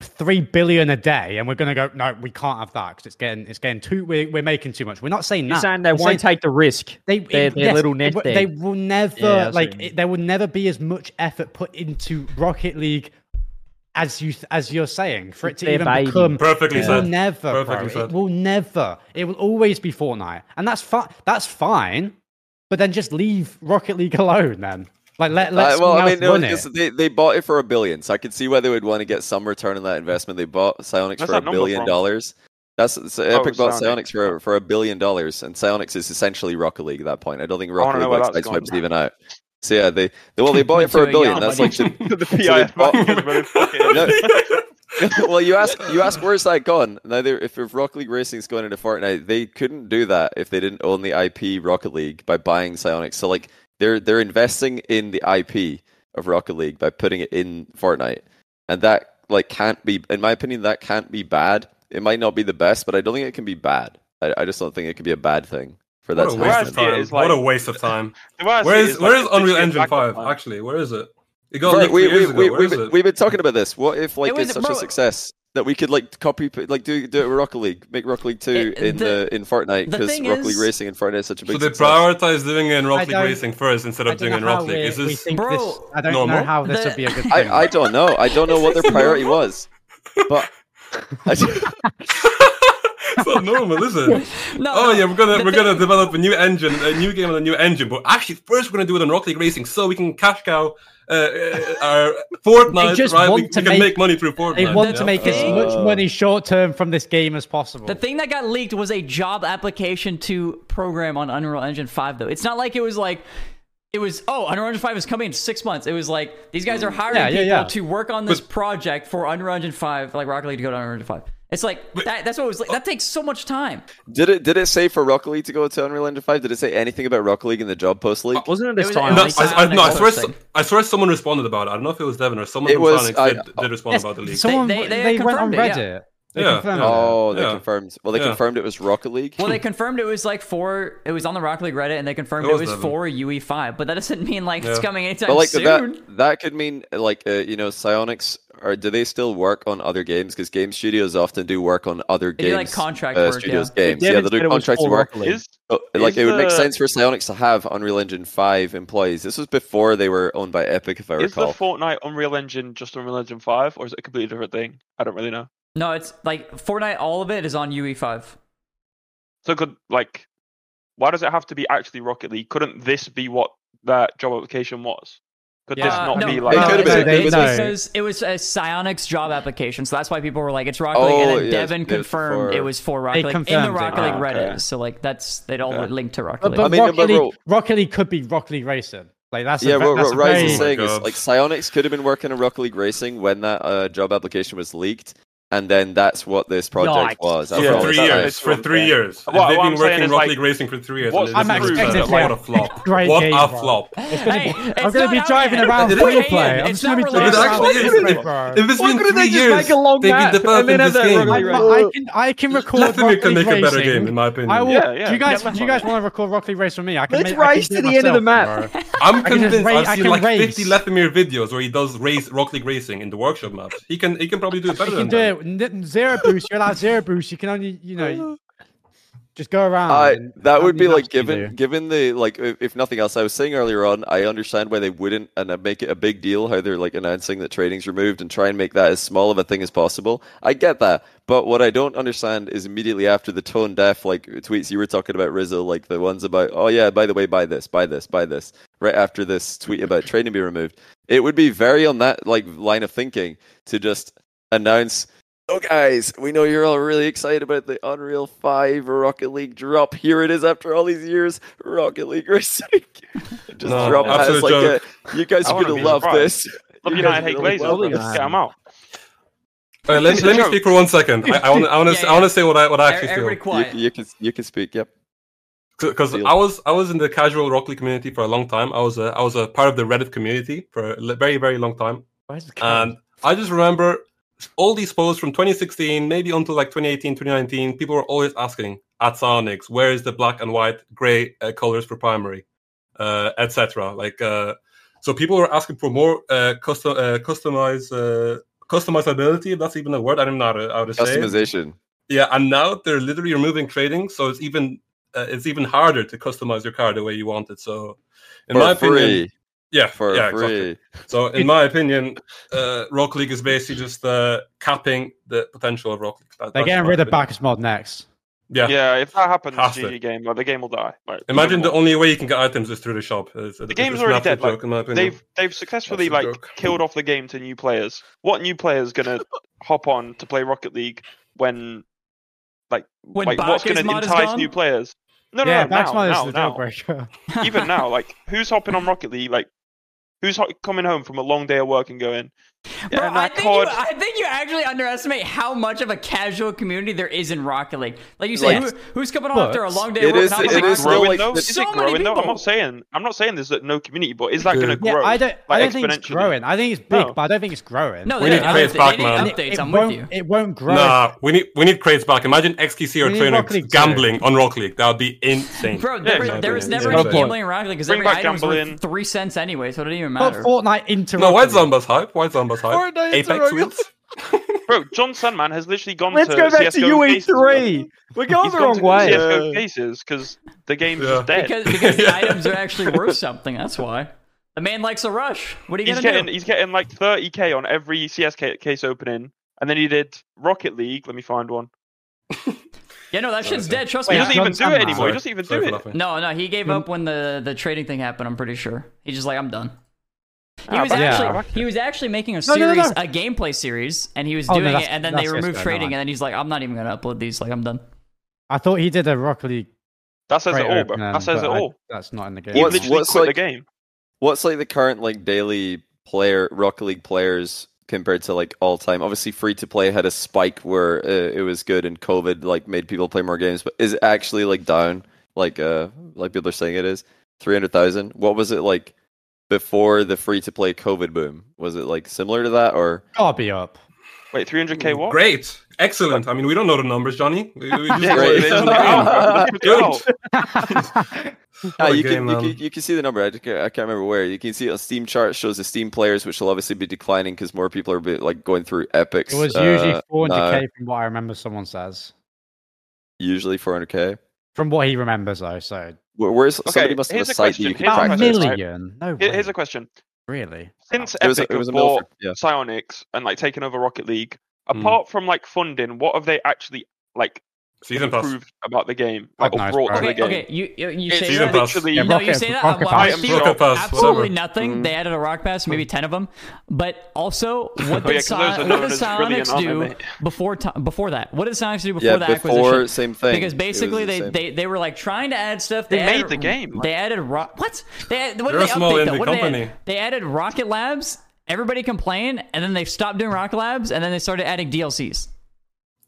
three billion a day and we're gonna go no we can't have that because it's getting it's getting too we're, we're making too much. We're not saying You're that. saying they We're won't take the risk. they their, their yes, little they nest will- They will never Yeah, like it- there will never be as much effort put into Rocket League as you as you're saying for it to even baby. become Perfectly it will said. never bro. Perfectly it will never it will always be Fortnite and that's fine that's fine but then just leave Rocket League [LAUGHS] alone then like let let Uh, well, I mean, else no, run because it. they, they bought it for a billion, so I could see why they would want to get some return on that investment. They bought Psyonix Where's for a billion from? dollars. That's so Oh, Epic bought Psyonix. Psyonix for for a billion dollars, and Psyonix is essentially Rocket League at that point. I don't think Rocket know League where likes that's even out. So yeah, they, they well they bought it for a billion. That's like the, [LAUGHS] the so bought- [LAUGHS] bankers, but it's fucking- well, you ask you ask where's that gone? Now, they- if, if Rocket League Racing is going into Fortnite, they couldn't do that if they didn't own the IP Rocket League by buying Psyonix. So like they're they're investing in the IP of Rocket League by putting it in Fortnite, and that like can't be, in my opinion, that can't be bad. It might not be the best, but I don't think it can be bad. I, I just don't think it could be a bad thing for that. What a to way I waste of time. is What a waste of time. The way I see Where is is, where like, is Unreal Engine 5? Actually, where is it? It got Right, leaked we, we, we, we've, been, we've been talking about this. What if like It it's such bro- a success that we could like copy like do do it with Rocket League, make Rocket League two It- in the- the, in Fortnite because thing Rocket League Racing in Fortnite is such a big. Thing. So big they success. prioritize doing it in Rocket League Racing first instead of doing it in know Rocket League. Is we this Bro, this, I don't know how this The- would be a good thing. I, I don't know. I don't know what their priority was, but I, [LAUGHS] [LAUGHS] it's not normal, is it? [LAUGHS] No, oh no, yeah, we're gonna the we're thing- gonna develop a new engine, a new game on a new engine. But actually, first we're gonna do it on Rocket League Racing, so we can cash cow uh, uh, our [LAUGHS] Fortnite. just right, we, want we to can make- make money through Fortnite. they want yeah. to make as thing- much money short term from this game as possible. The thing that got leaked was a job application to program on Unreal Engine 5, though. It's not like it was like, it was, oh, Unreal Engine 5 is coming in six months. It was like, these guys are hiring Yeah, yeah, people yeah. to work on this project for Unreal Engine 5, like Rocket League to go to Unreal Engine 5. It's like, that, that's what it was like. That takes so much time. did it did it say for Rocket League to go to Unreal Engine five? Did it say anything about Rocket League in the job post leak? Uh, wasn't it It a was- sign? No, I, I, no, I Psyonix swear, posting. I swear, someone responded about it. I don't know if it was Devin or someone It from was- Psyonix I- did, did respond Yes, about the league. someone They- they, they went on confirmed it, Reddit. They Yeah, confirmed Oh, they Yeah. confirmed. Well, they Yeah. confirmed it was Rocket League. Well, they hmm. confirmed it was like for, it was on the Rocket League Reddit, and they confirmed It it was was, for UE5, but that doesn't mean like it's coming anytime but like soon. that that could mean like uh, you know Psyonix or do they still work on other games? Because game studios often do work on other They games. do, like, contract uh, work, studios yeah. games. Devin yeah, they do it was contracts work. Rocket League. Is like Is it would make sense for Psyonix to have Unreal Engine Five employees. This was before they were owned by Epic, if I is the. Fortnite Unreal Engine just Unreal Engine Five, or is it a completely different thing? I don't really know. No, it's like Fortnite, all of it is on E UE5. So could like, why does it have to be actually Rocket League? Couldn't this be what that job application was? Could this Yeah. not no, be It like? could've it's, been. They- it's no. because it was a Psyonix job application, so that's why people were like, "It's Rocket League," Oh, and then yes, Devin confirmed for- it was for Rocket League in the confirmed Rocket League ah, Reddit. okay. So like that's they'd all Okay. linked to Rocket But, League. but I mean, Rocket, but League, bro- Rocket League could be Rocket League Racing. Like that's yeah, a, what, that's what Rise very, is saying my is like Psyonix could have been working on Rocket League Racing when that uh, job application was leaked, and then that's what this project Yikes. was. For Yeah, three this that's- years. For three years. What- They've what been I'm working is, Rocket like, League Racing for three years. what's and the it proof just What a flop. [LAUGHS] Great what game, a bro. flop. Hey, I'm gonna be driving yet. around It's free not play. I'm It's just gonna be It released. driving actually around is. free If, bro. if it's Why been couldn't they three just years, make a long they've been map and developing then have this that game. Rocket League I, I can I can record Let them Rocket can League make a better Racing. game, in my opinion. I will. Yeah, yeah, do you guys yeah, do you guys want to record Rocket League Race with me? I can. Let's make, I can race do to it the end of the myself, map. bro. I'm can just convinced. ra- I've I seen can like race. 50 Lethamyr videos where he does race Rocket League Racing in the workshop maps. He can he can probably do it better than can do them. it. Zero boost. You're allowed zero boost. You can only you know [SIGHS] just go around. And that would be like laps do you given given the like if if nothing else I was saying earlier on I understand why they wouldn't and uh, make it a big deal how they're like announcing that trading's removed and try and make that as small of a thing as possible I get that but what I don't understand is immediately after the tone deaf like tweets you were talking about Rizzo like the ones about oh yeah by the way buy this buy this buy this right after this tweet about trading be removed it would be very on that like line of thinking to just announce So, guys, we know you're all really excited about the Unreal 5 Rocket League drop. Here it is after all these years. Rocket League Racing. Just No, drop has absolute like a, You guys are going to love surprised. this. Love You United guys hate are really Glazers. Let's this. get 'em out. All right, let, me- let me speak for one second. I, I want I want to [LAUGHS] Yeah, I want to say what I what I actually Everybody feel. quiet. You, you can you can speak. Yep. because I was I was in the casual Rocket League community for a long time. I was a, I was a part of the Reddit community for a very very long time, Where's the and I just remember all these posts from 2016, maybe until like 2018, 2019. People were always asking at Sonics, where is the black and white, gray uh, colors for primary, uh, etc. Like uh, so, people were asking for more uh, custom uh, customized uh, customizability. If that's even a word, I don't know how to, how to say. Customization. Yeah, and now they're literally removing trading, so it's even uh, it's even harder to customize your car the way you want it. So, in For my opinion, free. Yeah, For yeah, free. exactly. So, [LAUGHS] in my opinion, uh, Rock League is basically just uh, capping the potential of Rock League. That- They're getting my rid of opinion. BakkesMod next. Yeah. Yeah, if that happens, Has to. Game, like the game will die. Like, Imagine the more. only way you can get items is through the shop. It's, the game's already dead. Like, Joke, in my they've they've successfully like joke. killed off the game to new players. What new players gonna [LAUGHS] hop on to play Rocket League when like When like what's gonna mod is entice gone? new players? No, no, yeah, no, Bakkes now, now, now. Even [LAUGHS] now, like who's hopping on Rocket League? Like who's coming home from a long day of work and going, Bro, I that think, you, I think you actually underestimate how much of a casual community there is in Rocket League. Like you say, Like- who, who's coming on But after a long day it of work? is- and it hopping is on still, Rocket growing like, though? Is so it growing though? I'm not saying I'm not saying there's no community, but is that going to yeah, grow? I don't. I don't think it's growing. I think it's big, No. but I don't think it's growing. No, We they need didn't, crates update- back, they man. didn't updates. it I'm won't, with you. It won't grow. Nah, we need we need crates back. Imagine XQC or We need Rocket Trainwrecks League too. gambling on Rock League. That would be insane. Bro, Yeah, there, was, exactly. there was never any gambling point. in Rocket League because every item was worth three cents anyway, so it didn't even Put matter. Fortnite into No, White Rocket Zomba's hype. White Zomba's hype. Fortnite Apex Rocket wheels. [LAUGHS] Bro, John Sandman has literally gone Let's to go back to CS:GO cases, bro. UE3. We're going He's the gone wrong to way. CS:GO cases because the [LAUGHS] game's Yeah. dead. Because, because the items are actually worth something. That's why. The man likes a rush. What are you he's gonna getting do? he's getting like 30k on every CS case opening, and then he did Rocket League. Let me find one. [LAUGHS] Yeah, no, that shit's dead. Trust He me. He doesn't even do it anymore. He doesn't even Sorry do it. laughing. No, no, he gave hmm? up when the the trading thing happened. I'm pretty sure. He's just like, I'm done. He Ah, was Yeah. actually he was actually making a No, no, series, no, no. a gameplay series, and he was Oh, no, doing it, and then they removed CS:GO, trading, no. and then he's like, I'm not even gonna upload these. Like, I'm done. I thought he did a Rocket League. That says it all, bro. That says but it I- all. that's not in the game. He What's- literally what's quit like- the game. What's like the current like daily player Rocket League players compared to like all time? Obviously, free to play had a spike where uh, it was good, and COVID like made people play more games. But is it actually like down? Like uh, like people are saying it is three hundred thousand. What was it like before the free to play COVID boom? Was it like similar to that or? Gotta be up. Wait, 300k what? Great, excellent. I mean, we don't know the numbers, Johnny. We, we just [LAUGHS] Yeah, know great. it's let's in put the it out, game. bro. Let's put it out. Ah, you, game, can, you, can, you can see the number. I, just can't, I can't remember where. You can see a Steam chart shows the Steam players, which will obviously be declining because more people are be, like going through epics. It was usually uh, 400k now. from what I remember someone says. Usually 400k. From what he remembers, though, so Where, where's somebody Okay, must have here's a a site that you question, can here's a about a track this. question. million. No way. Here's a question. Really? Since It was Epic it was a bought for- yeah. Psyonix and like taken over Rocket League, Mm. apart from like funding, what have they actually like Season pass. improved about the game? Like, Nice, brought bro. to the game? okay, you you, you say Season that. pass. literally Yeah, No, you say that. Rocket Pass. I think Rocket Pass, absolutely whatever. nothing. Mm-hmm. They added a rock pass, maybe [LAUGHS] ten of them. But also, what yeah, did, 'cause those what known did as brilliant, Psyonix aren't do they? before ti before that? What did Psyonix do before Yeah, the before acquisition? same thing. Because It was basically the they, same. they they were like trying to add stuff. They added, made the game. They added rock. What? They, what They're did a they small update though? indie What company. they added Rocket Labs. Everybody complained, and then they stopped doing Rocket Labs, and then they started adding DLCs.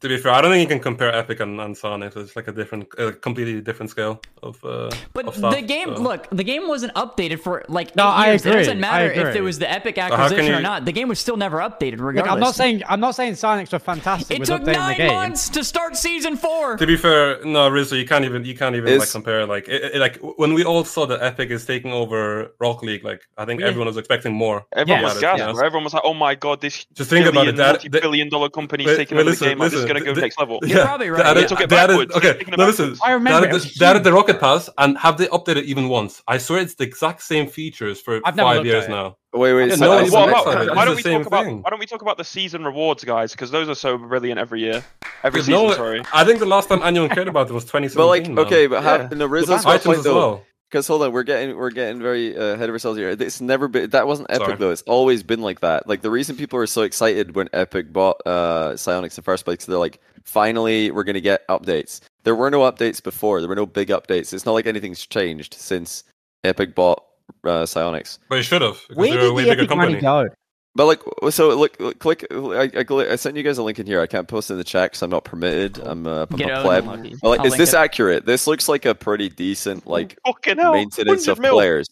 To be fair, I don't think you can compare Epic and, and Sonic. It's like a different, a completely different scale of. Uh, But of stuff, the game, so. look, the game wasn't updated for like No, eight I years. It doesn't matter if it was the Epic how can acquisition or not. The game was still never updated, regardless. Look, I'm not saying I'm not saying Sonics were fantastic it with took updating the nine game. months to start season four. To be fair, no, Rizzo, you can't even you can't even like compare. Like, it, it- like when we all saw that Epic is taking over Rock League, like I think Yeah. everyone was expecting more. Everyone Yeah, was out of gassed, you. Everyone was like, "Oh my god, this Just think about it. That, multi-billion dollar company wait, taking wait, over listen, the game. I'm just listen, gonna go the- next level." You're probably right, They added, yeah. Took it they added, okay, taking it no, listen. backwards. I remember They added, was the, they added the Rocket. Pass, and have they updated it even once? I swear it's the exact same features for five years now. Wait, wait. Yeah, so no, I- what about, why don't we talk about thing. why don't we talk about the season rewards, guys? Because those are so brilliant every year, every season. no, sorry. I think the last time anyone cared about it was 2017. But like, okay, but how, Yeah. no, Rizzo's The got a items point as though. well. Because hold on, we're getting we're getting very uh, ahead of ourselves here. It's never been that wasn't Epic Sorry. though. It's always been like that. Like the reason people were so excited when Epic bought uh, Psyonix in the first place, they're like, finally we're gonna get updates. There were no updates before. There were no big updates. It's not like anything's changed since Epic bought uh, Psyonix. But it should have. Because Where they're did a way the bigger Epic money company. go? But like, so look, look click. I, I, I sent you guys a link in here. I can't post in the chat because I'm not permitted. I'm, uh, I'm a pleb. But like, I'll is this it. accurate? This looks like a pretty decent like Fucking maintenance of mil. players.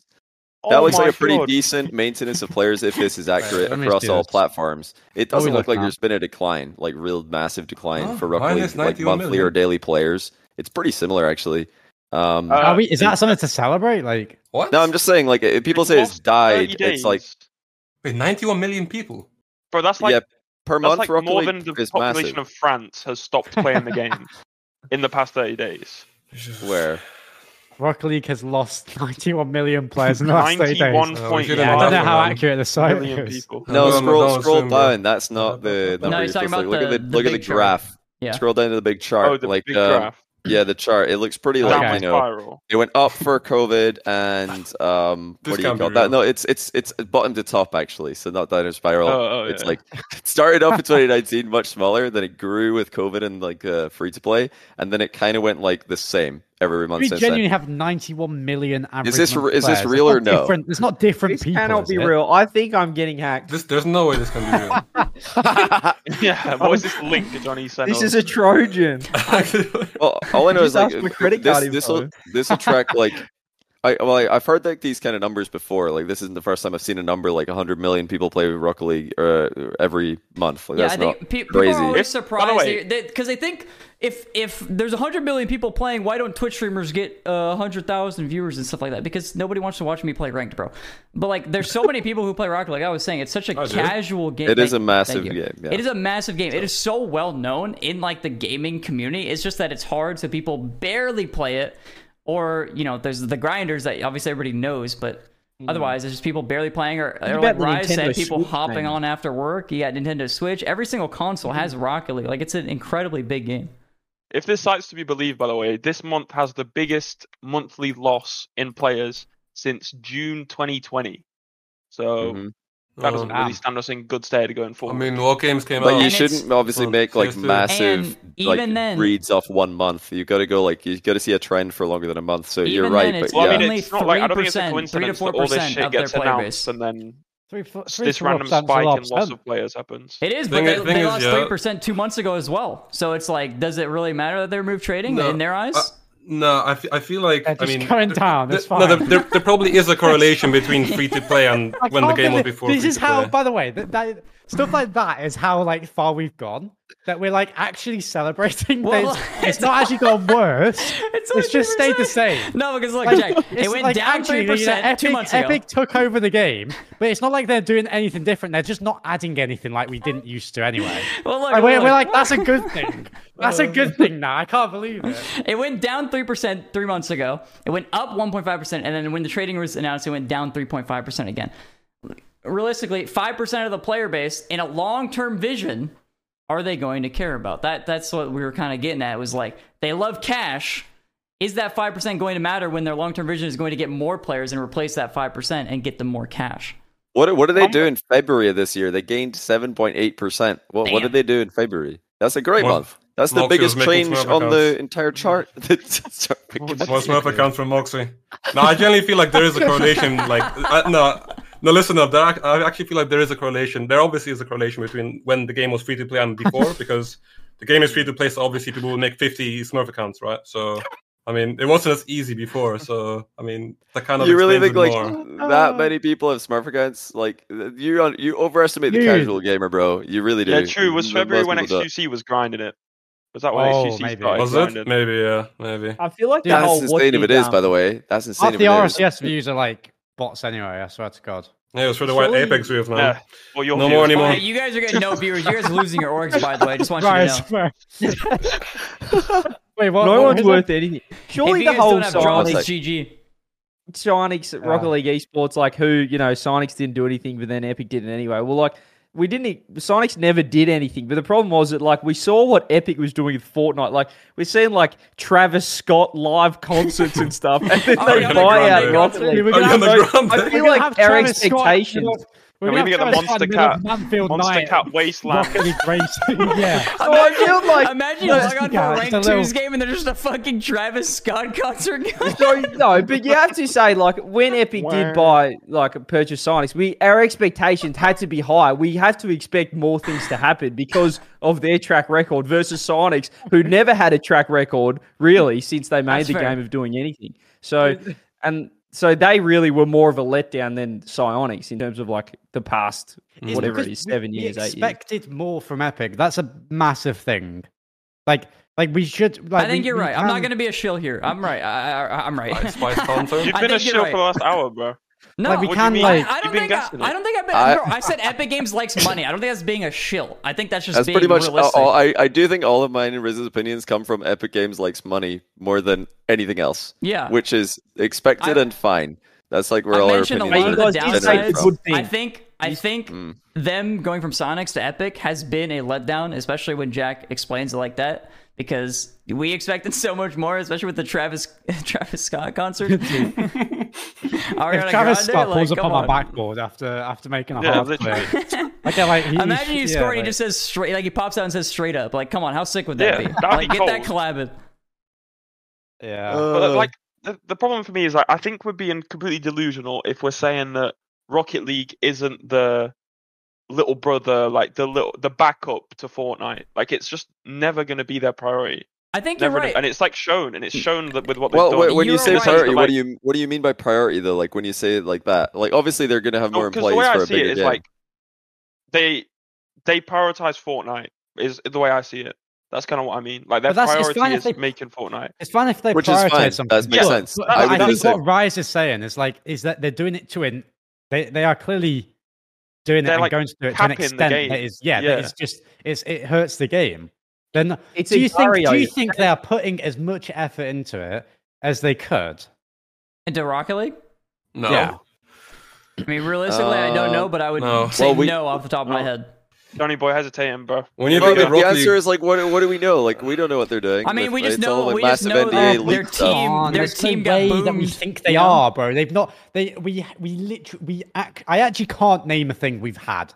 That Oh looks like my a pretty God. decent maintenance of players if this is [LAUGHS] accurate let me across all this. platforms. It What are we doesn't look like looking there's been a decline, like real massive decline Oh, for Rocket minus League, like monthly million. or daily players. It's pretty similar actually. Um, Uh, Are we, is that something to celebrate? Like, What? no, I'm just saying, like people say it's died, it's like days. Wait, 91 million people. Bro, that's like yeah, per that's month like Rocket more League than the population massive. of France has stopped playing the game [LAUGHS] in the past 30 days. Where Rocket League has lost [LAUGHS] 91 million players in the last 30 days. I 91 Oh, we point don't know how accurate the site million is. people. No, No, no, scroll don't scroll down. That's not the No, number he's you're talking supposed to about look at. the- The, the look at the big chart. graph. Yeah. Scroll down to the big chart. Oh, the like big um, graph. Yeah, the chart. It looks pretty like Downward you know. spiral. It went up for COVID and [LAUGHS] um, This what do you call that? No, it's it's it's bottom to top actually, so not down a spiral. Oh, oh, it's yeah. like it started up in [LAUGHS] 2019, much smaller. Then it grew with COVID and like uh, free to play, and then it kind of went like the same every month We since genuinely then. have 91 million average. this re- is this real or not no? Different, it's not different This people. cannot be it? real. I think I'm getting hacked. This, there's no way this can be real. [LAUGHS] yeah, [LAUGHS] what is this link that Johnny sent This is a Trojan. Well, all I know is like ask credit card this. This will info. this will track like. [LAUGHS] I well, I, I've heard like these kind of numbers before. Like this isn't the first time I've seen a number like 100 million people play Rocket League uh, every month. Like, Yeah, that's I think not pe- people crazy. are always If- by the surprised because they, think if if there's hundred million people playing, why don't Twitch streamers get uh, hundred thousand viewers and stuff like that? Because nobody wants to watch me play ranked, bro. But like, there's so many people who play Rocket League. I was saying it's such a Oh, dude. casual game. It is Thank- a massive game, yeah. It is a massive game. It is so well known in like the gaming community. It's just that it's hard, so people barely play it. Or you know, there's the grinders that obviously everybody knows, but. Otherwise, it's just people barely playing, or, or like about the said, people Switch, hopping maybe? on after work. You got Nintendo Switch. Every single console has Rocket League. Like it's an incredibly big game. If this site's to be believed, by the way, this month has the biggest monthly loss in players since June 2020. So Mhm. That doesn't Um, really stand us in good stead going forward. I mean, what games came But out? you And shouldn't obviously make like PS2. massive like even then- reads off one month. You got to go like you got to see a trend for longer than a month. So you're right, then, but well, yeah. I mean, it's not like I don't think it's a 3%, coincidence 3 to that all this 4% shit of their gets announced and then Three, four, three, this four random spike in of loss of players happens. It is, but Thing they, is- they is, lost yeah. three percent two months ago as well. So it's like, does it really matter that they removed trading No, in their eyes? No, I I feel like They're I mean down, th- that's No, there, there, there probably is a [LAUGHS] correlation between free to play and when the game was believe- before. This is how, by the way, that, that stuff like that is how like far we've gone. That we're like actually celebrating. Well, this. [LAUGHS] it's not actually gone [LAUGHS] worse. It's It's, just stayed the same. no, because look, Like, Jack, it went like down three percent Epic, two months ago. Epic took over the game, but it's not like they're doing anything different. They're just not adding anything like we didn't used to anyway. [LAUGHS] Well, look, Like, we're, look. we're like, that's a good thing. That's a good thing now. I can't believe it. It went down 3% three months ago. It went up 1.5%. And then when the trading was announced, it went down 3.5% again. Realistically, 5% of the player base in a long term vision are they going to care about? That That's what we were kind of getting at. It was like, they love cash. Is that 5% going to matter when their long term vision is going to get more players and replace that 5% and get them more cash? What what did they do in February of this year? They gained seven point eight percent. What what did they do in February? That's a great Well, month. That's the biggest change on the entire chart. [LAUGHS] Most Smurf accounts from Moxie. No, I generally feel like there is a correlation. Like, uh, no, no, listen up. There, ac- I actually feel like there is a correlation. There obviously is a correlation between when the game was free to play and before, [LAUGHS] because the game is free to play. So obviously, people will make fifty Smurf accounts, right? So, I mean, it wasn't as easy before. So, I mean, that kind of you really think like more. that many people have Smurf accounts? Like you you overestimate the Dude. casual gamer, bro. You really do. Yeah, true. Was February when people. XQC was grinding it? Was that when Oh, XQC maybe. started Was grinding? it? Maybe, yeah, maybe. I feel like the That's whole insane if watching, it is. um, By the way, that's insane. Half if the it is. RLCS views are like bots anyway. I swear to God. Yeah, it was for the white Surely- Apex we have now. Yeah. Well, No more anymore. Hey, you guys are getting no [LAUGHS] viewers. You guys are losing your orgs, by the way. Just want you to know. [LAUGHS] Wait, what? no what one's worth it? anything. If Surely you the guys whole don't have draws, Sonic, it's GG. Sonic Rocket League esports, like who you know, Sonics didn't do anything, but then Epic did it anyway. Well, like we didn't. e, Sonics never did anything, but the problem was that like we saw what Epic was doing with Fortnite. Like we're seeing like Travis Scott live concerts and stuff, and then [LAUGHS] Oh, they buy out Grande. Rocket League. We're gonna Ariana have- Grande. I feel like have our Travis Scott, expectations. We're And we gonna even get the Monster Scott in the Cat- Manfield Monster Night Cat Wasteland. Rocket League race. yeah. [LAUGHS] So I feel like Imagine you No, log on yeah, a it's ranked a little- twos game and there's just a fucking Travis Scott concert. So, [LAUGHS] no, but you have to say like when Epic did buy like purchase Sonics, we our expectations had to be high. We have to expect more things to happen because of their track record versus Sonics, who never had a track record really since they made That's the fair. game of doing anything. So [LAUGHS] and so they really were more of a letdown than Psyonix in terms of like the past It's whatever because it is, we- seven we years, eight years. expected more from Epic. That's a massive thing. Like, like we should. Like, I think we- you're we right. I'm not going to be a shill here. I'm right. I, I, I'm right. Spice concert. [LAUGHS] You've been a think shill right. for the last hour, bro. No, Like, we What do you can mean? like. I don't think I, I don't think I've been. I- bro, I said Epic Games likes money. I don't think that's being a shill. I think that's just That's being pretty much realistic. all, I, I do think all of mine and Riz's opinions come from Epic Games likes money more than anything else. Yeah. Which is expected I- and fine. That's like where I all our opinions are of the You guys did say generated from. I think I think Mm. them going from Sonics to Epic has been a letdown, especially when Jack explains it like that. Because we expected so much more, especially with the Travis [LAUGHS] Travis Scott concert. [LAUGHS] Ariana If Travis Grande, Scott like, pulls up come on my backboard after after making a Yeah, hard literally. play, I get like he, Imagine you yeah, score and he like- just says straight, like he pops out and says straight up. Like, come on, how sick would that Yeah, be? that'd Like, be get that cold. collab. yeah. But Uh, like the, the problem for me is like I think we're being completely delusional if we're saying that Rocket League isn't the little brother, like the little the backup to Fortnite. Like it's just never going to be their priority. I think you're Never, right. and it's like shown, and it's hmm. shown that with what they've Well, done. when you say right. priority, what do you what do you mean by priority though? Like when you say it like that, like obviously they're going to have more because the employees way for I a see it bigger is game. like they they prioritize Fortnite is the way I see it. That's kind of what I mean. Like their that's- it's priority fine if is they- making Fortnite. It's fine if they Which is prioritize fine. something. That makes but- sense. but I I, think what. Rise is saying is like is that they're doing it to an they they are clearly doing it They're, and like, going to do it to an extent game. that is yeah, Yeah. that is just it's it hurts the game. Then It's do you think do you think they are putting as much effort into it as they could? Into Rocket League? No. Yeah. I mean, realistically, I don't know, uh, but I would no. say Well, we- no off the top of my head. Johnny boy hesitating, bro. When you Well, think the, of the answer League, is like, what what do we know? Like we don't know what they're doing. I mean, we just know- like we just know NBA that their stuff. team- Come on, their team no got way that we think they you are, bro. They've not. They we we literally we ac- I actually can't name a thing we've had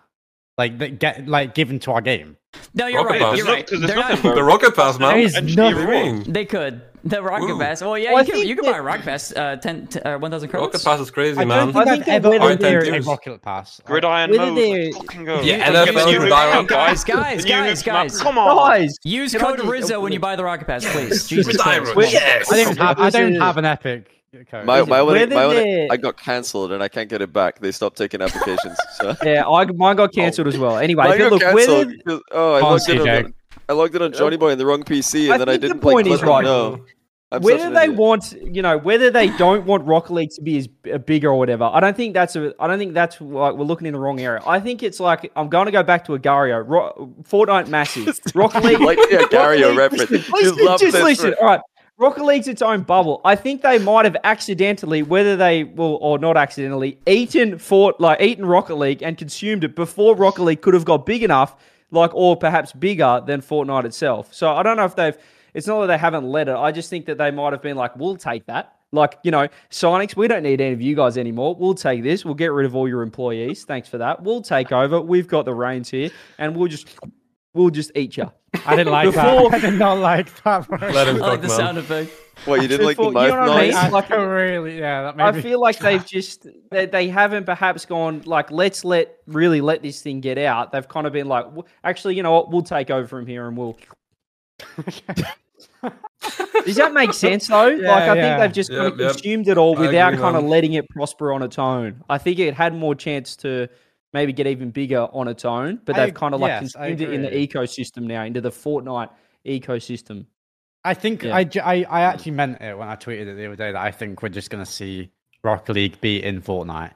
like that get like given to our game. No, you're Rocket right. Pass. You're right. no- there's They're nothing, not, the Rocket Pass, man. There is and nothing. What do you mean? they could. [LAUGHS] The Rocket Ooh. Pass. Well, yeah, Well, you can, you can buy a Rocket Pass, uh, 10, t- uh, 1,000 credits. Rocket Pass is crazy, I man. don't think I I've think they're ever better ordered a. Rocket Pass. Gridiron Whether mode. they're- fucking go. Yeah, Let's NFL Gridiron. Guys, guys, guys, guys. Come on. Guys, Use code Rizzo when you buy the Rocket Pass, please. [LAUGHS] Jesus Gridiron. Christ. Yes. I don't have. I don't have an epic code. My my one, my one, I got cancelled and I can't get it back. They stopped taking applications. So [LAUGHS] Yeah, I, mine got cancelled as well. Anyway, mine got look, cancelled whether, oh, I Can't logged see, in on, I logged in on Johnny Boy in the wrong PC and I then I didn't like point is right. No. Whether they want, you know, whether they don't want Rocket League to be as uh, bigger or whatever, I don't think that's a. I don't think that's like we're looking in the wrong area. I think it's like I'm going to go back to Agar.io. Ro- Fortnite massive. [LAUGHS] Rocket League. like yeah, Rocket Gario League- reference. Listen, [LAUGHS] listen, just listen. re- All right. Rocket League's its own bubble. I think they might have accidentally, whether they will or not accidentally, eaten Fort like eaten Rocket League and consumed it before Rocket League could have got big enough, like or perhaps bigger than Fortnite itself. So I don't know if they've. It's not that they haven't let it. I just think that they might have been like, we'll take that. Like you know, Sonics, we don't need any of you guys anymore. We'll take this. We'll get rid of all your employees. Thanks for that. We'll take over. We've got the reins here, and we'll just we'll just eat you. I didn't like Before- that. [LAUGHS] I did not like that. bro. [LAUGHS] Let him I like the man. sound effect. What you didn't like the Before- you mouth know what I mean? noise? I [LAUGHS] really, yeah. That made I me- feel like they've just they, they haven't perhaps gone like let's let really let this thing get out. They've kind of been like, actually, you know what? We'll take over from here and we'll. Does that make sense though? [LAUGHS] like I think they've just Yep, kind of yep. consumed it all without agree, kind of letting it prosper on its own. I think it had more chance to maybe get even bigger on its own, but they've kind of like yes, I consumed it in the ecosystem now, into the Fortnite ecosystem. I think Yeah. I actually meant it when I tweeted it the other day that I think we're just going to see Rocket League be in Fortnite.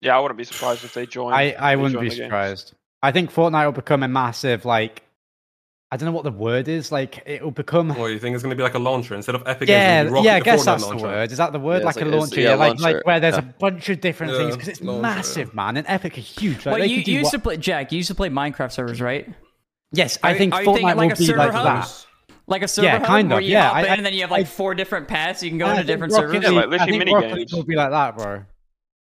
Yeah, I wouldn't be surprised if they join. I, I wouldn't join be surprised. I think Fortnite will become a massive like I don't know what the word is. Like it will become. Or you think it's going to be like a launcher instead of Epic? Yeah, Games, Rocket, yeah, I guess that's launcher. the word. Is that the word? Yeah, like it's a launcher, yeah, yeah, like, launcher. like where there's Yeah. a [LAUGHS] bunch of different Yeah, things because it's launcher, massive, yeah. man. And Epic are huge. Like, Wait, they you, you used what- to play Jack. You used to play Minecraft servers, right? Yes, I Are- think are you thinking Fortnite like will a be server like hub? that. Like a server Yeah, kind of, yeah, I- I- and then you have like four different paths. You can go I into different Rocket servers. League- like, literally I think mini Rocket League games. will be like that, bro.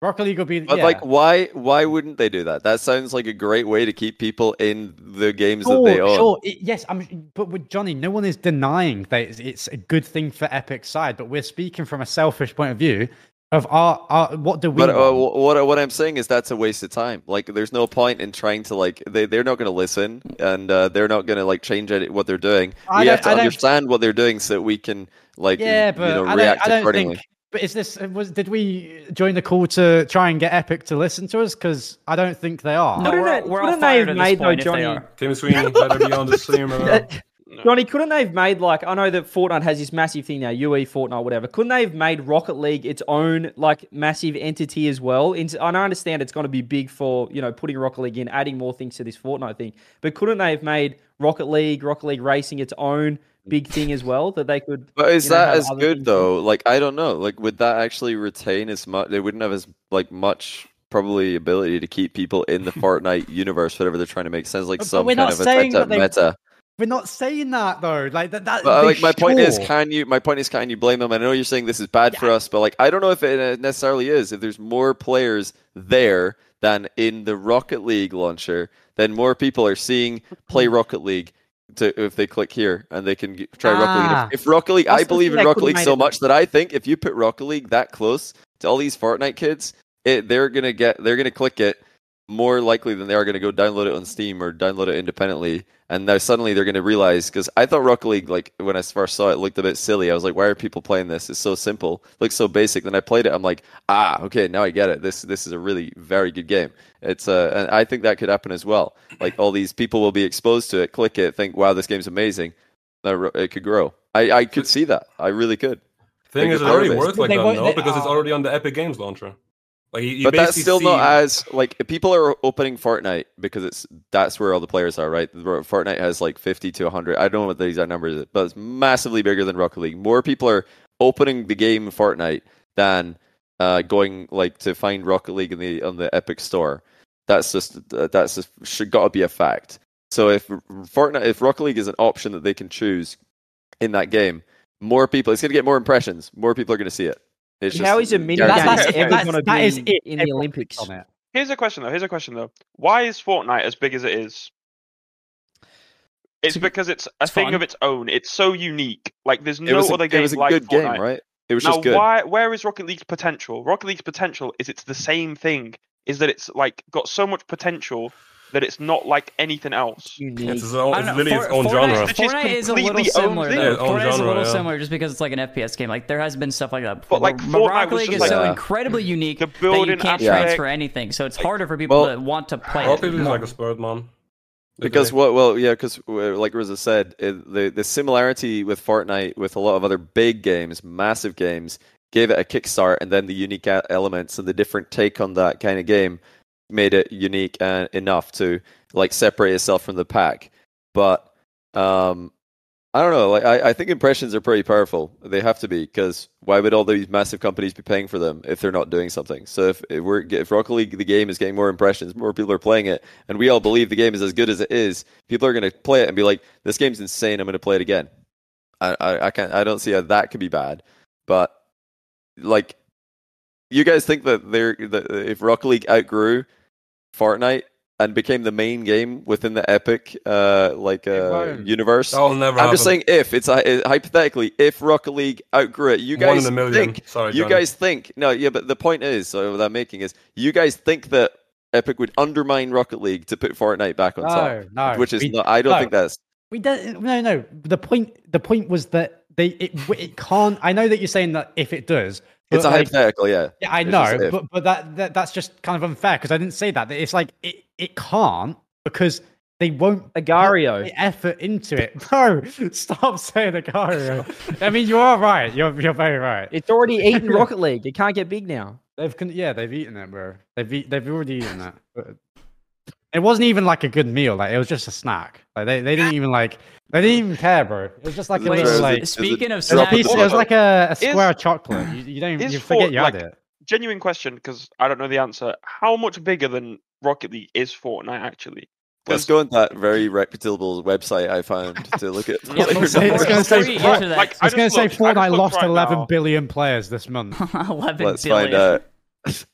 Rocket League will be. But yeah. like, why why wouldn't they do that? That sounds like a great way to keep people in the games Sure, that they own. sure. It- yes, I'm. But with Johnny, no one is denying that it's, it's a good thing for Epic's side. But we're speaking from a selfish point of view of our, our what do we? But uh, what what I'm saying is that's a waste of time. Like, there's no point in trying to like they they're not going to listen and uh, they're not going to like change any, what they're doing. I we have to I understand what they're doing so that we can like yeah, but you know I react I don't accordingly. think. But is this was? Did we join the call to try and get Epic to listen to us? Because I don't think they are. No, Couldn't we're, they- we're all couldn't they fired have at this made, though, if they Johnny- are. Tim Sweeney better be on the stream. Uh, Johnny, couldn't they have made like I know that Fortnite has this massive thing now, UE Fortnite, whatever. Couldn't they have made Rocket League its own like massive entity as well? And I understand it's going to be big for you know putting Rocket League in, adding more things to this Fortnite thing. But couldn't they have made Rocket League, Rocket League Racing its own big thing as well that they could? But is you know, that as other good things though? Like I don't know. Like would that actually retain as much? They wouldn't have as like much probably ability to keep people in the [LAUGHS] Fortnite universe, whatever they're trying to make sense. Like But some kind of a saying type that of they- meta. We're not saying that though. Like that. that But uh, like my point is, can you? My point is, can you blame them? I know you're saying this is bad for us, but like I don't know if it uh, necessarily is. If there's more players there than in the Rocket League launcher, then more people are seeing play Rocket League. To, if they click here and they can get, try Rocket League. Ah. If, if Rocket League, I believe in Rocket League so much that I think if you put Rocket League that close to all these Fortnite kids, it, they're gonna get they're gonna click it more likely than they are going to go download it on Steam or download it independently. And now suddenly they're going to realize because I thought Rocket League, like when I first saw it, looked a bit silly. I was like, why are people playing this? It's so simple, looks so basic. Then I played it. I'm like, ah, okay, now I get it. This this is a really very good game. It's uh, and I think that could happen as well. Like all these people will be exposed to it, click it, think, wow, this game's amazing. It could grow. I I could see that. I really could. Thing Like, is, it already database. works like that won't- though, they- because it's oh. already on the Epic Games launcher. Like you, you but that's still see, not as like people are opening Fortnite because it's that's where all the players are, right? Fortnite has like fifty to hundred. I don't know what the exact number is, but it's massively bigger than Rocket League. More people are opening the game Fortnite than uh, going like to find Rocket League in the on the Epic Store. That's just uh, that's just should got to be a fact. So if Fortnite, if Rocket League is an option that they can choose in that game, more people, it's going to get more impressions. More people are going to see it. It's just is a mini guaranteed. game That's- ever that's- going to be in, it. in the Olympics? Here's a question though. Here's a question though. Why is Fortnite as big as it is? It's because it's a it's thing fun. of its own. It's so unique. Like there's It no was a, other it game was a like good Fortnite. game, right? It was now, just good. why? Where is Rocket League's potential? Rocket League's potential is it's the same thing. Is that it's like got so much potential that it's not like anything else. Unique. It's, its own, it's don't literally its For- own Fortnite, genre. Which is Fortnite is a little similar though. Yeah, own Fortnite is a little yeah. similar just because it's like an FPS game. Like there has been stuff like that. Before. But, like, But Fortnite Rocket League just is so like- incredibly unique The that you can't aspect- transfer anything. So it's harder for people Well, to want to play Rocket it. League like a sport, man. Because what? Well, yeah, because like Rosa said, it, the the similarity with Fortnite with a lot of other big games, massive games, gave it a kickstart, and then the unique elements and the different take on that kind of game made it unique and enough to like separate itself from the pack. But um, I don't know. Like I, I think impressions are pretty powerful. They have to be because why would all these massive companies be paying for them if they're not doing something? So if, if we're if Rocket League the game is getting more impressions, more people are playing it, and we all believe the game is as good as it is, people are going to play it and be like, "This game's insane. I'm going to play it again." I, I I can't. I don't see how that could be bad. But like, you guys think that they're that if Rocket League outgrew Fortnite and became the main game within the Epic uh like uh universe? That'll never I'm happen. just saying if it's uh, hypothetically if Rocket League outgrew it, you One guys in a million. think Sorry, you Johnny. guys think no yeah, but the point is so what I'm making is you guys think that Epic would undermine Rocket League to put Fortnite back on No, top, no, which is we- not. I don't no. think that's We don't. No, no. The point. The point was that they. It. It can't. I know that you're saying that if it does. It's but, a like, hypothetical. Yeah, Yeah, I It's know, but but that, that that's just kind of unfair because I didn't say that. It's like it, it can't because they won't put Agar.io. the effort into it. [LAUGHS] Bro, stop saying Agar.io. I mean, you are right. You're you're very right. It's already [LAUGHS] eaten Rocket League. It can't get big now. They've con- yeah, they've eaten it, bro. They've eat, they've already eaten that. It wasn't even like a good meal. Like it was just a snack. Like they, they didn't [LAUGHS] even like they didn't even care, bro. It was just like a Wait, little, like speaking of snacks, it was like a, a square is, of chocolate. You, you don't you forget Fort, you had it. Genuine question because I don't know the answer. How much bigger than Rocket League is Fortnite actually? Let's go on that very reputable website I found [LAUGHS] to look at. [LAUGHS] it's going to say, like, I was going to say Fortnite lost right 11 now. billion players this month. 11 Let's billion. find out.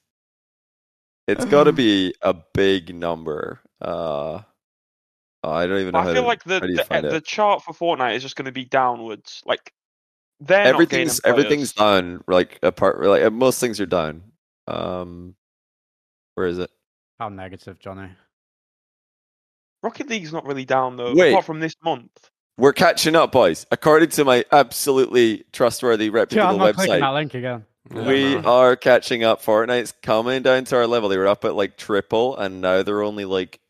It's uh-huh. got to be a big number. Uh, I don't even know. I feel to, like the the, eh, the chart for Fortnite is just going to be downwards. Like they're everything's everything's done. Like apart, like eh, most things are done. Um, where is it? How negative, Johnny? Rocket League's not really down though. Wait. apart from this month. We're catching up, boys. According to my absolutely trustworthy, reputable yeah, I'm not website. Clicking that link again. We are catching up. Fortnite's coming down to our level. They were up at like triple, and now they're only like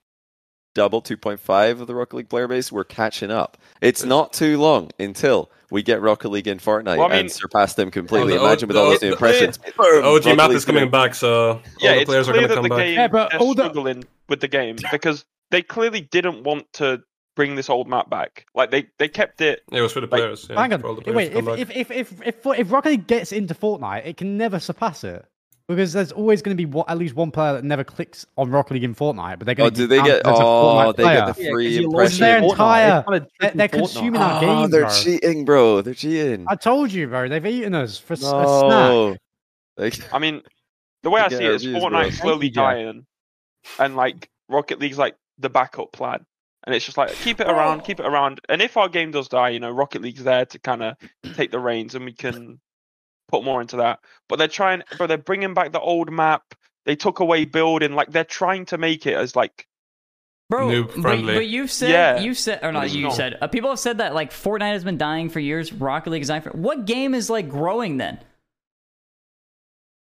double 2.5 of the Rocket League player base. We're catching up. It's not too long until we get Rocket League in Fortnite well, I mean, and surpass them completely. Oh, the, Imagine with all those new impressions. The, the, OG Rocket map League's is coming back, so yeah, it's players clear are going to come back. Yeah, but all struggling with the game because they clearly didn't want to bring this old map back. Like they, they kept it. It was for the players. Like, yeah, hang on, players wait. If, if, if if if if Rocket League gets into Fortnite, it can never surpass it. Because there's always going to be at least one player that never clicks on Rocket League in Fortnite, but they're going oh, to do they get oh they player. get the free yeah, impression. Their entire they're, they're consuming our ah, oh, game. They're bro. cheating, bro. They're cheating. I told you, bro. They've eaten us for no. a snack. [LAUGHS] I mean, the way I see it is Fortnite slowly dying, and like Rocket League's like the backup plan and it's just like keep it around, keep it around. And if our game does die, you know, Rocket League's there to kind of take the reins, and we can put more into that. But they're trying, but they're bringing back the old map. They took away building, like they're trying to make it as like Bro, but, but, you've said yeah. you said or not you not. said uh, people have said that like Fortnite has been dying for years. Rocket League is dying for what game is like growing then?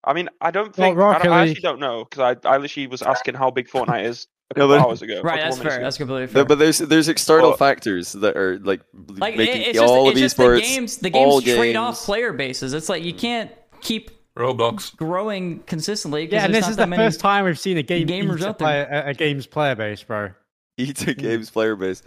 I mean, I don't think well, I, don't, I, actually don't know because I I literally was asking how big Fortnite is a hours ago. Right, that's fair. Ago. That's completely fair. But there's there's external factors that are like, like making it's just, all of these sports. The games, the games trade games. off player bases. It's like you can't keep Roblox growing consistently. Yeah, and this is the first time we've seen a game gamers out player, a, a, game's player base, bro. [LAUGHS] Eat a hmm. game's player base,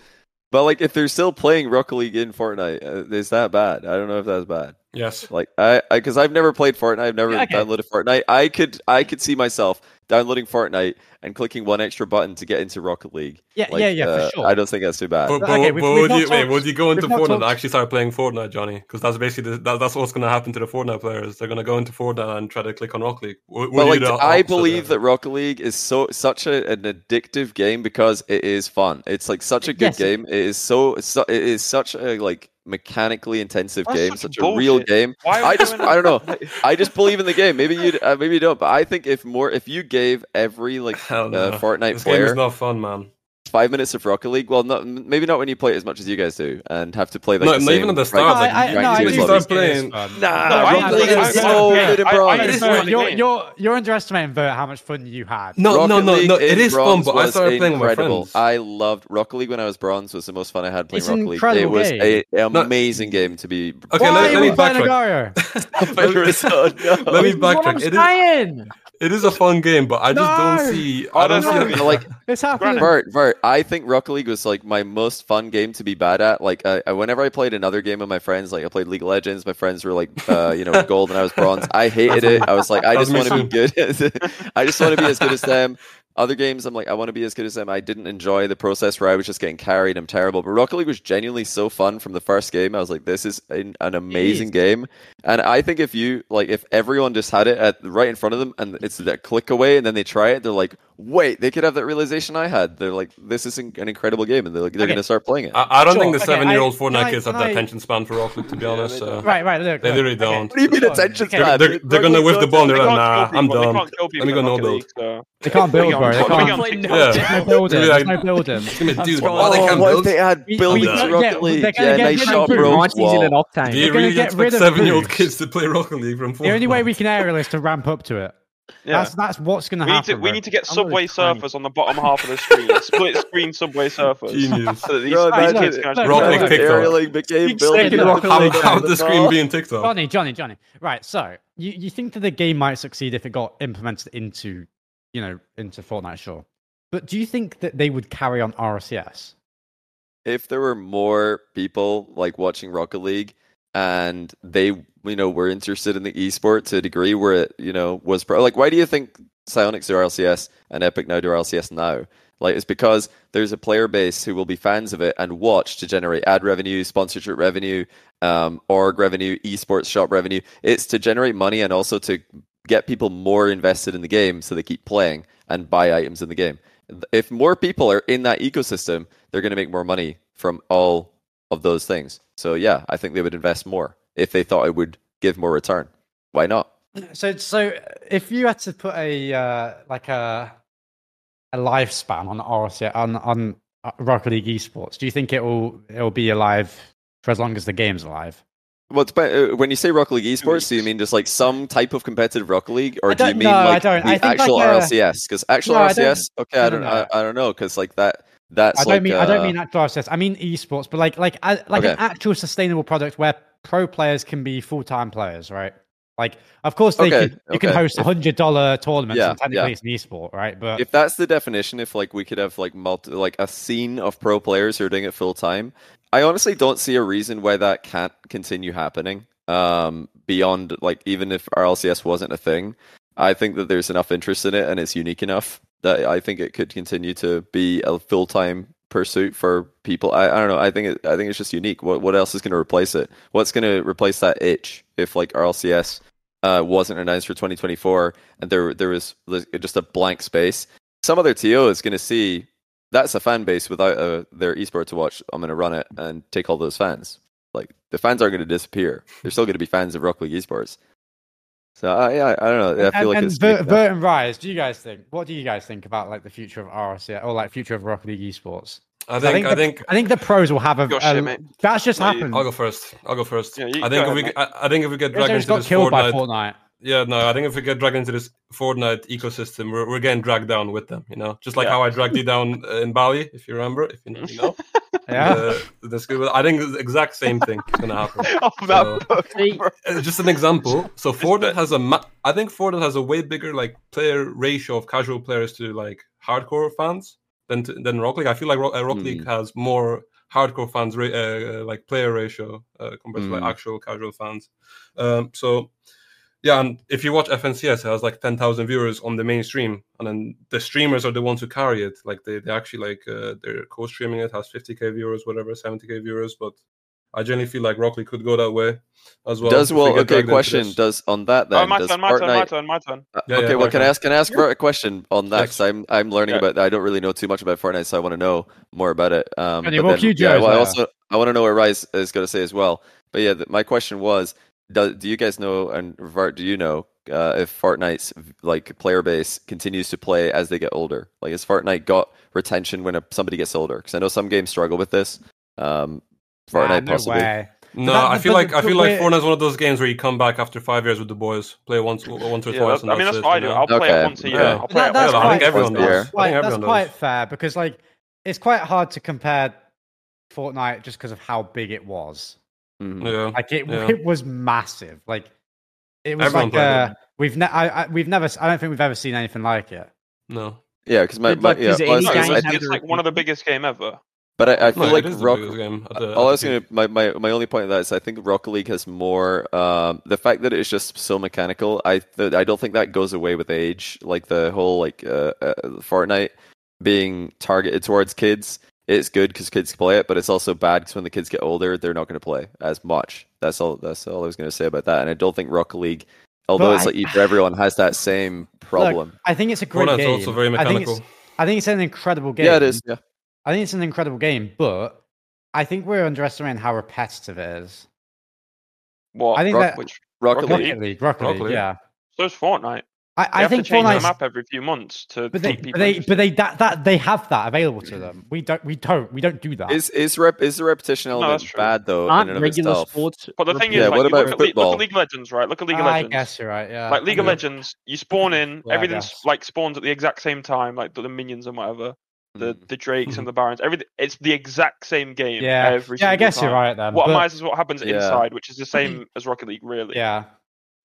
but like if they're still playing Rocket League in Fortnite, uh, is that bad? I don't know if that's bad. Yes. Like I, because I've never played Fortnite. I've never yeah, downloaded Fortnite. I could, I could see myself downloading Fortnite and clicking one extra button to get into Rocket League. Yeah, like, yeah, yeah, uh, for sure. I don't think that's too bad. But, but, okay, but would, you, would you go into Fortnite and actually start playing Fortnite, Johnny? Because that's basically the, that, that's what's going to happen to the Fortnite players. They're going to go into Fortnite and try to click on Rocket League. Would, but like, I believe that Rocket League is so such a, an addictive game because it is fun. It's like such a good yes. game. It is so, so it is such a like mechanically intensive That's game, such, such a real game. I just I don't know. [LAUGHS] I just believe in the game. Maybe you uh, maybe you don't, but I think if more if you gave every like uh, Fortnite this player, game is not fun, man five minutes of Rocket League. Well, not, maybe not when you play it as much as you guys do and have to play like. No, the even at the start, I, I, no, I just start playing. Nah, no, Rocket League is so good, bro. You're you're you're underestimating Bert, how much fun you had. No, Rocket no, no, no. It is fun, but I started playing incredible. with my. I loved Rocket League when I was bronze. Was the most fun I had playing Rocket League. It was an amazing game to be. Okay, let, me backtrack. [LAUGHS] let me [LAUGHS] backtrack. It is it is a fun game, but I just no! don't see. Oh, I don't no, see. No, like [LAUGHS] it's happening. Vert, Vert. I think Rocket League was like my most fun game to be bad at. Like, uh, whenever I played another game with my friends, like I played League of Legends. My friends were like, uh, you know, gold, and I was bronze. I hated it. I was like, I just want to be good. [LAUGHS] I just want to be as good as them. Other games, I'm like, I want to be as good as them. I didn't enjoy the process where I was just getting carried. I'm terrible. But Rocket League was genuinely so fun from the first game. I was like, this is an, an amazing is. game. And I think if you like, if everyone just had it at right in front of them and it's that click away, and then they try it, they're like, wait, they could have that realization I had. They're like, this is an incredible game, and they're, like, they're okay. going to start playing it. I, I don't sure. think the okay, seven-year-old Fortnite kids have the that attention span for Rocket, to be [LAUGHS] honest. So. Uh, right, right. Look, they literally don't. What do you mean attention span? They're, they're, they're going to whiff the ball. They're like, nah, I'm done. Let me go no build. They can't build, bro. They can't. Yeah. no building. No building. [LAUGHS] Dude, they can't build. They had buildings Rocket League. Yeah, they shot broad wall. Do you really expect seven-year-old kids to play Rocket League from Fortnite? The only way we can aerial is to ramp up to it. Yeah. That's that's what's going to happen. Need to, we need to get I'm Subway Surfers on the bottom half of the screen. [LAUGHS] Split screen Subway Surfers. Genius. So these, Bro, kids can Rocket TikTok. became building up. The screen being TikTok? Johnny, Johnny, Johnny. Right. So you, you think that the game might succeed if it got implemented into, you know, into Fortnite, sure. But do you think that they would carry on RLCS? If there were more people like watching Rocket League and they you know were interested in the esport to a degree where it you know was pro- like why do you think Psyonix do RLCS and Epic now do RLCS now? Like it's because there's a player base who will be fans of it and watch to generate ad revenue, sponsorship revenue, um, org revenue, esports shop revenue. It's to generate money and also to get people more invested in the game so they keep playing and buy items in the game. If more people are in that ecosystem, they're going to make more money from all of those things. So yeah, I think they would invest more if they thought it would give more return. Why not? So, so if you had to put a uh, like a a lifespan on RLCS on on uh, Rocket League esports, do you think it will it will be alive for as long as the game's alive? Well, it's, uh, when you say Rocket League esports, do you mean just like some type of competitive Rocket League, or do you mean no, like the actual like a- RLCS? Because actual No, I don't- RLCS, okay, I don't, no, I. I don't know, because like that, that's I don't like, mean I don't uh, mean actual RLCS. I mean esports, but like like I- like an actual sustainable product where pro players can be full time players, right? Like, of course, they Okay, could, you can host a hundred dollar tournaments, Yeah, and technically yeah. it's an esport, right? But if that's the definition, if like we could have like multi, like a scene of pro players who are doing it full time, I honestly don't see a reason why that can't continue happening. Um, beyond like even if RLCS wasn't a thing, I think that there's enough interest in it and it's unique enough that I think it could continue to be a full time pursuit for people. I, I don't know. I think it, I think it's just unique. What what else is going to replace it? What's going to replace that itch if like RLCS uh, wasn't announced for 2024 and there there was just a blank space? Some other TO is going to see that's a fan base without uh, their esport to watch. I'm going to run it and take all those fans. Like the fans aren't going to disappear. They're still going to be fans of Rocket League esports. So uh, yeah, I don't know. I feel and, like and it's Bert. Bert and Rise, do you guys think? What do you guys think about like the future of RLCS or like future of Rocket League esports? I think- I the, think- I think the pros will have a. Go a- shit, that's just No, happened. I'll go first. I'll go first. Yeah, you I go think if ahead, we, mate. I, I think if we get They dragged into got this killed by Fortnite, Fortnite. Yeah, no, I think if we get dragged into this Fortnite ecosystem, we're, we're getting dragged down with them. You know, just like Yeah. how I dragged you down uh, in Bali, if you remember, if you know. You know. [LAUGHS] Yeah. Uh, that's good. I think the exact same thing is gonna happen. [LAUGHS] Oh, that book. [LAUGHS] Uh, just an example. So Fortnite has a, ma- I think Fortnite has a way bigger like player ratio of casual players to like hardcore fans than to, than Rock League. I feel like Ro- uh, Rock League has more hardcore fans, ra- uh, like player ratio uh, compared to Mm. like actual casual fans. Um, so yeah, and if you watch FNCS, it has like ten thousand viewers on the mainstream, and then the streamers are the ones who carry it. Like they, they actually like uh, they're co-streaming it, has fifty k viewers, whatever, seventy k viewers, but. I generally feel like Rock League could go that way as well. does if we well? get Okay, question. Does on that then? Oh, my does turn, my turn, my turn, my turn. Uh, Yeah, okay, yeah, well, go can I ask? Can I ask for a question on that? Yes. Because I'm I'm learning Yeah. about. I don't really know too much about Fortnite, so I want to know more about it. Um, Can you but then- you, yeah, Joe, well, I also I want to know what Rise is going to say as well. But yeah, th- my question was: Do, do you guys know and Vart, do you know uh, if Fortnite's like player base continues to play as they get older? Like, has Fortnite got retention when a, somebody gets older? Because I know some games struggle with this. Um, Nah, Fortnite no possibly. way. No, that- I feel like I feel like we're- Fortnite's one of those games where you come back after five years with the boys, play once once or Yeah, twice. that- and I mean, that's that's it, what I you do. know? I'll play Okay, it once a year. yeah. I'll play That- it that's once a I think everyone a year. does. I quite- think that's quite does. fair because like it's quite hard to compare Fortnite just because of how big it was. Mhm. Yeah, Like it, yeah. [LAUGHS] it was massive. Like it was Everyone like played uh, we've ne- I, I, we've never. I don't think we've ever seen anything like it. no. Yeah, because my, my yeah, well, I was No, gonna it's, like, it's like one of the biggest game ever. but I, I feel No, like it is the Rock, game at all I was gonna my, my my only point of that is I think Rocket League has more um, the fact that it's just so mechanical. I th- I don't think that goes away with age. Like the whole like uh, uh, Fortnite being targeted towards kids. It's good because kids play it, but it's also bad because when the kids get older, they're not going to play as much. That's all. That's all I was going to say about that. And I don't think Rocket League, although But it's I- like for [LAUGHS] everyone, has that same problem. Look, I think it's a great Fortnite's game. also very I think, it's, mechanical. I think it's an incredible game. yeah, it is. Yeah. I think it's an incredible game, but I think we're underestimating how repetitive it is. What? I think Rock- that- which, Rocket Rocket League. Rocket League, Rocket, Rocket League, League. yeah. so's Fortnite. I, They I have think to change the Fortnite's map every few months to But they, keep people but they, but they that, that they have that available to them. We don't, we don't, we don't do that. Is is rep is the repetition No, element that's bad though in Aren't and of regular itself? sports? But the thing Yeah, is, like, what about look, at, look at League of Legends, right? Look at League of Legends. I guess you're right. Yeah, like League of Legends, you spawn in, Yeah, everything's like spawns at the exact same time, like the, the minions and whatever, the Mm. the drakes and [LAUGHS] the barons. Everything, it's the exact same game. Yeah, every yeah. I single guess you're right then. What but- matters is what happens Yeah. inside, which is the [CLEARS THROAT] same as Rocket League, really. Yeah,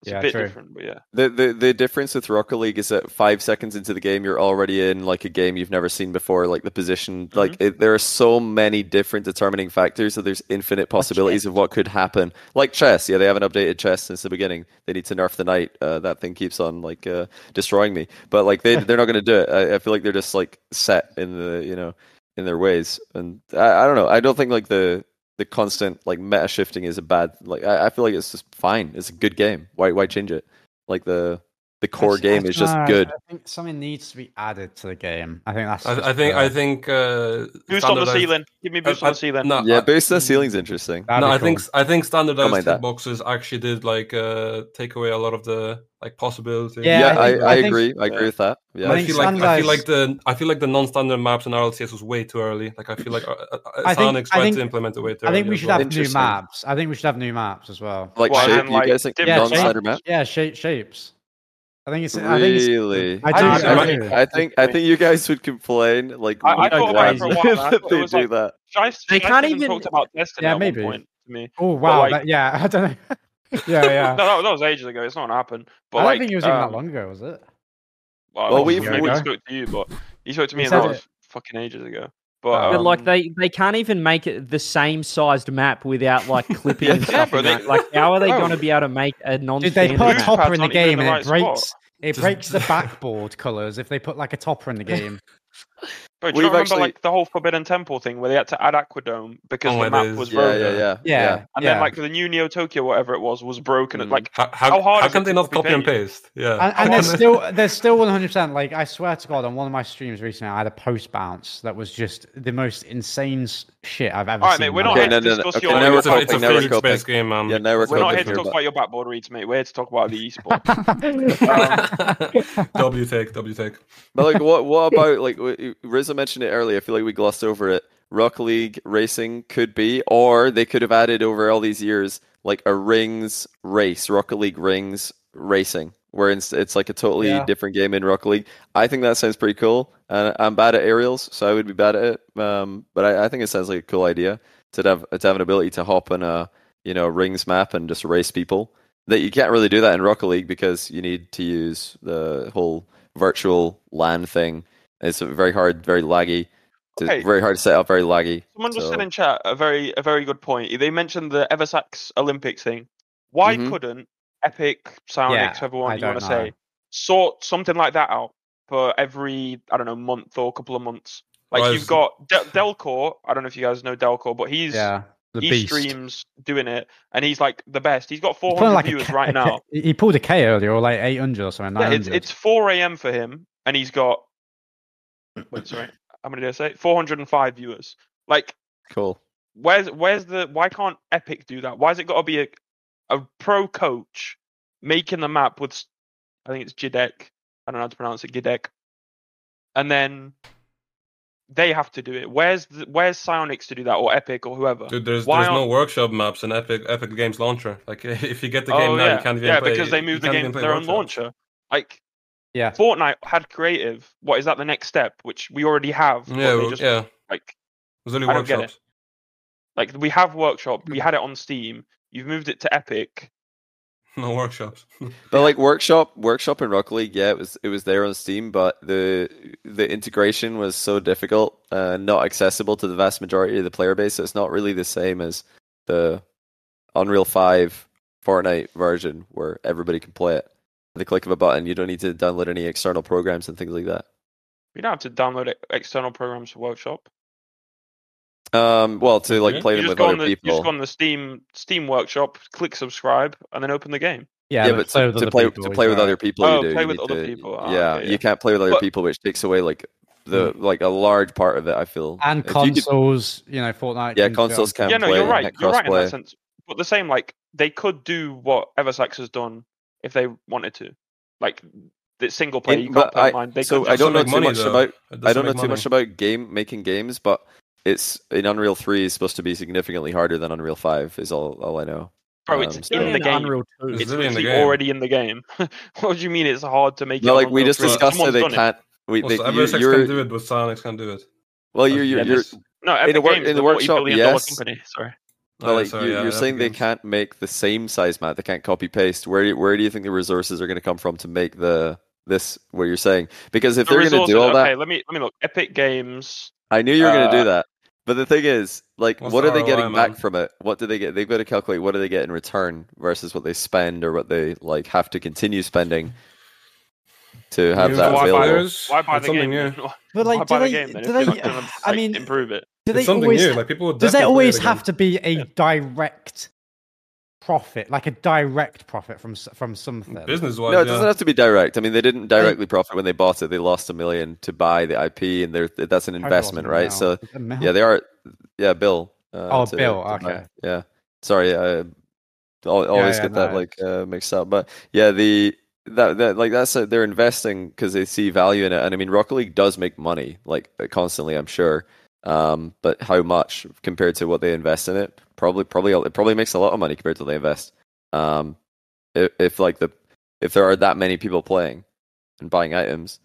It's Yeah, a bit true. different, but yeah. The, the the difference with Rocket League is that five seconds into the game, you're already in like a game you've never seen before. Like the position, Mm-hmm. like it, there are so many different determining factors that there's infinite possibilities of what could happen. Like chess, yeah, they haven't updated chess since the beginning. They need to nerf the knight. Uh, that thing keeps on like uh, destroying me. But like they they're not going to do it. I, I feel like they're just like set in the you know in their ways. And I, I don't know. I don't think like the the constant like meta shifting is a bad like I, I feel like it's just fine. It's a good game. Why why change it? Like the the core I- I game is just dunno, good. I think something needs to be added to the game. I think that's. I, I think the- I think uh, Boost on the ceiling. Give me boost I- on the ceiling. No, Yeah, I- boost the ceiling's interesting. That'd no, be I think. I think standardized mind that. hitboxes actually did like uh, take away a lot of the like possibilities. Yeah, Yeah, I I, think- I, I think- agree. I agree with that. Yeah. I, think feel like I feel like the I feel like the non-standard maps in RLCS was way too early. Like I feel like uh, uh, uh, I think- Sonic I tried think- to implement it way too I think we should well. have new maps. I think we should have new maps as well. Like Well, shape, and, you guys think different non-standard map? Yeah, shape, shapes. I think it's. I think it's, Really? I I think I, so. I think I think you guys would complain like I- I thought about it for a while, I [LAUGHS] that thought they was do like- that. Shice, They Shice can't even even- talked about Destiny Yeah, at maybe. one point to me. Oh wow! like- that, yeah, [LAUGHS] I don't know. [LAUGHS] yeah, yeah. No, that, that was ages ago. It's not gonna happen. But I don't like, think it was even um, that long ago, was it? Well, Well, we've- maybe he spoke to you, but he spoke to me, He and that was fucking ages ago. But, But um, like they, they can't even make it the same sized map without like [LAUGHS] clipping and stuff. bro, in they- Like how are they Bro. going to be able to make a non? Did they put a topper in the aren't in game the and right it breaks? spot. It breaks the backboard colors if they put like a topper in the [LAUGHS] game. Bro, do you We've remember actually- like the whole Forbidden Temple thing where they had to add Aquadome because Oh, the it map is. was Yeah, broken? yeah, yeah, Yeah, And yeah. then like the new Neo Tokyo, whatever it was, was broken. Mm. Like How, how, How hard how is can it they to not copy and copy-paste? paste? Yeah. and, and [LAUGHS] there's still there's still 100 percent like I swear to God on one of my streams recently I had a post bounce that was just the most insane s- shit I've ever All right, seen. mate, we're in my not Okay, here to no, no. discuss your. now we're it's a, it's a coping, now we're physics-based game, man. Yeah, now we're, We're not here to talk about your backboard reads, mate. We're here to talk about the esports. [LAUGHS] w take, W take. But like, what what [LAUGHS] about like w- Rizzo mentioned it earlier? I feel like we glossed over it. Rock League racing could be, or they could have added over all these years like a rings race, Rocket League rings racing, where it's, it's like a totally Yeah. different game in Rocket League. I think that sounds pretty cool. And I'm bad at aerials, so I would be bad at it. Um, but I, I think it sounds like a cool idea to have to have an ability to hop on a you know rings map and just race people. That you can't really do that in Rocket League because you need to use the whole virtual LAN thing. It's very hard, very laggy. It's Okay. very hard to set up, very laggy. Someone just So- said in chat a very a very good point. They mentioned the Eversax Olympics thing. Why Mhm. couldn't Epic, Psyonix, Yeah, whoever I you want to say, sort something like that out for every I don't know month or couple of months? Like Well, you've got De- Delcor. I don't know if you guys know Delcor, but he's yeah, the he beast. streams doing it, and he's like the best. He's got 400 like viewers K- right a [LAUGHS] K- now. He pulled a K earlier, or like 800 or something. Yeah, it's it's 4 a.m. for him, and he's got wait, [LAUGHS] sorry, how many did I say? 405 viewers. Like, Cool. where's where's the why can't Epic do that? Why Why's it got to be a a pro coach making the map with I think it's Jidek. I don't know how to pronounce it, Gidek. And then they have to do it. Where's the, where's Psyonix to do that or Epic or whoever? Dude, there's Why there's no aren't- workshop maps in Epic Epic Games Launcher. Like [LAUGHS] if you get the oh, game now, yeah. you can't even yeah, play. Yeah, because they you moved the game even to play their own launcher. Like yeah. Fortnite had creative. What is that the next step? Which we already have. Yeah, well, just, yeah. Like There's only I don't get workshops. like we have workshop. We had it on Steam. You've moved it to Epic. [LAUGHS] No workshops. [LAUGHS] But like workshop, workshop in Rocket League, yeah, it was it was there on Steam, but the the integration was so difficult, uh, not accessible to the vast majority of the player base. So it's not really the same as the Unreal Five Fortnite version where everybody can play it. With the click of a button, you don't need to download any external programs and things like that. You don't have to download external programs for Workshop. Um, well, to like Okay. play You them with other the you just go on the Steam Steam Workshop, click subscribe, and then open the game. Yeah, yeah, but but play to, to play people to play with right. other people, Oh, you do. play You with other to- people. Ah, yeah, okay, you can't play with other But- people, which takes away like the like a large part of it. I feel And If you could- consoles, you know, Fortnite. Yeah, can do it consoles on- can yeah, no, play, you're right. You're right in that sense. But the same, like they could do what Eversax has done if they wanted to. Like the single player, In- you can't play I- online. They so I don't know too money, much though. about I don't know make too much about game making games, but it's in Unreal Three is supposed to be significantly harder than Unreal Five. Is all all I know. Bro, Um, it's so- in the game. Unreal 2. It's It's literally in the literally game. already in the game. [LAUGHS] what do you mean it's hard to make it? No, on like we just 3? discussed how Someone's they can't. We, Well, so you, Eversax you're can do it, but Psyonix can do it. well, you're you're, you're No, in Epic the work- in the the workshop, yes. company. Sorry. But Oh, like sorry, you, yeah, you're Epic saying they can't make the same size map, they can't copy paste. Where do, where do you think the resources are going to come from to make the this what you're saying? Because if The they're going to do all okay, that, let me let me look. Epic Games. I knew you were going to uh, do that. But the thing is, like, What's what the are they ROI, getting back man? from it? What do they get? They've got to calculate what do they get in return versus what they spend or what they like have to continue spending to have New that why buy, available. players, why buy it's the game? new. But like, do buy the they? game do they? you're not gonna, I like, mean, improve it? do they It's something always? new. Like people does there definitely play it always have to be a direct profit, like a direct profit from from something? business wise? No, it yeah. doesn't have to be direct. I mean, they didn't directly profit when they bought it. They lost a million to buy the IP, and they're, that's an investment, right? Mel. So Was it Mel? yeah, they are. Yeah, Bill. Uh, Oh, to- Bill, to buy- okay. Yeah, sorry, I al- always yeah, get that no, like uh, mixed up. But yeah, the that that like that's a, they're investing because they see value in it, and I mean, Rocket League does make money like constantly, I'm sure. Um, but how much compared to what they invest in it? Probably, probably, it probably makes a lot of money compared to what they invest. Um, if, if like the if there are that many people playing and buying items,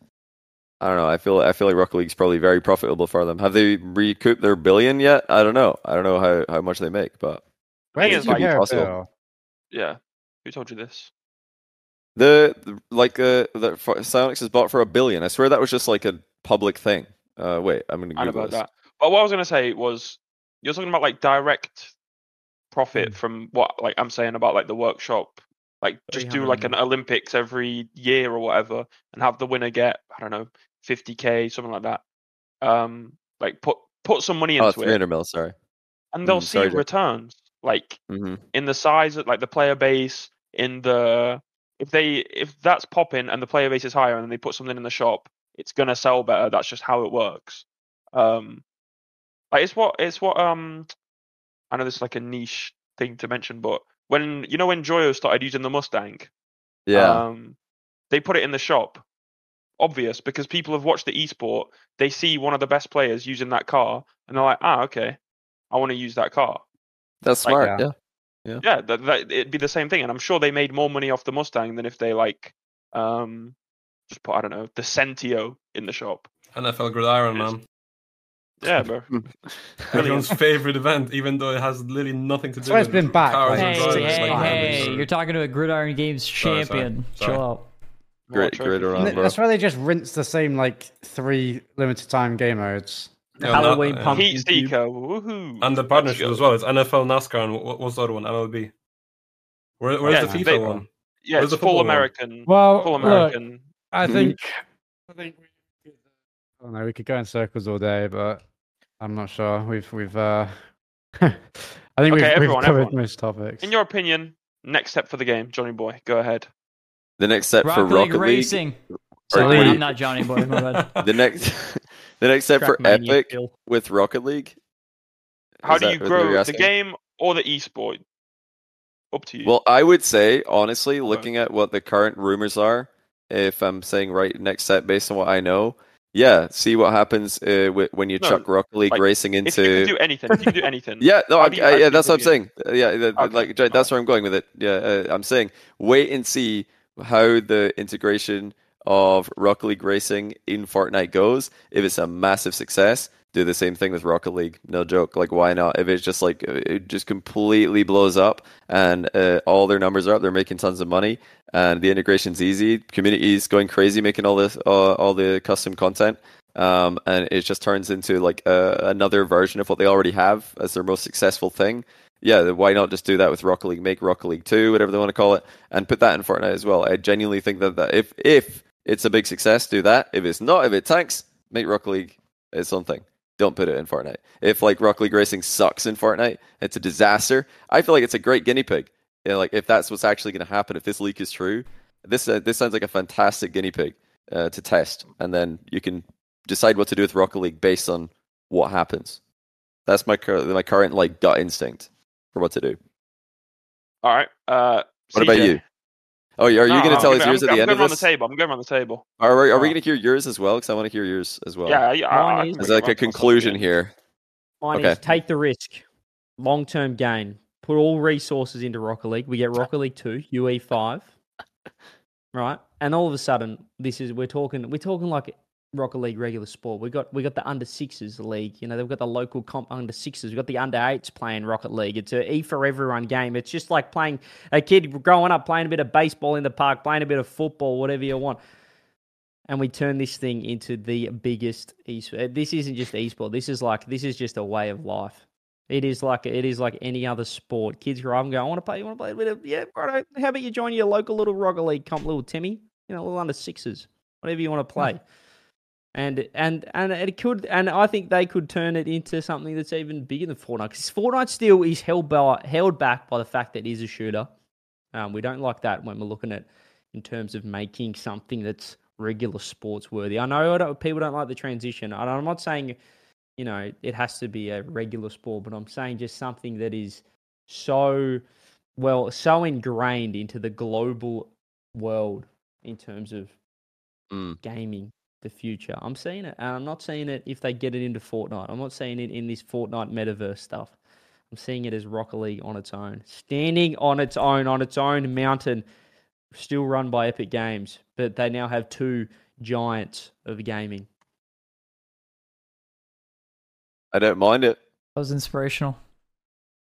I don't know. I feel I feel like Rocket League's probably very profitable for them. Have they recouped their billion yet? I don't know. I don't know how, how much they make, but Where Thing did is, like- Possible. Bill? Yeah. Who told you this? The, the like uh, the Psyonix is bought for a billion. I swear that was just like a public thing. Uh, wait, I'm gonna Google about this. that. But what I was gonna say was, you're talking about like direct Hmm. profit from what like I'm saying about like the workshop. Like just do like an Olympics every year or whatever, and have the winner get I don't know 50k something like that. Um, like put put some money Oh, into it, 300 mil. Sorry. and they'll Mm, see sorry, returns like hmm in the size of like the player base in the if they if that's popping and the player base is higher and they put something in the shop it's gonna sell better that's just how it works um like it's what it's what um i know this is like a niche thing to mention but when you know when joyo started using the mustang Yeah. um they put it in the shop obvious because people have watched the esport they see one of the best players using that car and they're like ah okay i want to use that car That's like, smart. yeah. Yeah. yeah, that, that it'd be the same thing, and I'm sure they made more money off the Mustang than if they like, um, just put I don't know the Centio in the shop. NFL Gridiron, man. Yeah, bro. [LAUGHS] Everyone's favorite event, even though it has literally nothing to do That's why it's with been back, cars like, Hey, hey, like, hey! so- You're talking to a Gridiron Games Sorry, sorry, champion. sorry. Chill out. Great, great around, bro. That's why they just rinse the same like three limited time game modes. Yeah, Halloween na- pumpkin Heat cube. Seeker, woohoo! And the partnership as well. It's NFL, NASCAR, and what, what's the other one? MLB. Where, where's Yeah, the FIFA they- one? Yeah, Where's it's the full football one? American. Well, full look, American. I think I think we could, I don't know. We could go in circles all day, but I'm not sure. We've we've uh, [LAUGHS] I think Okay, we've, everyone, we've covered everyone. most topics. In your opinion, next step for the game, Johnny Boy, go ahead. The next step Rocket for Rocket League. Racing. Sorry, I'm not Johnny Boy. My bad. [LAUGHS] The next, [LAUGHS] the next step for Epic feel. with Rocket League. How Is do you grow the game or the esport? Up to you. Well, I would say honestly, looking at what the current rumors are, if I'm saying right next set based on what I know, yeah, see what happens uh, when you No, chuck Rocket League like, Racing if you into. can do anything, if you can do anything. [LAUGHS] Yeah, no, I, I- yeah, that's what I'm saying. Yeah, the- Okay, like that's where I'm going with it. Yeah, uh, I'm saying wait and see how the integration of Rocket League Racing in Fortnite goes. If it's a massive success, do the same thing with Rocket League. No joke. Like, why not? If it's just like it just completely blows up and uh, all their numbers are up, they're making tons of money, and the integration's easy. Community's going crazy, making all this, uh, all the custom content um, and it just turns into like uh, another version of what they already have as their most successful thing. Yeah, why not just do that with Rocket League? Make Rocket League Two, whatever they want to call it, and put that in Fortnite as well. I genuinely think that, that if if it's a big success, do that. If it's not, if it tanks, make Rocket League its own thing. Don't put it in Fortnite. If like Rocket League Racing sucks in Fortnite, it's a disaster. I feel like it's a great guinea pig. You know, like if that's what's actually going to happen, if this leak is true, this uh, this sounds like a fantastic guinea pig uh, to test, and then you can decide what to do with Rocket League based on what happens. That's my cur- my current like gut instinct for what to do. All right. Uh, What about you? Oh, are you No, going to tell gonna- us yours I'm, at the I'm end going of around this? the table. I'm going around the table. Are, we- are we uh, Oh. going to hear yours as well? Because I want to hear yours as well. Yeah, yeah. I- I Mine can is- bring like a conclusion here. Mine Okay. is take the risk, long term gain. Put all resources into Rocket League. We get Rocket League Two, UE five, right? And all of a sudden, this is we're talking we're talking like Rocket League regular sport. We got we got the under sixes league. You know, they've got the local comp under sixes. We've got the under eights playing Rocket League. It's a E for everyone game. It's just like playing a kid growing up playing a bit of baseball in the park, playing a bit of football, whatever you want. And we turn this thing into the biggest esport. Eh, this isn't just esport. This is like this is just a way of life. It is like it is like any other sport. Kids grow up and go, I want to play. You want to play a bit of yeah, right. How about you join your local little Rocket League comp, little Timmy? You know, little under sixes, whatever you want to play and and and it could and I think they could turn it into something that's even bigger than Fortnite because Fortnite still is held by held back by the fact that it is a shooter. Um, we don't like that when we're looking at in terms of making something that's regular sports worthy. I know I don't, people don't like the transition. And I'm not saying you know it has to be a regular sport, but I'm saying just something that is so well so ingrained into the global world in terms of Mm. gaming the future. I'm seeing it, and I'm not seeing it if they get it into Fortnite. I'm not seeing it in this Fortnite metaverse stuff. I'm seeing it as Rocket League on its own, standing on its own, on its own mountain, still run by Epic Games, but they now have two giants of gaming. I don't mind it. That was inspirational.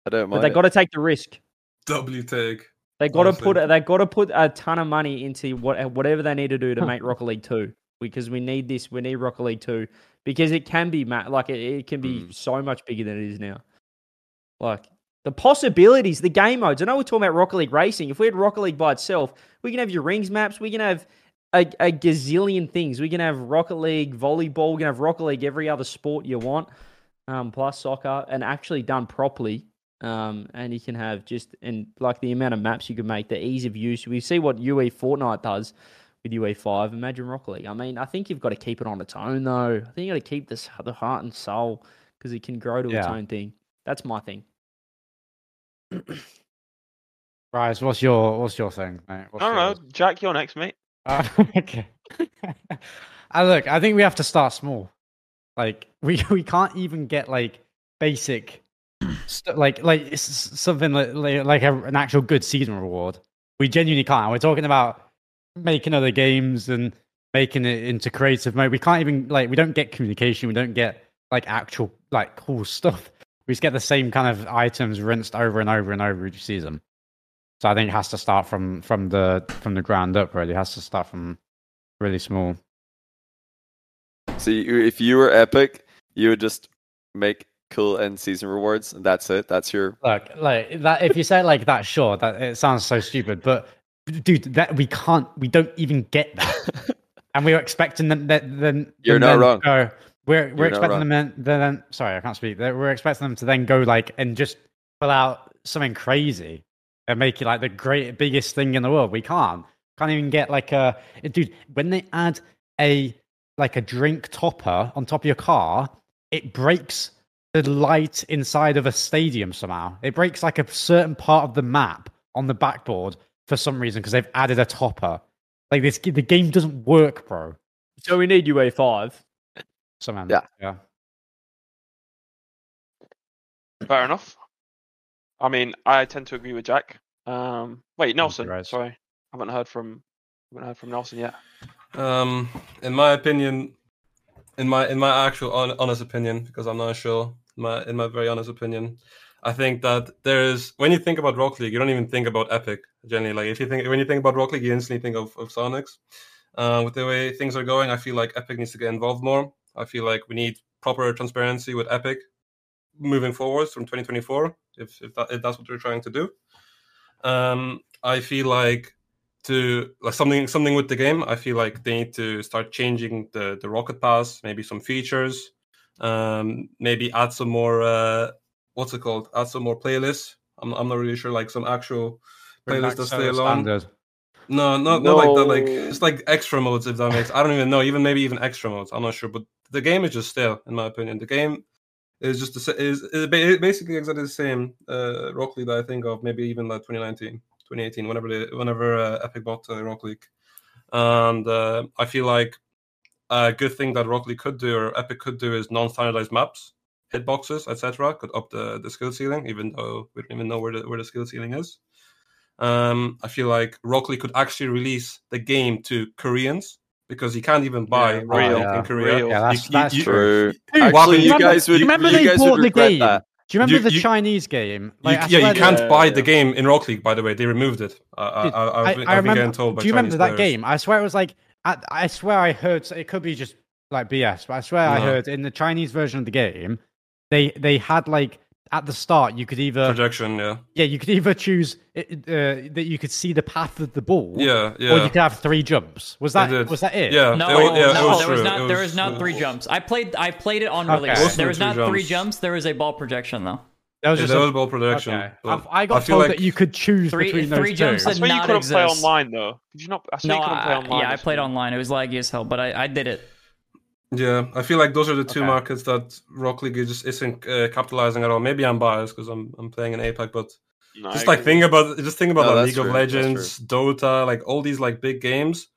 I don't mind. But they it. got to take the risk. W take. They got to Honestly. put they got to put a ton of money into what whatever they need to do to make Rocket League Two because we need this. We need Rocket League Two because it can be like it, it can be so much bigger than it is now. Like the possibilities, the game modes. I know we're talking about Rocket League Racing. If we had Rocket League by itself, we can have your rings maps. We can have a, a gazillion things. We can have Rocket League volleyball. We can have Rocket League every other sport you want, um, plus soccer, and actually done properly. Um, and you can have just and like the amount of maps you can make, the ease of use. We see what UE Fortnite does with UE Five. Imagine Rocket League. I mean, I think you've got to keep it on its own though. I think you got to keep this the heart and soul because it can grow to its own thing. That's my thing. [CLEARS THROAT] Bryce, what's your what's your thing, mate? What's I don't yours? know. Jack, you're next, mate. [LAUGHS] [LAUGHS] Uh, okay. I look, I think we have to start small. Like we [LAUGHS] we can't even get like basic, [CLEARS THROAT] st- like like it's something like like, like a, an actual good season reward. We genuinely can't. We're talking about Mm. making other games and making it into creative mode. We can't even like we don't get communication. We don't get like actual like cool [LAUGHS] stuff. We just get the same kind of items rinsed over and over and over each season. So I think it has to start from from the from the ground up. Really, it has to start from really small. So if you were Epic, you would just make cool end season rewards, and that's it. That's your. Look, like that. If you say it like that, sure, that it sounds so stupid. But dude, that we can't. We don't even get that, [LAUGHS] and we were expecting them. That then You're them not then wrong. Go, we're we're You're expecting them then, then. Sorry, I can't speak. We're expecting them to then go like and just pull out something crazy and make it like the great biggest thing in the world. We can't. Can't even get like a dude. When they add a like a drink topper on top of your car, it breaks the light inside of a stadium somehow. It breaks like a certain part of the map on the backboard for some reason because they've added a topper. Like this, the game doesn't work, bro. So we need UA five. Somehow, Yeah. yeah. Fair enough. I mean, I tend to agree with Jack. Um, wait, Nelson. Rise. Sorry, I haven't heard from haven't heard from Nelson yet. Um, in my opinion, in my in my actual hon- honest opinion, because I'm not sure, my in my very honest opinion, I think that there's when you think about Rock League, you don't even think about Epic. Generally, like if you think when you think about Rock League, you instantly think of of Psyonix. Uh, with the way things are going, I feel like Epic needs to get involved more. I feel like we need proper transparency with Epic moving forwards from 2024, if if, that, if that's what they're trying to do. Um, I feel like to like something something with the game. I feel like they need to start changing the the rocket pass, maybe some features, um, maybe add some more. Uh, what's it called? Add some more playlists. I'm I'm not really sure. Like some actual Bring playlists back that stay alone. standard. No, not not like that. Like it's like extra modes. If that makes, I don't even know. Even maybe even extra modes. I'm not sure. But the game is just stale, in my opinion. The game is just the, is, is basically exactly the same uh, Rock League that I think of. Maybe even like 2019, 2018, whenever they, whenever uh, Epic bought uh, Rock League, and uh, I feel like a good thing that Rock League could do or Epic could do is non-standardized maps, hitboxes, etc. Could up the, the skill ceiling, even though we don't even know where the where the skill ceiling is. Um, I feel like Rock League could actually release the game to Koreans because you can't even buy Yeah, real, League in Korea. real. Yeah, that's- You- that's you- True. Dude, Actually, do you remember- guys would. do you remember you they guys bought would the game? that. Do you remember You- the you- Chinese game? You, Like, I yeah, you can't that- buy yeah. the game in Rocket League. By the way, they removed it. I, Dude, I, I, I, I've, I I've been remember. told by do you remember Chinese that players. game? I swear it was like. I, I swear I heard. It could be just like BS, but I swear I heard in the Chinese version of the game, they they had like at the start you could either Projection, yeah, yeah you could either choose it, uh, that you could see the path of the ball, yeah, yeah, or you could have three jumps. Was that They was that it? Yeah, No, it was- yeah, it no, was there was true. not. It there was- was not it three was- jumps. I played. I played it on Okay. release. Wasn't There was two not three jumps? jumps. There was a ball projection though. That was Yeah, just that a- was ball projection. Okay. but I've- I got feel told like that you could choose Three- between those three two. jumps That's did you couldn't play online though. Did you not? I No, you couldn't play online. yeah, I played online. It was laggy as hell, but I, I did it. Yeah, I feel like those are the two Okay. markets that Rock League just isn't uh, capitalizing at all. Maybe I'm biased because I'm I'm playing in APAC, but No, I just like agree. think about just think about No, like, League of true, that's Legends, Dota, like all these like big games.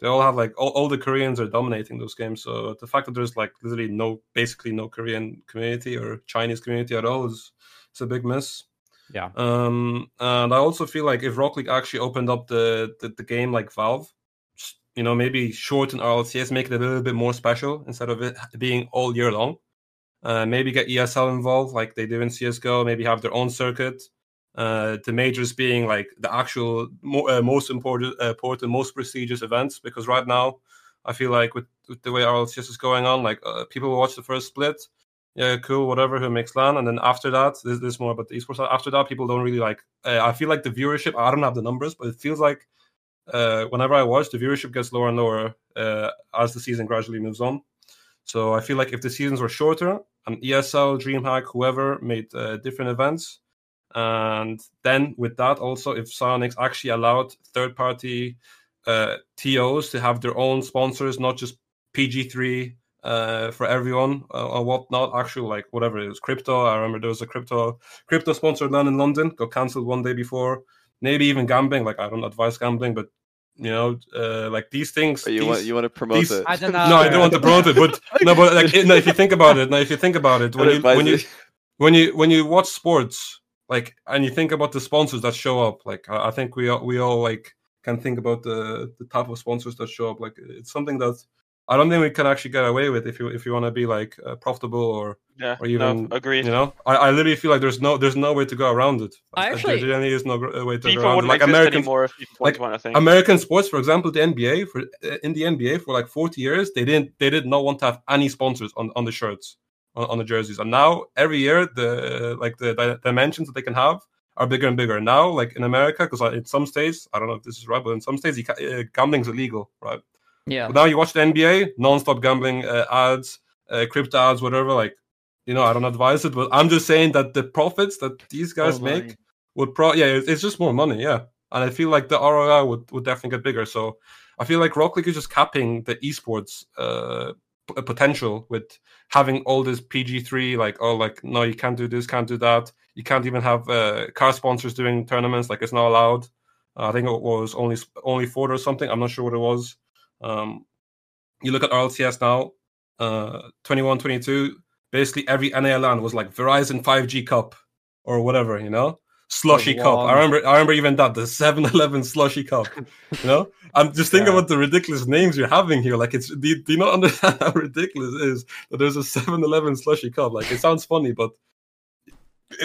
They all have like all, all the Koreans are dominating those games. So the fact that there's like literally no basically no Korean community or Chinese community at all is it's a big miss. Yeah. Um, and I also feel like if Rock League actually opened up the the, the game like Valve, just, you know, maybe shorten RLCS, make it a little bit more special instead of it being all year long. Uh, maybe get ESL involved like they do in CS:GO. Maybe have their own circuit. Uh, the majors being like the actual uh, most important, uh, important, most prestigious events. Because right now, I feel like with, with the way RLCS is going on, like uh, people watch the first split, yeah, cool, whatever, who makes LAN, and then after that, this, this is more about the esports. After that, people don't really like. Uh, I feel like the viewership. I don't have the numbers, but it feels like uh, whenever I watch, the viewership gets lower and lower uh, as the season gradually moves on. So I feel like if the seasons were shorter, and ESL, DreamHack, whoever made uh, different events, and then with that also, if Psyonix actually allowed third-party uh, TOs to have their own sponsors, not just PG3 uh, for everyone uh, or whatnot. Actually, like whatever it was, crypto. I remember there was a crypto crypto sponsored LAN in London, got cancelled one day before. Maybe even gambling. Like I don't advise gambling, but you know, uh, like these things. But you these- want you want to promote these- it. I don't know. no, I don't want to promote it, but [LAUGHS] no, but like no, if you think about it, now if you think about it, when Don't you when you when you when you watch sports, like and you think about the sponsors that show up, like I I think we all we all like can think about the the type of sponsors that show up. Like it's something that I don't think we can actually get away with if you if you want to be like uh, profitable or Yeah, or even no, agreed. You know, I, I literally feel like there's no there's no way to go around it. I actually- there really is no uh, way to go around it. Like American anymore if FIFA like went, I think. American sports, for example, the NBA for uh, in the NBA for like 40 years, they didn't they did not want to have any sponsors on, on the shirts, on, on the jerseys, and now every year the like the, the dimensions that they can have are bigger and bigger. Now, like in America, because in some states, I don't know if this is right, but in some states, you ca- uh, gambling's illegal, right? Yeah. But now you watch the NBA, non-stop gambling uh, ads, uh, crypto ads, whatever. Like, you know, I don't advise it, but I'm just saying that the profits that these guys More money. make would pro yeah, it's it's just more money, yeah. And I feel like the ROI would, would definitely get bigger. So I feel like Rock League is just capping the esports uh, p- potential with having all this PG3, like, oh, like, no, you can't do this, can't do that. You can't even have uh, car sponsors doing tournaments, like, it's not allowed. Uh, I think it was only only Ford or something. I'm not sure what it was. Um, you look at RLCS now, uh, 21, 22, basically every NA LAN was like Verizon 5G Cup or whatever, you know? Slushy cup. I remember I remember even that, the 7-Eleven slushy cup. You know? [LAUGHS] I'm just thinking Yeah. about the ridiculous names you're having here. Like it's do you, do you not [LAUGHS] understand how ridiculous it is that there's a 7-Eleven slushy cup? Like it sounds funny, but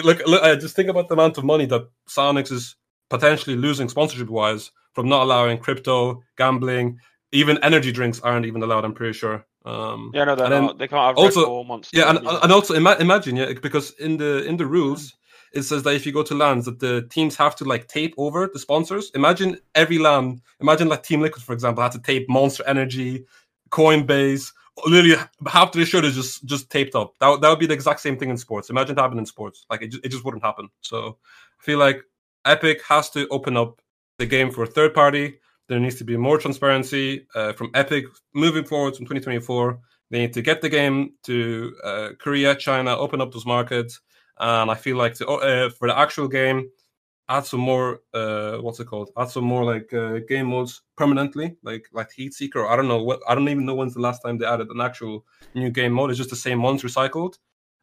look, look I just think about the amount of money that Psyonix is potentially losing sponsorship wise from not allowing crypto, gambling, even energy drinks aren't even allowed. I'm pretty sure. Um, yeah, no, they're then. They can't have also- Monster. yeah, and and also ima- imagine yeah, because in the in the rules it says that if you go to LANs that the teams have to like tape over the sponsors. Imagine every LAN. Imagine like Team Liquid, for example, had to tape Monster Energy, Coinbase. Literally, half the shirt is just just taped up. That would- that would be the exact same thing in sports. Imagine it happened in sports. Like it, ju- it just wouldn't happen. So I feel like Epic has to open up the game for third party. There needs to be more transparency uh, from Epic moving forward from 2024. They need to get the game to uh, Korea, China, open up those markets, and I feel like to, uh, for the actual game, add some more. Uh, what's it called? Add some more like uh, game modes permanently, like like Heatseeker. I don't know what. I don't even know when's the last time they added an actual new game mode. It's just the same ones recycled,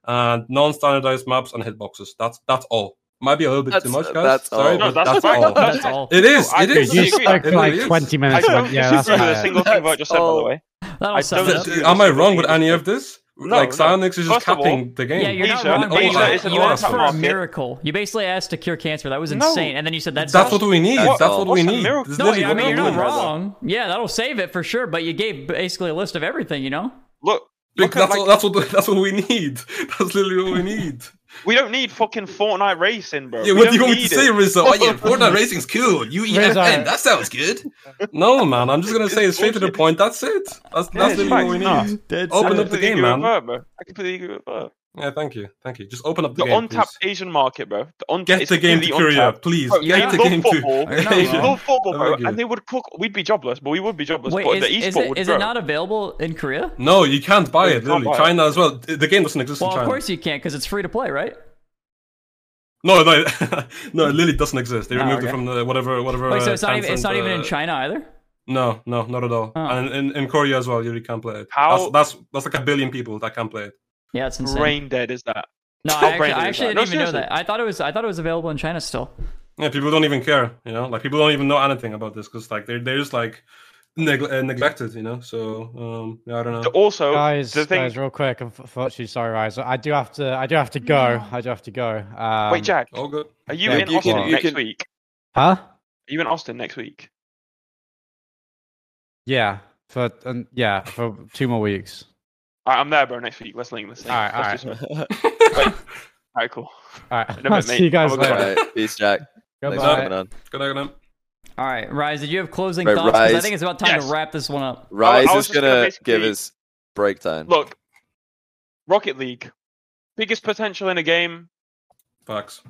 and non-standardized maps and hitboxes. That's that's all. Might be a little bit That's- too much, uh, guys. that's Sorry, all. but No, that's that's, fine. all. That's all. It is. I It don't is. You disagree. spoke It for like really is. 20 I minutes. don't and- yeah, that's disagree with a fair. single thing Vogt just said, by the oh. way. That'll I sum don't it Th- up. disagree th- Am I single wrong thing with you any just of this? No, like no. Psyonix is just First of all- capping the game. Yeah, you're not Asia- wrong. but you Asia asked- you asked for a miracle. You basically asked to cure cancer. That was No. insane. And then you said that's That's what we need. That's That's what we need. miracle? This is No, literally I what mean we're you're not doing. wrong. Yeah, that'll save it for sure. But you gave basically a list of everything. You know. Look, Big- look That's like, what, that's what [LAUGHS] that's what we need. That's literally what we need. We don't need fucking Fortnite racing, bro. Yeah, We what do you don't want me to need say, it. Rizzo? Oh yeah, [LAUGHS] Fortnite racing's cool. You Rizzo. EFN, that sounds good. [LAUGHS] No, man, I'm just gonna say it straight to the point. That's it. That's Yeah, that's it's literally what we need. Dead Open up the game, man. Vert, bro. I completely agree with Vert. Yeah, thank you, thank you. Just open up the, The game, untapped please. Asian market, bro. The un- Get it's the game to Korea, untapped. please. Bro, Get they the game football. to You're They love football, bro, and they would cook. We'd be jobless, but we would be jobless. Wait, but is, the is esport it would is grow. it not available in Korea? No, you can't buy it. you can't Literally, buy it. China as well. The game doesn't exist Well, in China. of course you can't because it's free to play, right? No, no, [LAUGHS] no. It literally doesn't exist. They Oh, removed okay. it from the whatever, whatever. Wait, so uh, it's not even it's Tencent, not even in uh, China either. No, no, not at all. Oh. And in, in Korea as well, you really can't play it. How- That's, that's that's like a billion people that can't play it. Yeah, it's insane. brain dead is that? no, How I actually, I actually didn't No, even know that. I thought it was I thought it was available in China still. Yeah, people don't even care. You know, like people don't even know anything about this because like they're they're just like neg- uh, neglected. You know, so um, yeah, I don't know. Also, guys, the thing. guys, real quick. Unfortunately, sorry, Rise. I do have to. I do have to go. I do have to go. Um, Wait, Jack, All good. are you yeah, in you can- Austin you next can- week? Huh? Are you in Austin next week? Yeah. For um, yeah, for two more weeks. All right, I'm there, bro. Next week. Let's link this thing. All right, all Let's right. do something. [LAUGHS] [LAUGHS] All right, cool. All right. In a bit, See you guys Have a good later. one. Alright, peace, Jack. Thanks for Goodbye. coming on. Good night, good night. All right, Rise, did you have closing Right, thoughts? 'Cause I think it's about time Yes. to wrap this one up. Rise is gonna gonna basically- give his breakdown. Look, Rocket League, biggest potential in a game, Facts.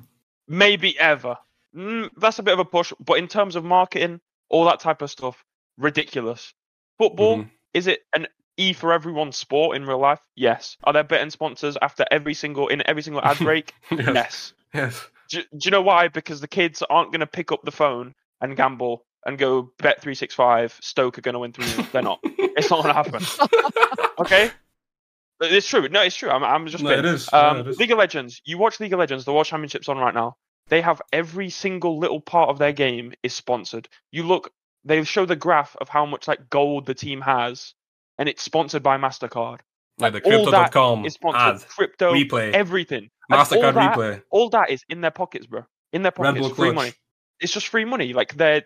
maybe ever. Mm, that's a bit of a push, but in terms of marketing, all that type of stuff, ridiculous. Football, Mhm. is it an E for everyone sport in real life? Yes. Are there betting sponsors after every single in every single ad [LAUGHS] break? Yes. yes. Yes. Do, do you know why? Because the kids aren't going to pick up the phone and gamble and go bet three six five. Stoke are going to win three. They're not. It's not going to happen. [LAUGHS] okay. It's true. No, it's true. I'm, I'm just. No, it is. Yeah, Um, it is. League of Legends. You watch League of Legends. The World Championships on right now. They have every single little part of their game is sponsored. You look. They show the graph of how much like gold the team has, and it's sponsored by Mastercard. Like the all that crypto.com is sponsored. ad, Crypto, replay, everything. And all Mastercard that- replay. All that is in their pockets, bro. In their Red pockets, Bull free Clutch. money. It's just free money. Like they,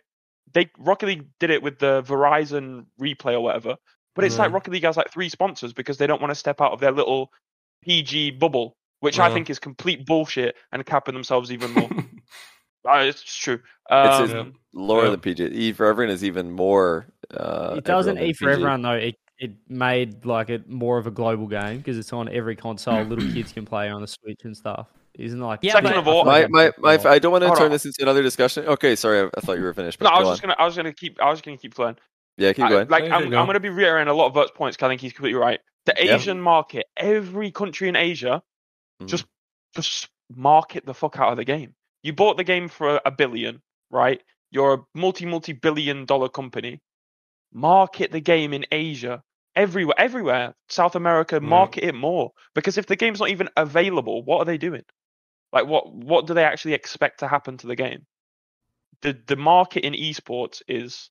they Rocket League did it with the Verizon replay or whatever. But it's like Mhm. Rocket League has like three sponsors because they don't want to step out of their little PG bubble, which I Mhm. think is complete bullshit and capping themselves even more. [LAUGHS] uh, it's true. It's Um, a- lower Yeah. than PG. E for everyone is even more. Uh, It doesn't everyone E for PG. everyone though. It it made like it more of a global game because it's on every console. [CLEARS THROAT] Little kids can play on the Switch and stuff. Isn't it like Yeah, Second but- of all, My, my, my, I don't want to Hold turn on. this into another discussion. Okay, sorry, I, I thought you were finished. But no, I was just on. gonna, I was gonna keep, I was gonna keep going. Yeah, keep I- going. like Yeah, I'm, keep I'm going. going to be reiterating a lot of Vert's points 'cause I think he's completely right. The Yeah. Asian market, every country in Asia, Mhm. just just market the fuck out of the game. You bought the game for a billion, right? You're a multi multi billion dollar company. Market the game in Asia, everywhere, everywhere, South America. Mm. Market it more because if the game's not even available, what are they doing? Like what what do they actually expect to happen to the game? The the market in esports is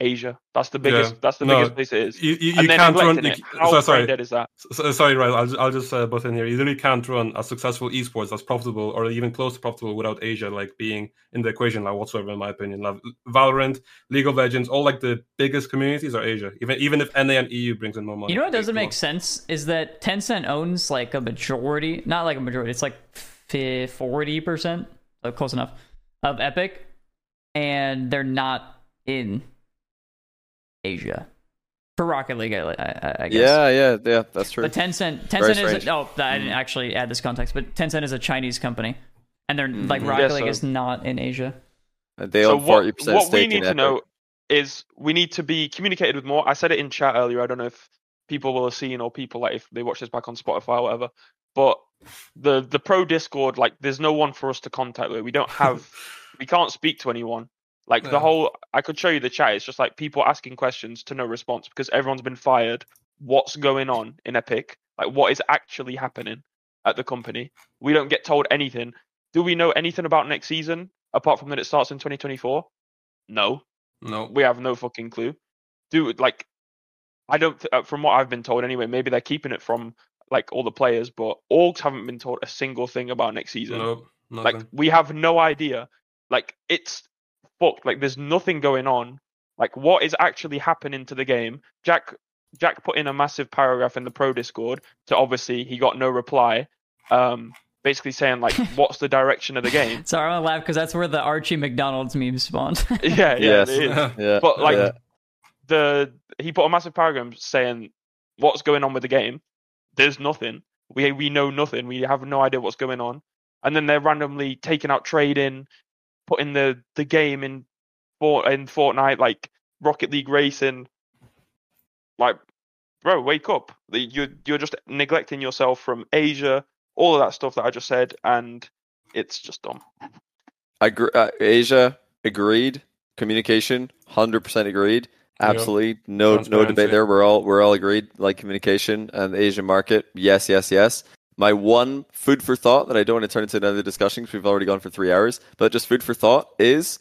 Asia. That's the biggest. Yeah. That's the No, biggest place it is. You, you, you then can't run. neglecting You. How so, sorry, brain dead is that? So, sorry, right? I'll, I'll just uh, butt in here. You literally can't run a successful esports that's profitable or even close to profitable without Asia like being in the equation, like whatsoever, in my opinion. Like Valorant, League of Legends, all like the biggest communities are Asia. Even even if NA and EU brings in more money. You know what doesn't make sense is that Tencent owns like a majority, not like a majority, it's like forty percent, uh, close enough, of Epic, and they're not in Asia for Rocket League. I, I, I guess. Yeah, yeah, yeah. That's true. But Tencent, Very Tencent is a, oh, I didn't actually add this context, but Tencent is a Chinese company, and they're like Mhm. Rocket Yeah, League so- is not in Asia. They so own forty what, percent what we stake need in to Epic. know is we need to be communicated with more. I said it in chat earlier. I don't know if people will have seen or people like if they watch this back on Spotify or whatever. But the the pro Discord, like, there's no one for us to contact with. We don't have, [LAUGHS] we can't speak to anyone. Like the whole, I could show you the chat. It's just like people asking questions to no response because everyone's been fired. What's going on in Epic? Like, what is actually happening at the company? We don't get told anything. Do we know anything about next season apart from that it starts in 2024? No, No. we have no fucking clue. Do like, I don't. Th- uh, from what I've been told anyway, maybe they're keeping it from like all the players, but Orgs haven't been told a single thing about next season. No. like we have no idea. Like it's fucked. Like there's nothing going on. Like what is actually happening to the game? Jack Jack put in a massive paragraph in the pro Discord. to obviously he got no reply. Um, basically saying like, [LAUGHS] what's the direction of the game? Sorry, I'm gonna laugh because that's where the Archie McDonald's meme spawned. [LAUGHS] yeah, yeah, Yes. it is. [LAUGHS] Yeah, But like yeah. the he put a massive paragraph saying what's going on with the game. There's nothing. We we know nothing. We have no idea what's going on. And then they're randomly taking out trading, putting the the game in for in Fortnite like Rocket League racing. Like, bro, wake up! You're you're just neglecting yourself from Asia, all of that stuff that I just said, and it's just dumb. I gr- uh, Asia agreed. Communication, hundred percent agreed. Yep. Absolutely, no no debate there. We're all we're all agreed. Like communication and the Asian market, yes, yes, yes. My one food for thought that I don't want to turn into another discussion because we've already gone for three hours, but just food for thought is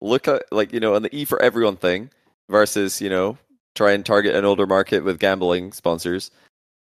look at like you know on the E for everyone thing versus you know try and target an older market with gambling sponsors.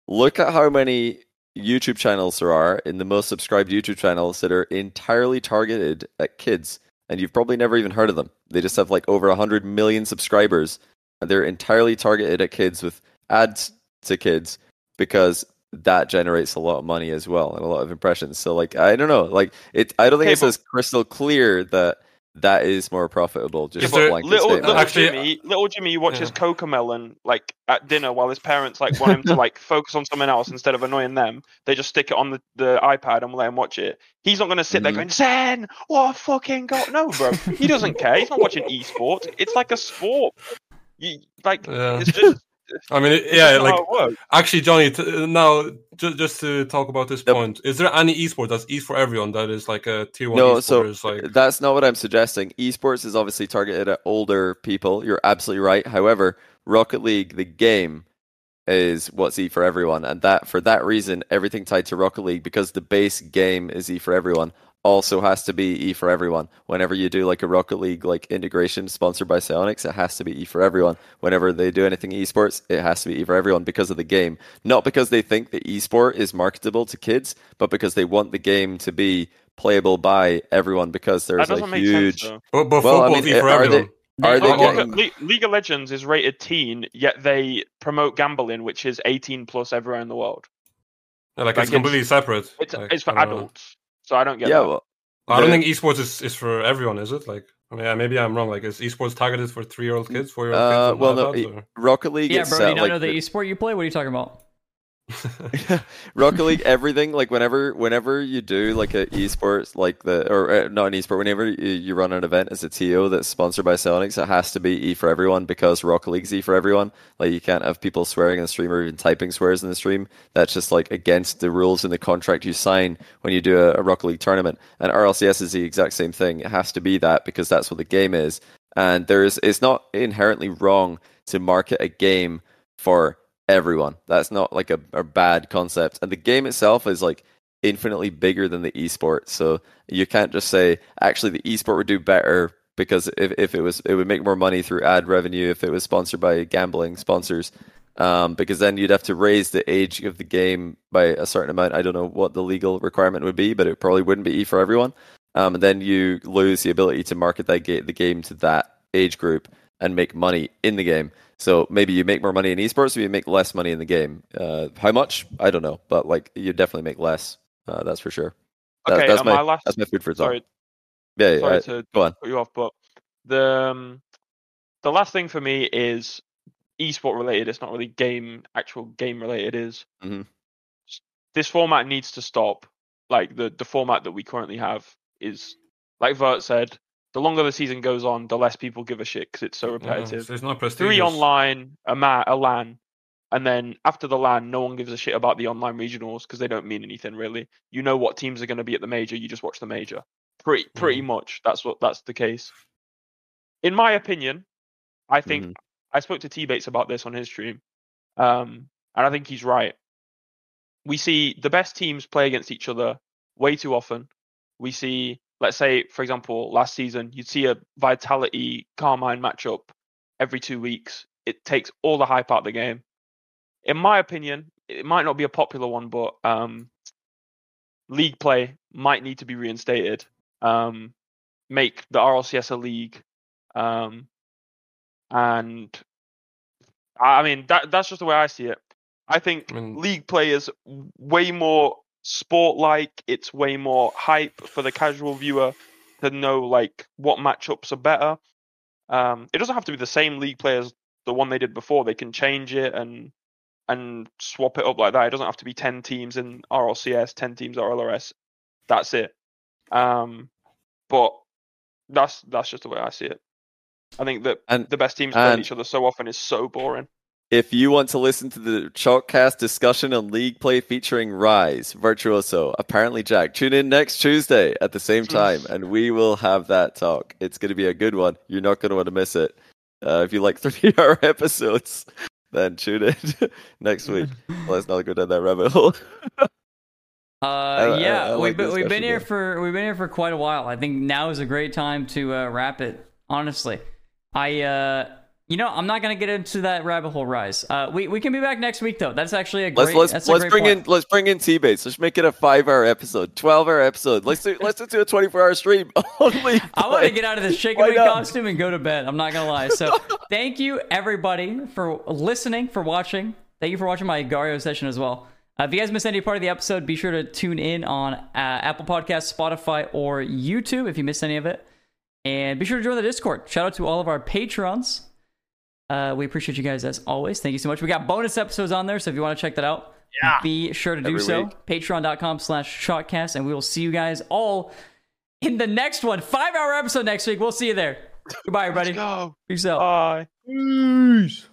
Look at how many YouTube channels there are in the most subscribed YouTube channels that are entirely targeted at kids, and you've probably never even heard of them. They just have like over 100 million subscribers, and they're entirely targeted at kids with ads to kids because that generates a lot of money as well and a lot of impressions. So like I don't know, like it I don't think Okay, it's as crystal clear that that is more profitable. Just Is there- little little Actually, Jimmy, little Jimmy watches yeah. Cocomelon like at dinner while his parents like want him to like [LAUGHS] focus on something else instead of annoying them. They just stick it on the, the iPad and let him watch it. He's not gonna sit there Mhm. going, "Zen, what a fucking god!" No, bro, he doesn't care. He's not watching esports. It's like a sport. You like [LAUGHS] Yeah. it's just I mean, yeah, like how it works. actually, Johnny. T- uh, now, ju- just to talk about this Yep. point, is there any esports that's e for everyone that is like a tier one No, esport? so like that's not what I'm suggesting. Esports is obviously targeted at older people. You're absolutely right. However, Rocket League, the game, is what's E for everyone, and that for that reason, everything tied to Rocket League because the base game is E for everyone. Also has to be E for everyone. Whenever you do like a Rocket League like integration sponsored by Psyonix, it has to be E for everyone. Whenever they do anything esports, it has to be E for everyone because of the game. Not because they think the esport is marketable to kids, but because they want the game to be playable by everyone because there's a make huge sense. but, but well, I mean, e for are everyone. they are they getting look at Le- League of Legends is rated teen, yet they promote gambling, which is 18 plus everywhere in the world. Yeah, like, like, it's completely it's- separate. It's Like, it's for adults. know. Adults, so I don't get yeah that. well I don't think esports is, is for everyone, is it? Like, I mean, maybe I'm wrong. Like, is esports targeted for three year old kids, four year old uh, kids? well no iPads, e- Rocket League yeah, bro, set, you don't like, know the the- esport you play? What are you talking about? [LAUGHS] Rocket League, everything like whenever whenever you do like a esports like the or uh, not an esport, whenever you, you run an event as a TO that's sponsored by Psyonix, it has to be E for everyone because Rocket League's E for everyone. Like you can't have people swearing in the stream or even typing swears in the stream. That's just like against the rules in the contract you sign when you do a, a Rocket League tournament. And RLCS is the exact same thing. It has to be that because that's what the game is. And there is it's not inherently wrong to market a game for everyone. That's not like a, a bad concept. And the game itself is like infinitely bigger than the esport. So you can't just say actually the esport would do better because if, if it was it would make more money through ad revenue if it was sponsored by gambling sponsors. Um, because then you'd have to raise the age of the game by a certain amount. I don't know what the legal requirement would be, but it probably wouldn't be E for everyone. Um, and then you lose the ability to market that ga- the game to that age group and make money in the game. So maybe you make more money in esports, or you make less money in the game. Uh, how much? I don't know, but like you definitely make less. Uh, that's for sure. That- Okay, that's my, my last- that's my food for thought. Sorry, yeah, yeah, sorry uh, to go on. cut you off, but the um, the last thing for me is esport related. It's not really game actual game related. Is Mhm. this format needs to stop? Like the the format that we currently have is like Vert said. The longer the season goes on, the less people give a shit because it's so Yeah, repetitive. it's, not Three online, a ma- a LAN, and then after the LAN, no one gives a shit about the online regionals because they don't mean anything really. You know what teams are going to be at the major. You just watch the major. Pretty pretty much. That's what that's the case. In my opinion, I think Mhm. I spoke to T Bates about this on his stream, um, and I think he's right. We see the best teams play against each other way too often. we see, let's say, for example, last season, you'd see a Vitality Karmine matchup every two weeks. It takes all the hype out of the game. In my opinion, it might not be a popular one, but um, league play might need to be reinstated. Um, make the RLCS a league, um, and I mean that that's just the way I see it. I think league play is way more sport like. It's way more hype for the casual viewer to know like what matchups are better. Um, it doesn't have to be the same league play as the one they did before. They can change it and and swap it up like that. It doesn't have to be ten teams in RLCS, ten teams RLRS. That's it. Um, but that's that's just the way I see it. I think that And- the best teams playing and- each other so often is so boring. If you want to listen to the Chalkcast discussion on league play featuring Rise, Virtuoso, apparently Jack, tune in next Tuesday at the same time and we will have that talk. It's going to be a good one. You're not going to want to miss it. Uh, if you like [LAUGHS] three hour episodes, then tune in [LAUGHS] next week. Let's not go down that rabbit hole. [LAUGHS] Uh, I- yeah, I like we've been, we've been here though. for we've been here for quite a while. I think now is a great time to uh, wrap it. Honestly, I uh, you know I'm not gonna get into that rabbit hole rise. Uh, we we can be back next week though. That's actually a great. Let's let's that's a let's bring point. in let's bring in T Bates. Let's make it a five hour episode, twelve hour episode. Let's do let's do a twenty four hour stream [LAUGHS] only. [LAUGHS] I want to get out of this shake Why and bake not? costume and go to bed. I'm not gonna lie. So [LAUGHS] thank you everybody for listening, for watching. Thank you for watching my Agar.io session as well. Uh, if you guys missed any part of the episode, be sure to tune in on uh, Apple Podcasts, Spotify, or YouTube if you missed any of it. And be sure to join the Discord. Shout out to all of our patrons. Uh, we appreciate you guys as always. Thank you so much. We got bonus episodes on there, so if you want to check that out, Yeah. be sure to do Every so. week. Patreon.com slash chalkcast, and we will see you guys all in the next one. Five hour episode next week. We'll see you there. Goodbye, everybody. Let's go. Peace out. Bye. Peace.